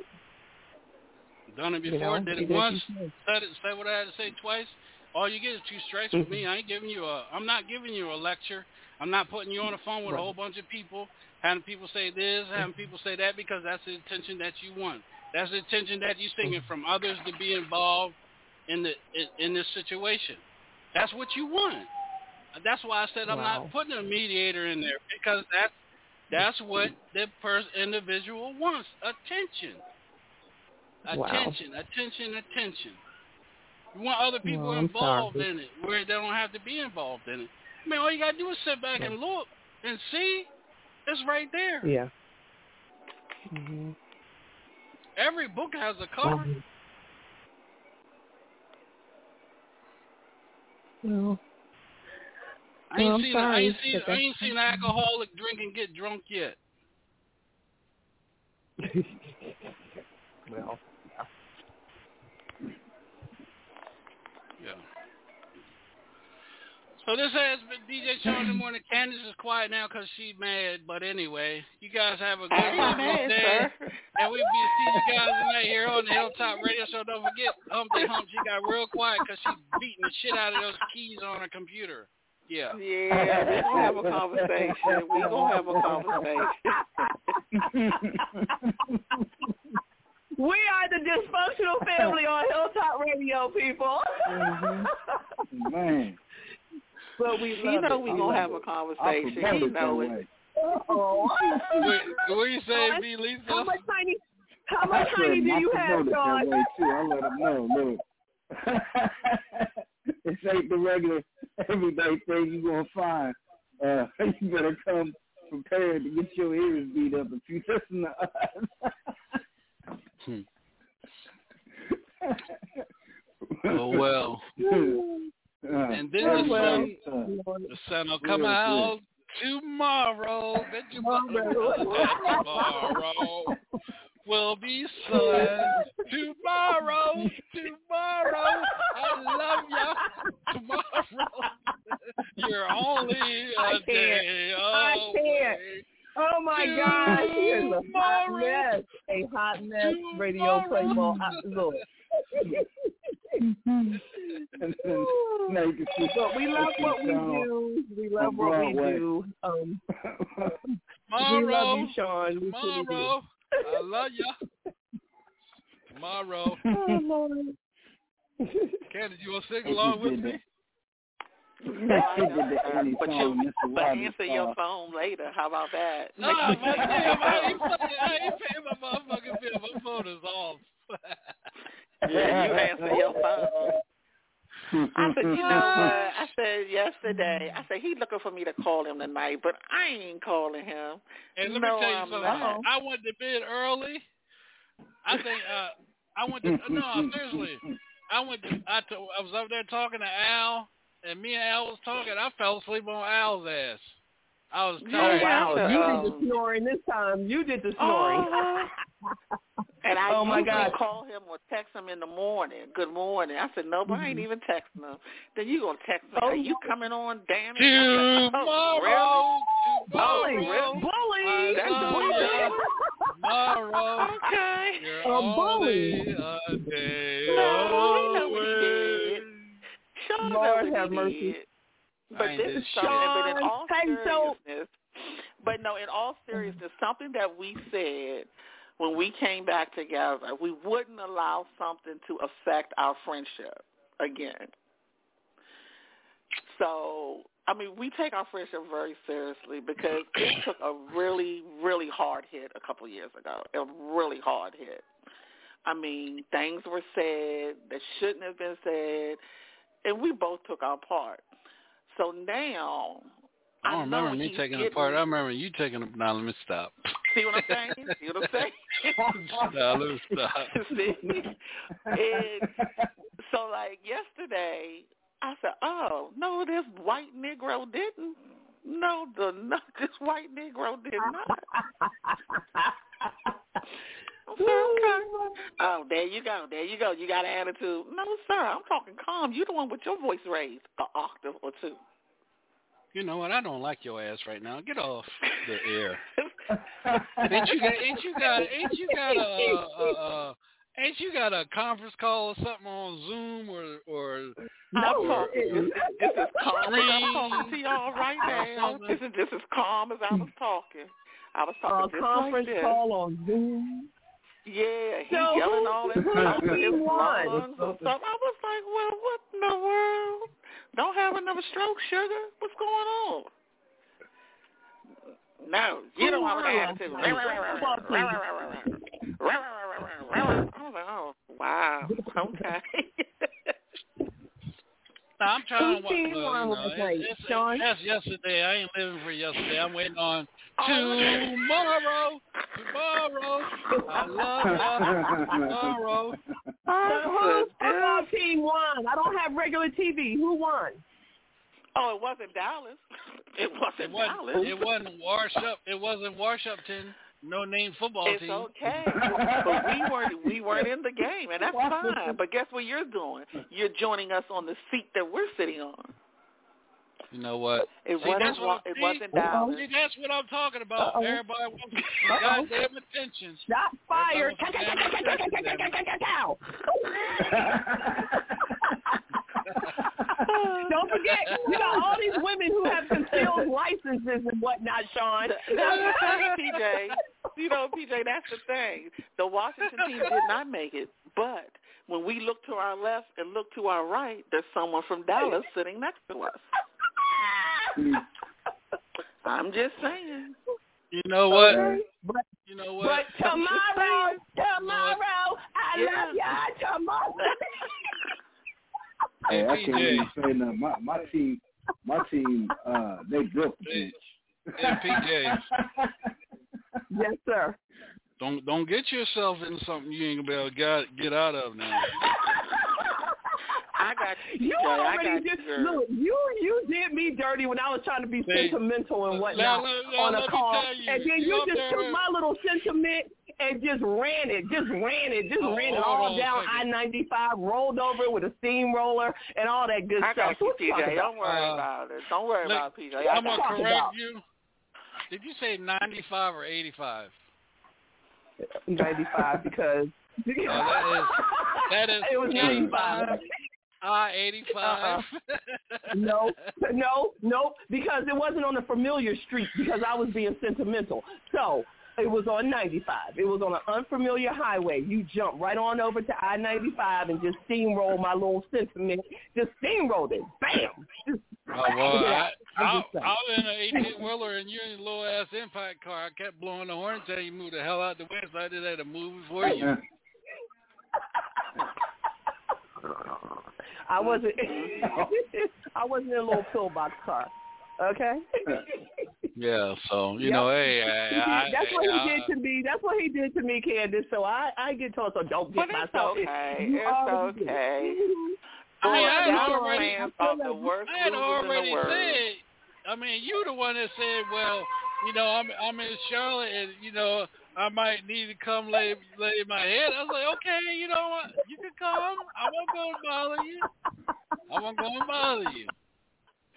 Speaker 8: Done it
Speaker 9: You
Speaker 8: before,
Speaker 9: know,
Speaker 8: did it once, said it, said what I had to say twice. All you get is two strikes with me. Mm-hmm. I ain't giving you a. I'm not giving you a lecture. I'm not putting you on the phone with
Speaker 9: Right.
Speaker 8: a whole bunch of people, having people say this, having mm-hmm. people say that, because that's the attention that you want. That's the attention that you're seeking from others to be involved in the in, in this situation. That's what you want. That's why I said I'm
Speaker 9: Wow.
Speaker 8: not putting a mediator in there because that's that's what the person individual wants. Attention.
Speaker 9: Wow.
Speaker 8: Attention, attention, attention. You want other people
Speaker 9: I'm
Speaker 8: involved
Speaker 9: sorry.
Speaker 8: in it where they don't have to be involved in it. I mean, all you gotta do is sit back and look and see. It's right there.
Speaker 9: Yeah. hmm
Speaker 8: Every book has a cover.
Speaker 9: Well,
Speaker 8: I ain't
Speaker 9: well, I'm
Speaker 8: seen I ain't seen I ain't seen an alcoholic drink and get drunk yet. (laughs)
Speaker 9: well,
Speaker 8: Yeah. So this has been DJ Shaun in the morning. Candace is quiet now because she's mad. But anyway, you guys have a good
Speaker 13: I ain't mad,
Speaker 8: day.
Speaker 13: sir.
Speaker 8: And we'll be see you guys tonight here on the Hilltop Radio Show. Don't forget, Humpty Hump, she got real quiet because she's beating the shit out of those keys on her computer. Yeah.
Speaker 13: Yeah, we're gonna have a conversation. We're gonna have a conversation.
Speaker 9: we are the dysfunctional family on Hilltop Radio, people. Mm-hmm.
Speaker 15: Man.
Speaker 9: But we
Speaker 13: She
Speaker 9: love
Speaker 13: know we
Speaker 9: We
Speaker 13: gonna have
Speaker 9: it.
Speaker 13: a conversation. She know it.
Speaker 9: Oh.
Speaker 8: What, what you say, B. Lisa?
Speaker 9: How much tiny? How much
Speaker 15: I
Speaker 9: tiny
Speaker 15: said
Speaker 9: do you
Speaker 15: to
Speaker 9: have,
Speaker 15: vote it that too. I let them know. Look, (laughs) this ain't the regular everyday thing you gonna find. Uh, (laughs) you better come prepared to get your ears beat up if you listen to us.
Speaker 8: Oh well. (laughs) and then the sun, the sun will come out tomorrow. Bet you tomorrow will be sun. Tomorrow, tomorrow, I love ya. Tomorrow, you're only a
Speaker 9: I can't.
Speaker 8: day
Speaker 9: I can't. Oh my gosh, here's a hot
Speaker 8: Tomorrow.
Speaker 9: mess. A hot mess radio playable. Hot, look. (laughs)
Speaker 15: and then now you can see
Speaker 9: But we love what we do. We love what we
Speaker 15: Broadway.
Speaker 9: do. Um, we
Speaker 8: Tomorrow,
Speaker 9: love you, Shaun. We
Speaker 8: tomorrow, I love ya. Tomorrow. (laughs)
Speaker 9: Oh, Lord.
Speaker 8: Candace, you want to sing along with me?
Speaker 13: No, I
Speaker 15: She did
Speaker 13: don't.
Speaker 15: the Annie
Speaker 13: but you,
Speaker 15: Mr.
Speaker 13: but answer your phone later. How about that?
Speaker 8: No, (laughs) man, damn, I ain't, fucking, I ain't paying my motherfucking bill. My phone is off. (laughs)
Speaker 13: yeah, you answer your phone. I said, (laughs) you know what? I said yesterday. I said he looking for me to call him tonight, but I ain't calling him.
Speaker 8: And let
Speaker 13: no,
Speaker 8: me tell you
Speaker 13: I'm
Speaker 8: something.
Speaker 13: not.
Speaker 8: I went to bed early. I think uh, I went to no seriously. I went. To, I, t- I was up there talking to Al, and me and Al was talking. I fell asleep on Al's ass. I was
Speaker 9: Oh,
Speaker 8: tired.
Speaker 9: wow.
Speaker 13: Yeah.
Speaker 9: You
Speaker 13: Um,
Speaker 9: did the snoring this time. You did the snoring. (laughs)
Speaker 13: And I
Speaker 9: Oh, my God.
Speaker 13: call him or text him in the morning. Good morning. I said, no, but I ain't even texting him. Then you gonna text me?
Speaker 9: Oh,
Speaker 13: Are you coming on? Damn it! I'm like,
Speaker 8: Tomorrow, (laughs)
Speaker 13: Oh,
Speaker 9: Bully.
Speaker 13: really?
Speaker 9: Bully.
Speaker 13: That's
Speaker 8: I
Speaker 13: the
Speaker 8: love
Speaker 13: bully.
Speaker 8: Tomorrow,
Speaker 13: Okay.
Speaker 9: A bully.
Speaker 8: only a day
Speaker 13: No, he know what he
Speaker 8: away.
Speaker 13: did. Shaun
Speaker 9: Lord have mercy.
Speaker 13: did. But
Speaker 8: I
Speaker 13: this is
Speaker 8: shit.
Speaker 13: something. But in
Speaker 9: Shaun,
Speaker 13: all
Speaker 9: hey, so-
Speaker 13: seriousness, but no, in all seriousness, something that we said when we came back together, we wouldn't allow something to affect our friendship again. So, I mean, we take our friendship very seriously because it (clears throat) took a really, really hard hit a couple years ago. A really hard hit. I mean, things were said that shouldn't have been said, and we both took our part. So now,
Speaker 8: I don't remember
Speaker 13: know
Speaker 8: me
Speaker 13: he's
Speaker 8: taking
Speaker 13: getting-
Speaker 8: a part. I remember you taking a. Now let me stop.
Speaker 13: See what I'm saying? See what I'm saying? (laughs)
Speaker 8: now let me stop. (laughs)
Speaker 13: See? And so like yesterday, I said, "Oh no, this white Negro didn't. No, the no, (laughs) this white Negro did not." I okay. Oh, there you go. There you go. You got an attitude. No, sir. I'm talking calm. You the one with your voice raised an octave or two.
Speaker 8: You know what? I don't like your ass right now. Get off the (laughs) air. ain't you got? Ain't you got? Ain't you got a? a, a Ain't you got a conference call or something on Zoom or or
Speaker 13: I'm
Speaker 8: or,
Speaker 13: talking. This is, this is calm as I'm talking to y'all right now. This is this is calm as I was talking. I was
Speaker 9: A
Speaker 13: talking uh, just
Speaker 9: conference
Speaker 13: like this.
Speaker 9: call on Zoom.
Speaker 13: Yeah, he
Speaker 9: So
Speaker 13: yelling
Speaker 9: who-
Speaker 13: all (laughs) this stuff with his
Speaker 9: he
Speaker 13: lungs and stuff. I was like, well, what in the world? Don't have another stroke, sugar. What's going on? No, you don't have an attitude. (laughs) I was like, oh, wow. Okay. (laughs)
Speaker 8: I'm trying to watch.
Speaker 9: team
Speaker 8: Well, you know,
Speaker 9: last
Speaker 8: it's, it's, that's yesterday. I ain't living for yesterday. I'm waiting on
Speaker 13: Oh,
Speaker 8: tomorrow. Tomorrow. I love you. Tomorrow.
Speaker 9: But whose football team won? I don't have regular TV. Who won?
Speaker 13: Oh, it wasn't Dallas. (laughs) It wasn't
Speaker 8: It wasn't.
Speaker 13: Dallas.
Speaker 8: It wasn't Wash up. It wasn't Wash Upton. No name football
Speaker 13: It's
Speaker 8: team.
Speaker 13: It's okay, (laughs) but we weren't we weren't in the game, and that's fine. But guess what you're doing? You're joining us on the seat that we're sitting on.
Speaker 8: You know what?
Speaker 13: It
Speaker 8: See,
Speaker 13: wasn't
Speaker 8: that's what,
Speaker 13: it
Speaker 8: see,
Speaker 13: wasn't Dallas.
Speaker 8: See, that's what I'm talking about.
Speaker 9: Uh-oh.
Speaker 8: Everybody wants (laughs) goddamn attention.
Speaker 9: Shot fired.
Speaker 8: Everybody wants goddamn attention.
Speaker 9: Don't forget, you got all these women who have concealed licenses and whatnot, Shaun.
Speaker 13: That's the thing, PJ. You know, PJ, that's the thing. The Washington team did not make it, but when we look to our left and look to our right, there's someone from Dallas sitting next to us. (laughs) I'm just saying.
Speaker 8: You know what?
Speaker 9: But,
Speaker 8: You know what?
Speaker 9: but tomorrow, (laughs) tomorrow, I
Speaker 13: Yeah.
Speaker 9: love y'all tomorrow.
Speaker 15: Hey, I
Speaker 8: Hey,
Speaker 15: can't even say nothing. My my team, my team, uh, they broke the
Speaker 8: Hey,
Speaker 15: bench.
Speaker 8: hey, PJ. (laughs)
Speaker 9: yes, sir.
Speaker 8: Don't don't get yourself in something you ain't gonna be able to get, get out of now.
Speaker 13: I got you.
Speaker 9: You
Speaker 13: TJ.
Speaker 9: Already
Speaker 13: got
Speaker 9: did.
Speaker 13: you, girl.
Speaker 9: Look, you you did me dirty when I was trying to be
Speaker 8: See,
Speaker 9: sentimental and whatnot
Speaker 8: now,
Speaker 9: on
Speaker 8: let
Speaker 9: a
Speaker 8: me
Speaker 9: call,
Speaker 8: you,
Speaker 9: and then
Speaker 8: you
Speaker 9: you just
Speaker 8: there
Speaker 9: took
Speaker 8: with-
Speaker 9: my little sentiment and just ran it, just ran it, just
Speaker 8: Oh,
Speaker 9: ran it all down I ninety five, rolled over it with a steamroller and all that good
Speaker 13: I
Speaker 9: stuff.
Speaker 13: got you,
Speaker 9: what you talking
Speaker 13: TJ.
Speaker 9: about?
Speaker 13: Don't worry
Speaker 8: Uh,
Speaker 13: about it. Don't worry
Speaker 8: look,
Speaker 13: about PJ. I
Speaker 8: I'm
Speaker 13: got
Speaker 8: gonna
Speaker 9: talking
Speaker 8: correct
Speaker 9: about?
Speaker 8: you. Did you say 95 or 85?
Speaker 9: ninety five because
Speaker 8: that is- that is (laughs)
Speaker 9: it was ninety five.
Speaker 8: Ah, 85. (laughs)
Speaker 9: no, no, no, because it wasn't on a familiar street because I was being sentimental. So it was on 95. It was on an unfamiliar highway. You jump right on over to I-95 and just steamroll my little sentiment. Just steamrolled it. Bam. Just,
Speaker 8: Oh, well, (laughs) I,
Speaker 9: I'm
Speaker 8: I. I was in an 18 wheeler and you're in a little ass impact car. I kept blowing the horn until you moved the hell out the way, so I just had to move before you. (laughs)
Speaker 9: I wasn't. Mm-hmm. (laughs) I wasn't in a little pillbox car. Okay.
Speaker 8: Yeah, so you
Speaker 9: Yep.
Speaker 8: know, hey, I,
Speaker 9: did-
Speaker 8: I, (laughs)
Speaker 9: that's what he
Speaker 8: I,
Speaker 9: did to me. That's what he did to me, Candace. So I, I get told, so don't get
Speaker 13: But it's okay.
Speaker 9: You
Speaker 13: It's
Speaker 9: already did.
Speaker 13: okay.
Speaker 8: I mean, I had
Speaker 13: Y'all
Speaker 8: already,
Speaker 13: fans the worst
Speaker 8: I had already said. I mean, you the one that said, well, you know, I'm I'm in Charlotte, and you know, I might need to come lay lay my head. I was like, okay, you know what, you can come. I won't go and bother you. I won't go and bother you.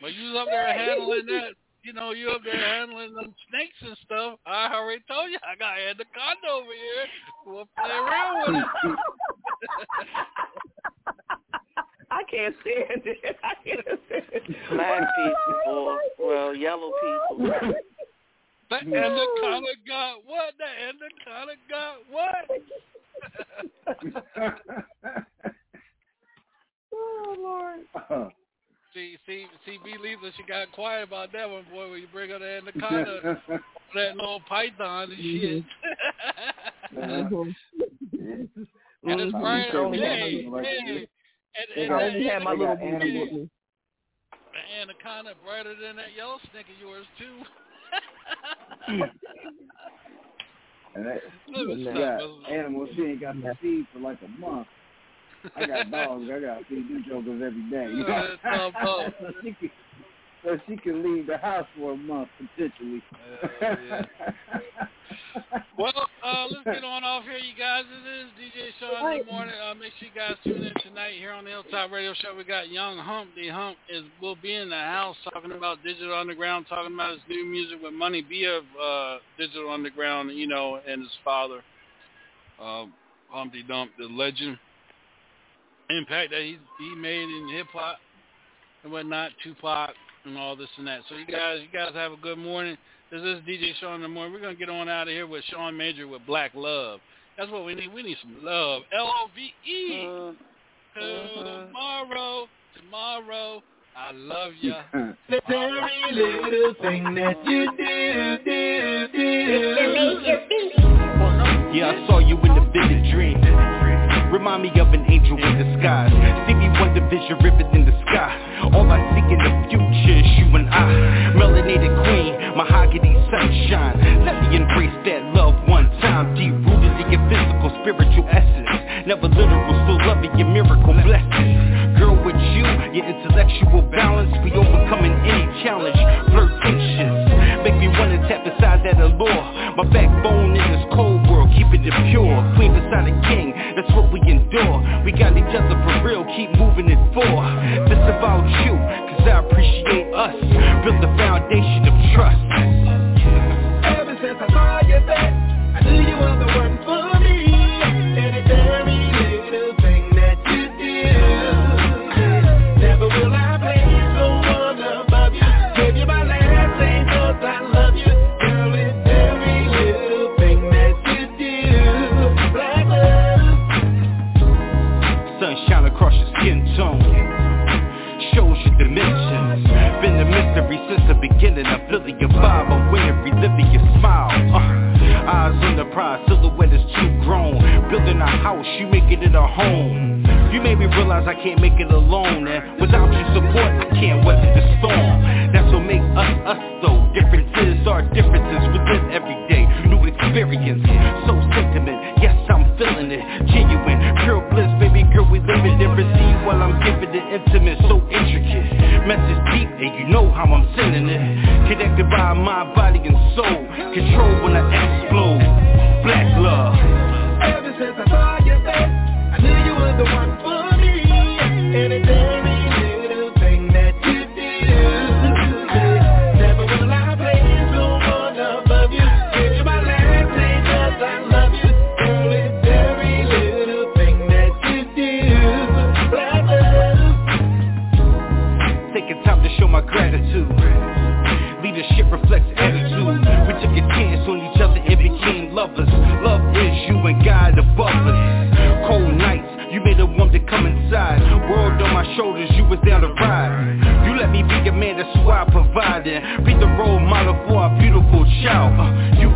Speaker 8: But you was up there handling that. You know, you up there handling them snakes and stuff. I already told you I got anaconda over here. We'll play around with it.
Speaker 9: I can't stand it. I can't stand it.
Speaker 13: Black oh, people, well, yellow people.
Speaker 8: The anaconda got what? The anaconda got what? (laughs)
Speaker 9: Oh Lord.
Speaker 8: see, see, see, B. Lisa, she got quiet about that one, boy. When you bring her the anaconda, (laughs) that little python and shit. (laughs) and it's right,
Speaker 9: Only had my
Speaker 8: hey,
Speaker 9: little-
Speaker 8: hey, and,
Speaker 9: They
Speaker 8: and
Speaker 9: got-
Speaker 8: that
Speaker 9: only had my
Speaker 8: anaconda-
Speaker 9: little booty with me.
Speaker 8: the anaconda brighter than that yellow snake of yours too.
Speaker 15: And that, (laughs) she got animals she ain't got to feed for like a month. I got dogs. I got to feed them jokers every day. (laughs) (laughs) You know?
Speaker 8: Uh, tough up.
Speaker 15: so she can, so she can leave the house for a month potentially. (laughs)
Speaker 8: Well, uh, let's get on off here, you guys. It is DJ Shaun in the morning. Uh, make sure you guys tune in tonight here on the Hilltop Radio Show. We got Young Hump. The Hump is will be in the house talking about Digital Underground, talking about his new music with Money B of uh, Digital Underground, you know, and his father, uh, Humpty Hump, the legend, impact that he he made in hip hop and whatnot, Tupac and all this and that. So you guys, you guys have a good morning. This is DJ Shaun in the morning. We're gonna get on out of here with Sean Major with Black Love. That's what we need. We need some love. L O V E. Mm-hmm. Tomorrow, tomorrow, I love ya. (laughs)
Speaker 16: Every little thing that you do, do, do.
Speaker 11: Yeah, I saw you in the vivid dream. Remind me of an angel in disguise. Stevie Wonder vision ribbon in the sky. All I see in the future is you and I. Melanated queen, mahogany sunshine. Let me embrace that love one time. Deep rooted in your physical, spiritual essence. Never literal, still loving your miracle blessings. Girl, with you, your intellectual balance. We overcoming any challenge. Flirtatious. Make me wanna tap inside that allure. My backbone in this cold world, keeping it pure. Queen beside a king, that's what we endure. We got each other for real, keep moving it forward. This about you, cause I appreciate us. Build the foundation of trust.
Speaker 16: Ever since I saw you back, I knew you were the one
Speaker 11: living your vibe, I'm weary, living your smile. Uh, eyes on the prize, silhouette is too grown. Building a house, you making it a home. You made me realize I can't make it alone, and without your support, I can't weather the storm. That's what makes us us though. Differences are differences within every day. New experience, so sentiment. Yes, I'm feeling it. Genuine, pure bliss, baby girl, we living and receive while I'm giving it intimate. So intimate. Message deep and you know how I'm sending it. Connected by mind, body and soul. Control when I act that's why I provided. Be the role model for a beautiful child. Uh, you